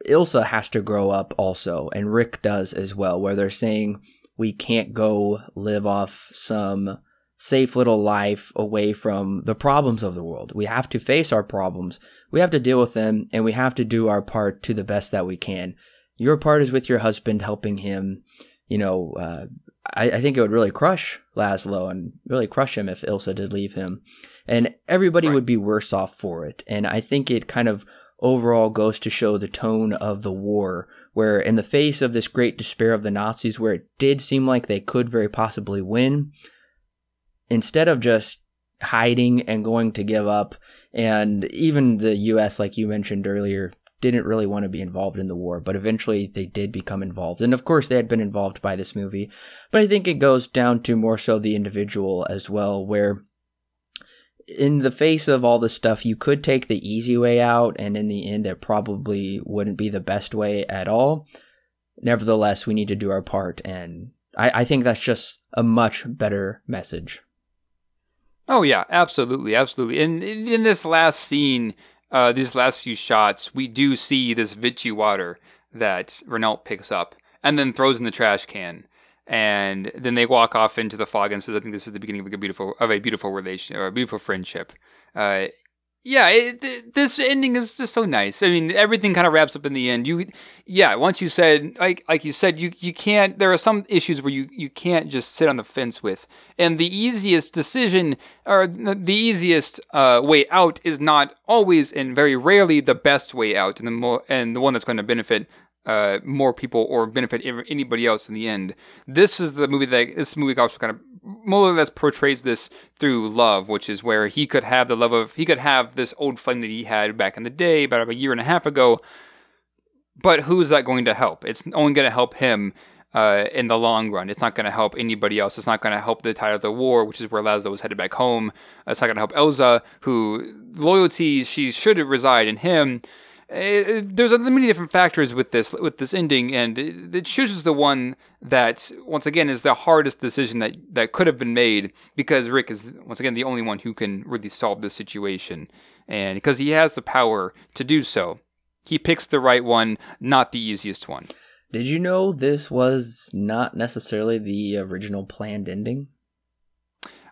Ilsa has to grow up also, and Rick does as well, where they're saying we can't go live off some safe little life away from the problems of the world. We have to face our problems. We have to deal with them and we have to do our part to the best that we can. Your part is with your husband, helping him. You know, uh, I, I, think it would really crush Laszlo and really crush him if Ilsa did leave him. And everybody right. would be worse off for it. And I think it kind of overall goes to show the tone of the war, where in the face of this great despair of the Nazis, where it did seem like they could very possibly win, instead of just hiding and going to give up, and even the US, like you mentioned earlier, didn't really want to be involved in the war, but eventually they did become involved. And of course, they had been involved by this movie. But I think it goes down to more so the individual as well, where in the face of all this stuff, you could take the easy way out, and in the end, it probably wouldn't be the best way at all. Nevertheless, we need to do our part, and I, I think that's just a much better message. Oh yeah, absolutely, absolutely. And in this last scene, uh, these last few shots, we do see this Vichy water that Renault picks up and then throws in the trash can. And then they walk off into the fog and says, "I think this is the beginning of a beautiful of a beautiful relation or a beautiful friendship." Uh, yeah, it, this ending is just so nice. I mean, everything kind of wraps up in the end. You, yeah, once you said, like, like you said, you you can't. There are some issues where you you can't just sit on the fence with, and the easiest decision or the easiest uh, way out is not always and very rarely the best way out, and the more and the one that's going to benefit uh, more people or benefit anybody else in the end. This is the movie that this movie also kind of or less portrays this through love, which is where he could have the love of he could have this old flame that he had back in the day, about a year and a half ago. But who's that going to help? It's only going to help him uh, in the long run. It's not going to help anybody else. It's not going to help the tide of the war, which is where Laszlo was headed back home. It's not going to help Ilsa, who loyalty she should reside in him it, there's many different factors with this with this ending, and it, it chooses the one that once again is the hardest decision that that could have been made because Rick is once again the only one who can really solve this situation, and because he has the power to do so, he picks the right one, not the easiest one. Did you know this was not necessarily the original planned ending?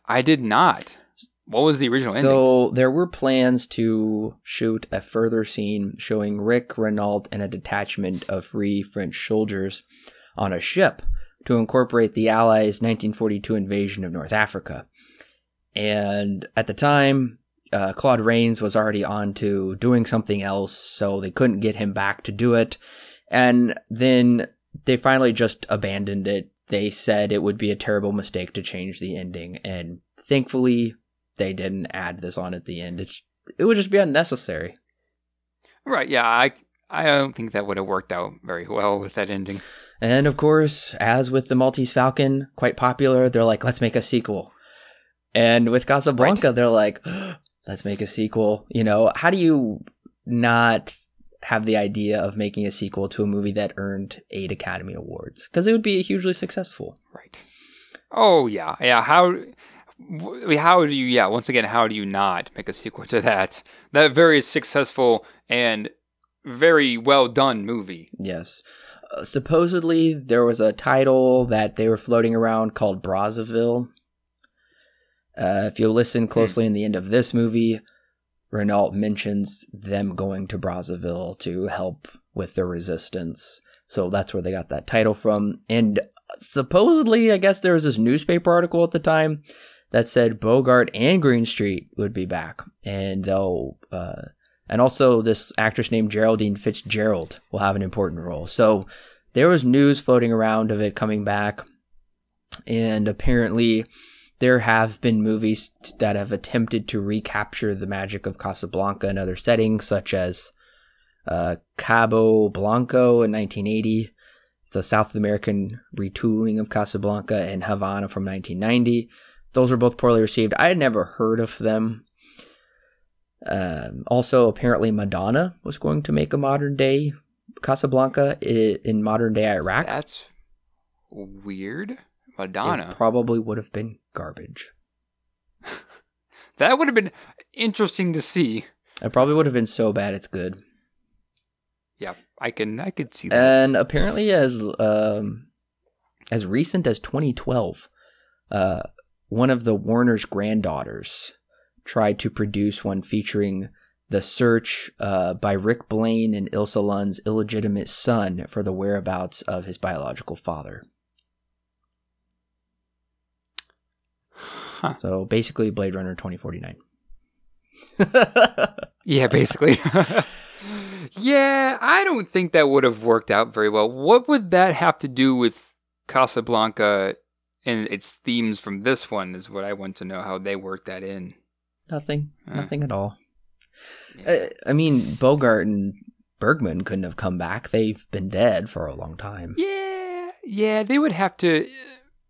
I did not. What was the original so, ending? So there were plans to shoot a further scene showing Rick, Renault, and a detachment of free French soldiers on a ship to incorporate the Allies' 1942 invasion of North Africa. And at the time, uh, Claude Rains was already on to doing something else, so they couldn't get him back to do it. And then they finally just abandoned it. They said it would be a terrible mistake to change the ending, and thankfully, they didn't add this on at the end. It's it would just be unnecessary. Right? Yeah, I I don't think that would have worked out very well with that ending. And of course, as with the Maltese Falcon, quite popular, they're like, let's make a sequel. And with Casablanca, they're like, let's make a sequel. You know, how do you not have the idea of making a sequel to a movie that earned eight Academy Awards? Because it would be hugely successful. Right. Oh yeah, yeah. How? How do you? Yeah. Once again, how do you not make a sequel to that? That very successful and very well done movie. Yes. Uh, supposedly, there was a title that they were floating around called Brazzaville. Uh, if you listen closely in the end of this movie, Renault mentions them going to Brazzaville to help with the resistance. So that's where they got that title from. And supposedly, I guess there was this newspaper article at the time that said Bogart and Greenstreet would be back, and they'll. Uh, and also, this actress named Geraldine Fitzgerald will have an important role. So there was news floating around of it coming back, and apparently, there have been movies that have attempted to recapture the magic of Casablanca in other settings, such as uh, Cabo Blanco in 1980. It's a South American retooling of Casablanca and Havana from 1990. Those were both poorly received. I had never heard of them. Um, also, apparently, Madonna was going to make a modern day Casablanca in modern day Iraq. That's weird. It Madonna. probably would have been garbage. <laughs> that would have been interesting to see. It probably would have been so bad it's good. Yeah, I can. I could see that. And apparently, as um, as recent as 2012, uh, one of the Warner's granddaughters tried to produce one featuring the search uh, by Rick Blaine and Ilsa Lund's illegitimate son for the whereabouts of his biological father. Huh. So basically, Blade Runner 2049. <laughs> Yeah, basically. <laughs> yeah, I don't think that would have worked out very well. What would that have to do with Casablanca and its themes from this one? Is what I want to know how they worked that in. Nothing. Uh. Nothing at all. Uh, I mean, Bogart and Bergman couldn't have come back. They've been dead for a long time. Yeah, yeah, they would have to,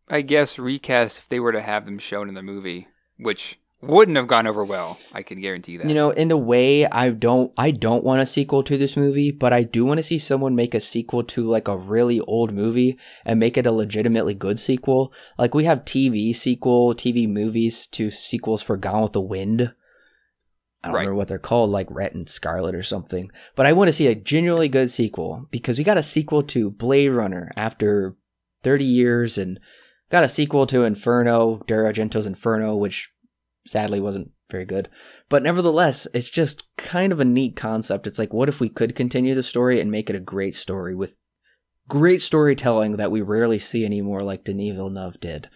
I guess, recast if they were to have them shown in the movie, which wouldn't have gone over well. I can guarantee that. You know, in a way, I don't, I don't want a sequel to this movie, but I do want to see someone make a sequel to like a really old movie and make it a legitimately good sequel. Like we have TV sequel, TV movies to sequels for Gone with the Wind. I don't Right. remember what they're called, like Rhett and Scarlett or something. But I want to see a genuinely good sequel because we got a sequel to Blade Runner after 30 years and got a sequel to Inferno, Dario Argento's Inferno, which sadly wasn't very good. But nevertheless, it's just kind of a neat concept. It's like, what if we could continue the story and make it a great story with great storytelling that we rarely see anymore, like Denis Villeneuve did?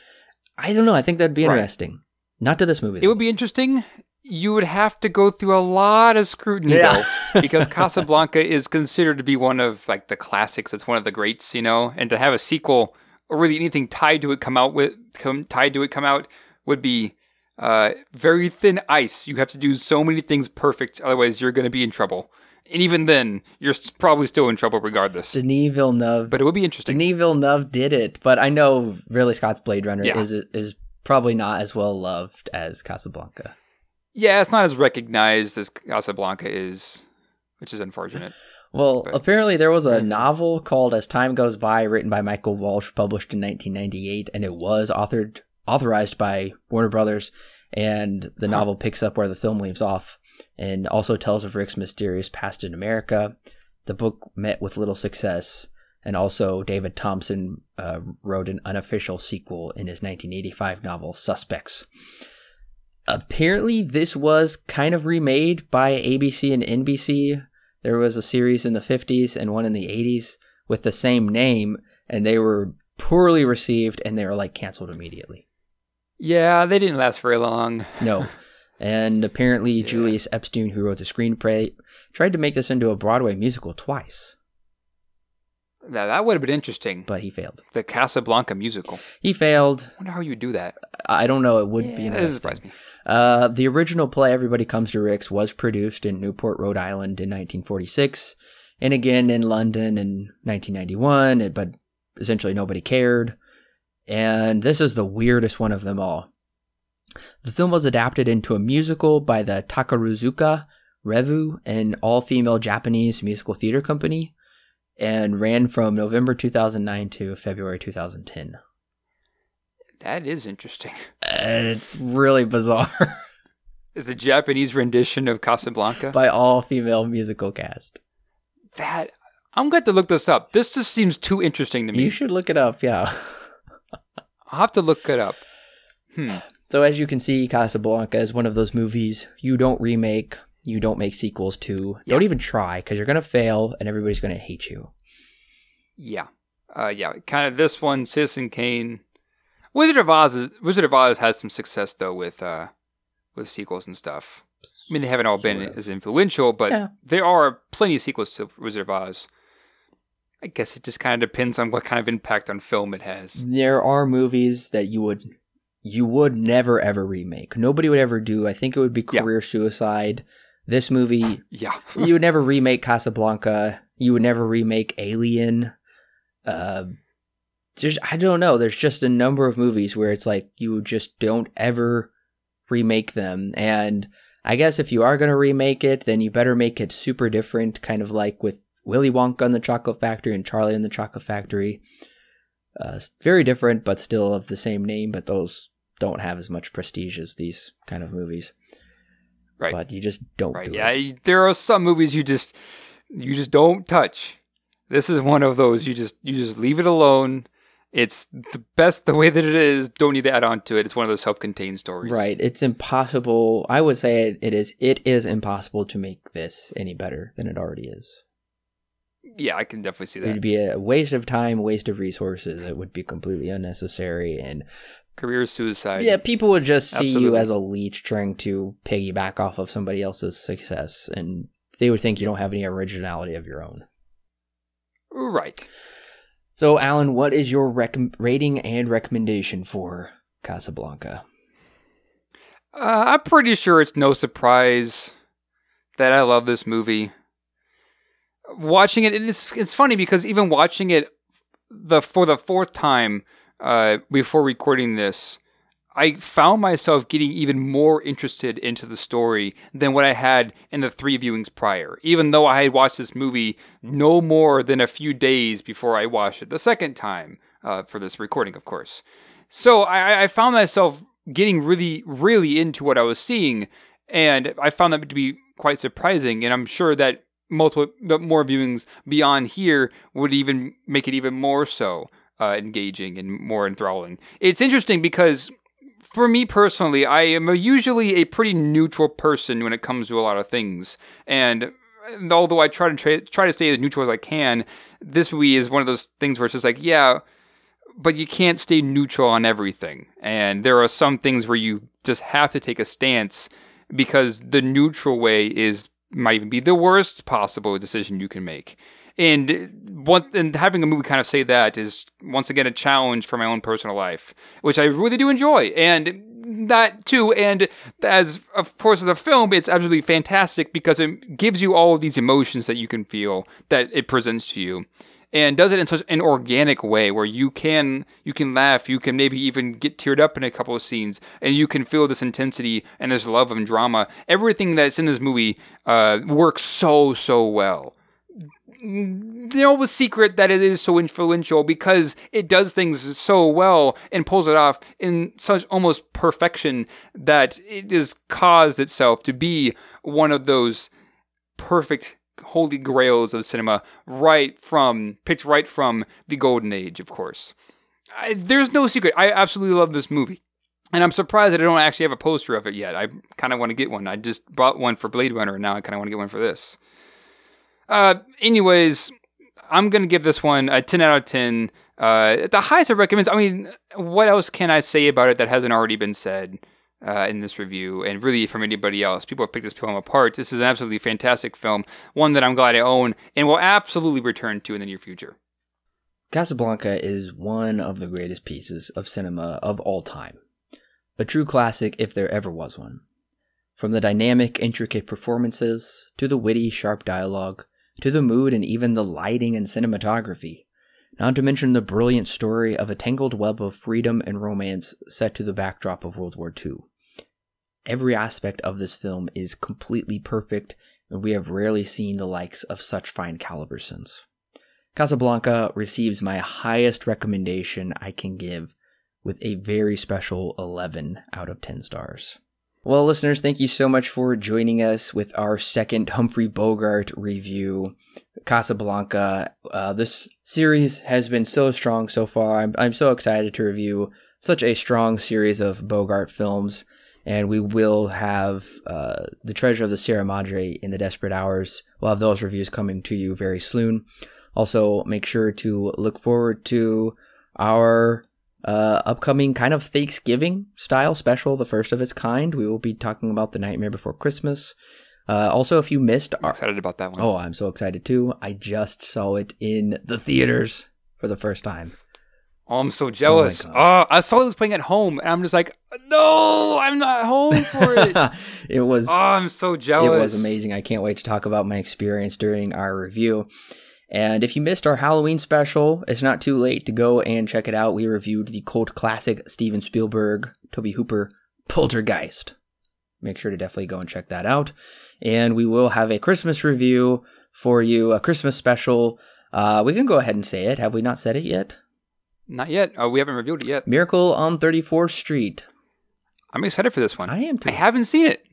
I don't know. I think that'd be Right. interesting. Not to this movie. it would be interesting. You would have to go through a lot of scrutiny Yeah. though, <laughs> because Casablanca is considered to be one of like the classics. It's one of the greats, you know. And to have a sequel or really anything tied to it come out with come tied to it come out would be uh, very thin ice. You have to do so many things perfect, otherwise you're going to be in trouble. And even then, you're probably still in trouble regardless. Denis Villeneuve. But it would be interesting. Denis Villeneuve did it, but I know Ridley Scott's Blade Runner Yeah. is is probably not as well loved as Casablanca. Yeah, it's not as recognized as Casablanca is, which is unfortunate. <laughs> Well, But- apparently there was a novel called As Time Goes By, written by Michael Walsh, published in 1998, and it was authored authorized by Warner Brothers. And the novel picks up where the film leaves off, and also tells of Rick's mysterious past in America. The book met with little success, and also David Thomson uh, wrote an unofficial sequel in his 1985 novel Suspects. Apparently, this was kind of remade by ABC and NBC there was a series in the 50s and one in the 80s with the same name, and they were poorly received and they were like canceled immediately. Yeah, they didn't last very long. <laughs> No. and apparently, Yeah. Julius Epstein, who wrote the screenplay, tried to make this into a Broadway musical twice, Now that would have been interesting. but he failed. The Casablanca musical. He failed. I wonder how you would do that. I don't know. It would yeah, be that doesn't interesting. surprise me. Uh, the original play, Everybody Comes to Rick's, was produced in Newport, Rhode Island in 1946, and again in London in 1991, but essentially nobody cared. And this is the weirdest one of them all. The film was adapted into a musical by the Takarazuka Revue, an all female Japanese musical theater company, and ran from November 2009 to February 2010. That is interesting. <laughs> Uh, it's really bizarre. <laughs> Is a Japanese rendition of Casablanca by all female musical cast. That I'm going to look this up. This just seems too interesting to me. You should look it up. Yeah, <laughs> I'll have to look it up. Hmm. So as you can see, Casablanca is one of those movies you don't remake, you don't make sequels to. Yeah. Don't even try because you're gonna fail and everybody's gonna hate you. Yeah. Uh, yeah, kind of this one, Citizen Kane. Wizard of Oz is, Wizard of Oz has some success though with uh with sequels and stuff. I mean, they haven't all been Sort of. as influential, but Yeah. there are plenty of sequels to Wizard of Oz. I guess it just kind of depends on what kind of impact on film it has. There are movies that you would you would never ever remake. Nobody would ever do. I think it would be Yeah. career suicide. This movie <laughs> Yeah. <laughs> you would never remake Casablanca. You would never remake Alien. Uh, just I don't know. There's just a number of movies where it's like you just don't ever remake them. And I guess if you are gonna remake it, then you better make it super different, kind of like with Willy Wonka and the Chocolate Factory and Charlie and the Chocolate Factory. Uh, very different, but still of the same name. But those don't have as much prestige as these kind of movies. Right. But you just don't Right. do Yeah. it. There are some movies you just you just don't touch. This is one of those you just you just leave it alone. It's the best the way that it is. Don't need to add on to it. It's one of those self-contained stories. Right. It's impossible. I would say it, it is it is impossible to make this any better than it already is. Yeah, I can definitely see that. It would be a waste of time, waste of resources. It would be completely unnecessary and Career suicide. yeah, people would just see you as a leech trying to piggyback off of somebody else's success and they would think you don't have any originality of your own. Right. So, Alan, what is your rec- rating and recommendation for Casablanca? Uh, I'm pretty sure it's no surprise that I love this movie. Watching it, it's it's funny because even watching it the for the fourth time uh, before recording this, I found myself getting even more interested into the story than what I had in the three viewings prior. Even though I had watched this movie no more than a few days before I watched it the second time uh, for this recording, of course. So I, I found myself getting really, really into what I was seeing, and I found that to be quite surprising. And I'm sure that multiple, more viewings beyond here would even make it even more so uh, engaging and more enthralling. It's interesting because for me personally, I am usually a pretty neutral person when it comes to a lot of things, and although I try to tra- try to stay as neutral as I can, this movie is one of those things where it's just like, yeah, but you can't stay neutral on everything. And there are some things where you just have to take a stance because the neutral way is might even be the worst possible decision you can make. And one and having a movie kind of say that is once again a challenge for my own personal life, which I really do enjoy. And that too, and as of course as a film, it's absolutely fantastic because it gives you all of these emotions that you can feel that it presents to you and does it in such an organic way where you can you can laugh, you can maybe even get teared up in a couple of scenes, and you can feel this intensity and this love and drama. Everything that's in this movie uh, works so so well. The secret that it is so influential because it does things so well and pulls it off in such almost perfection that it has caused itself to be one of those perfect holy grails of cinema right from picked right from the golden age of course. I, there's no secret. I absolutely love this movie. And i'm surprised that i don't actually have a poster of it yet. I kind of want to get one. I just bought one for blade runner and now i kind of want to get one for this. Uh anyways i'm gonna give this one a 10 out of 10 uh the highest i recommend i mean what else can i say about it that hasn't already been said uh, in this review, and really from anybody else. People have picked this film apart. This is an absolutely fantastic film, one that I'm glad I own and will absolutely return to in the near future. Casablanca is one of the greatest pieces of cinema of all time. A true classic if there ever was one. From the dynamic, intricate performances, to the witty, sharp dialogue, to the mood and even the lighting and cinematography, not to mention the brilliant story of a tangled web of freedom and romance set to the backdrop of World War II. Every aspect of this film is completely perfect, and we have rarely seen the likes of such fine caliber since. Casablanca receives my highest recommendation I can give with a very special 11 out of 10 stars. Well, listeners, thank you so much for joining us with our second Humphrey Bogart review, Casablanca. Uh, this series has been so strong so far. I'm, I'm so excited to review such a strong series of Bogart films. And we will have uh, The Treasure of the Sierra Madre in the Desperate Hours. We'll have those reviews coming to you very soon. Also, make sure to look forward to our uh, upcoming kind of Thanksgiving style special, the first of its kind. We will be talking about The Nightmare Before Christmas. Uh, also, if you missed, I'm excited about that one. Oh, I'm so excited too! I just saw it in the theaters for the first time. Oh, I'm so jealous. Oh, oh, I saw it was playing at home, and I'm just like, no, I'm not home for it. <laughs> it was. Oh, I'm so jealous. It was amazing. I can't wait to talk about my experience during our review. And if you missed our Halloween special, it's not too late to go and check it out. We reviewed the cult classic Steven Spielberg, Tobe Hooper, Poltergeist. Make sure to definitely go and check that out. And we will have a Christmas review for you, a Christmas special. Uh, we can go ahead and say it. Have we not said it yet? Not yet. Uh, we haven't reviewed it yet. Miracle on 34th Street. I'm excited for this one. I am too. I haven't seen it.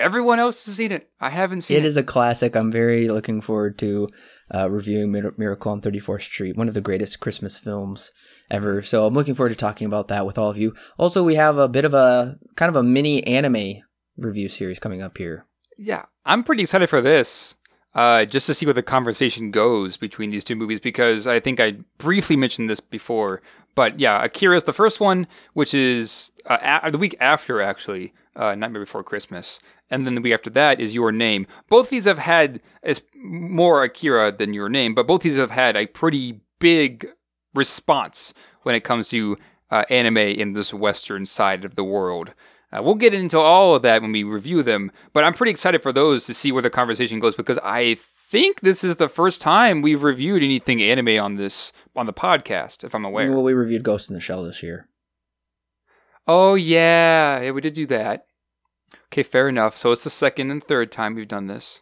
Everyone else has seen it. I haven't seen it. It is a classic. I'm very looking forward to uh, reviewing Mir- Miracle on 34th Street, one of the greatest Christmas films ever. So I'm looking forward to talking about that with all of you. Also, we have a bit of a kind of a mini anime review series coming up here. Yeah, I'm pretty excited for this. Uh, just to see where the conversation goes between these two movies, because I think I briefly mentioned this before. But yeah, Akira is the first one, which is uh, a- the week after, actually, uh, Nightmare Before Christmas and then the week after that is Your Name. Both these have had as more Akira than Your Name, but both these have had a pretty big response when it comes to uh, anime in this Western side of the world. Uh, we'll get into all of that when we review them, but I'm pretty excited for those to see where the conversation goes because I think this is the first time we've reviewed anything anime on this on the podcast, if I'm aware. Well, we reviewed Ghost in the Shell this year. Oh yeah, yeah, we did do that. Okay, fair enough. So it's the second and third time we've done this.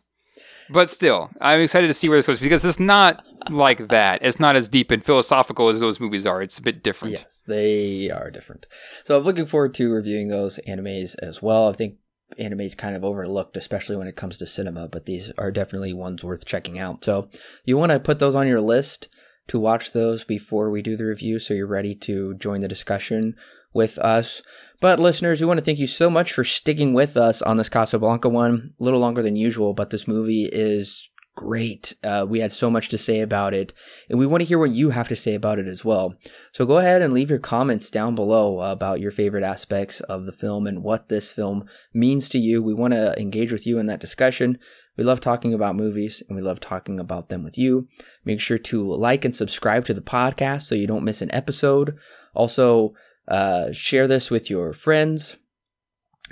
But still, I'm excited to see where this goes because it's not like that. It's not as deep and philosophical as those movies are. It's a bit different. Yes, they are different. So I'm looking forward to reviewing those animes as well. I think anime is kind of overlooked, especially when it comes to cinema, but these are definitely ones worth checking out. So you want to put those on your list to watch those before we do the review so you're ready to join the discussion with us. But listeners, we want to thank you so much for sticking with us on this Casablanca one. A little longer than usual, but this movie is great. Uh, we had so much to say about it, and we want to hear what you have to say about it as well. So go ahead and leave your comments down below about your favorite aspects of the film and what this film means to you. We want to engage with you in that discussion. We love talking about movies and we love talking about them with you. Make sure to like and subscribe to the podcast so you don't miss an episode. Also, uh, share this with your friends.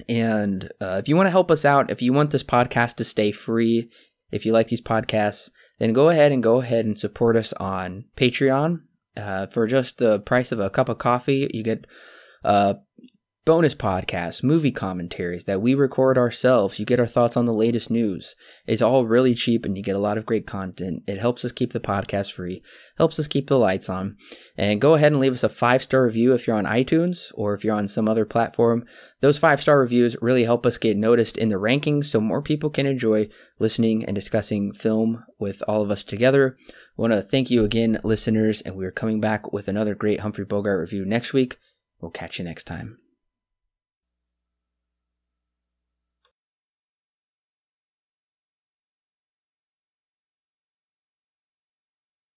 And uh, if you want to help us out, if you want this podcast to stay free, if you like these podcasts, then go ahead and go ahead and support us on Patreon. Uh, for just the price of a cup of coffee, you get uh, bonus podcasts, movie commentaries that we record ourselves. You get our thoughts on the latest news. It's all really cheap and you get a lot of great content. It helps us keep the podcast free, helps us keep the lights on. And go ahead and leave us a five star review if you're on iTunes or if you're on some other platform. Those five star reviews really help us get noticed in the rankings so more people can enjoy listening and discussing film with all of us together. I want to thank you again, listeners, and we're coming back with another great Humphrey Bogart review next week. We'll catch you next time.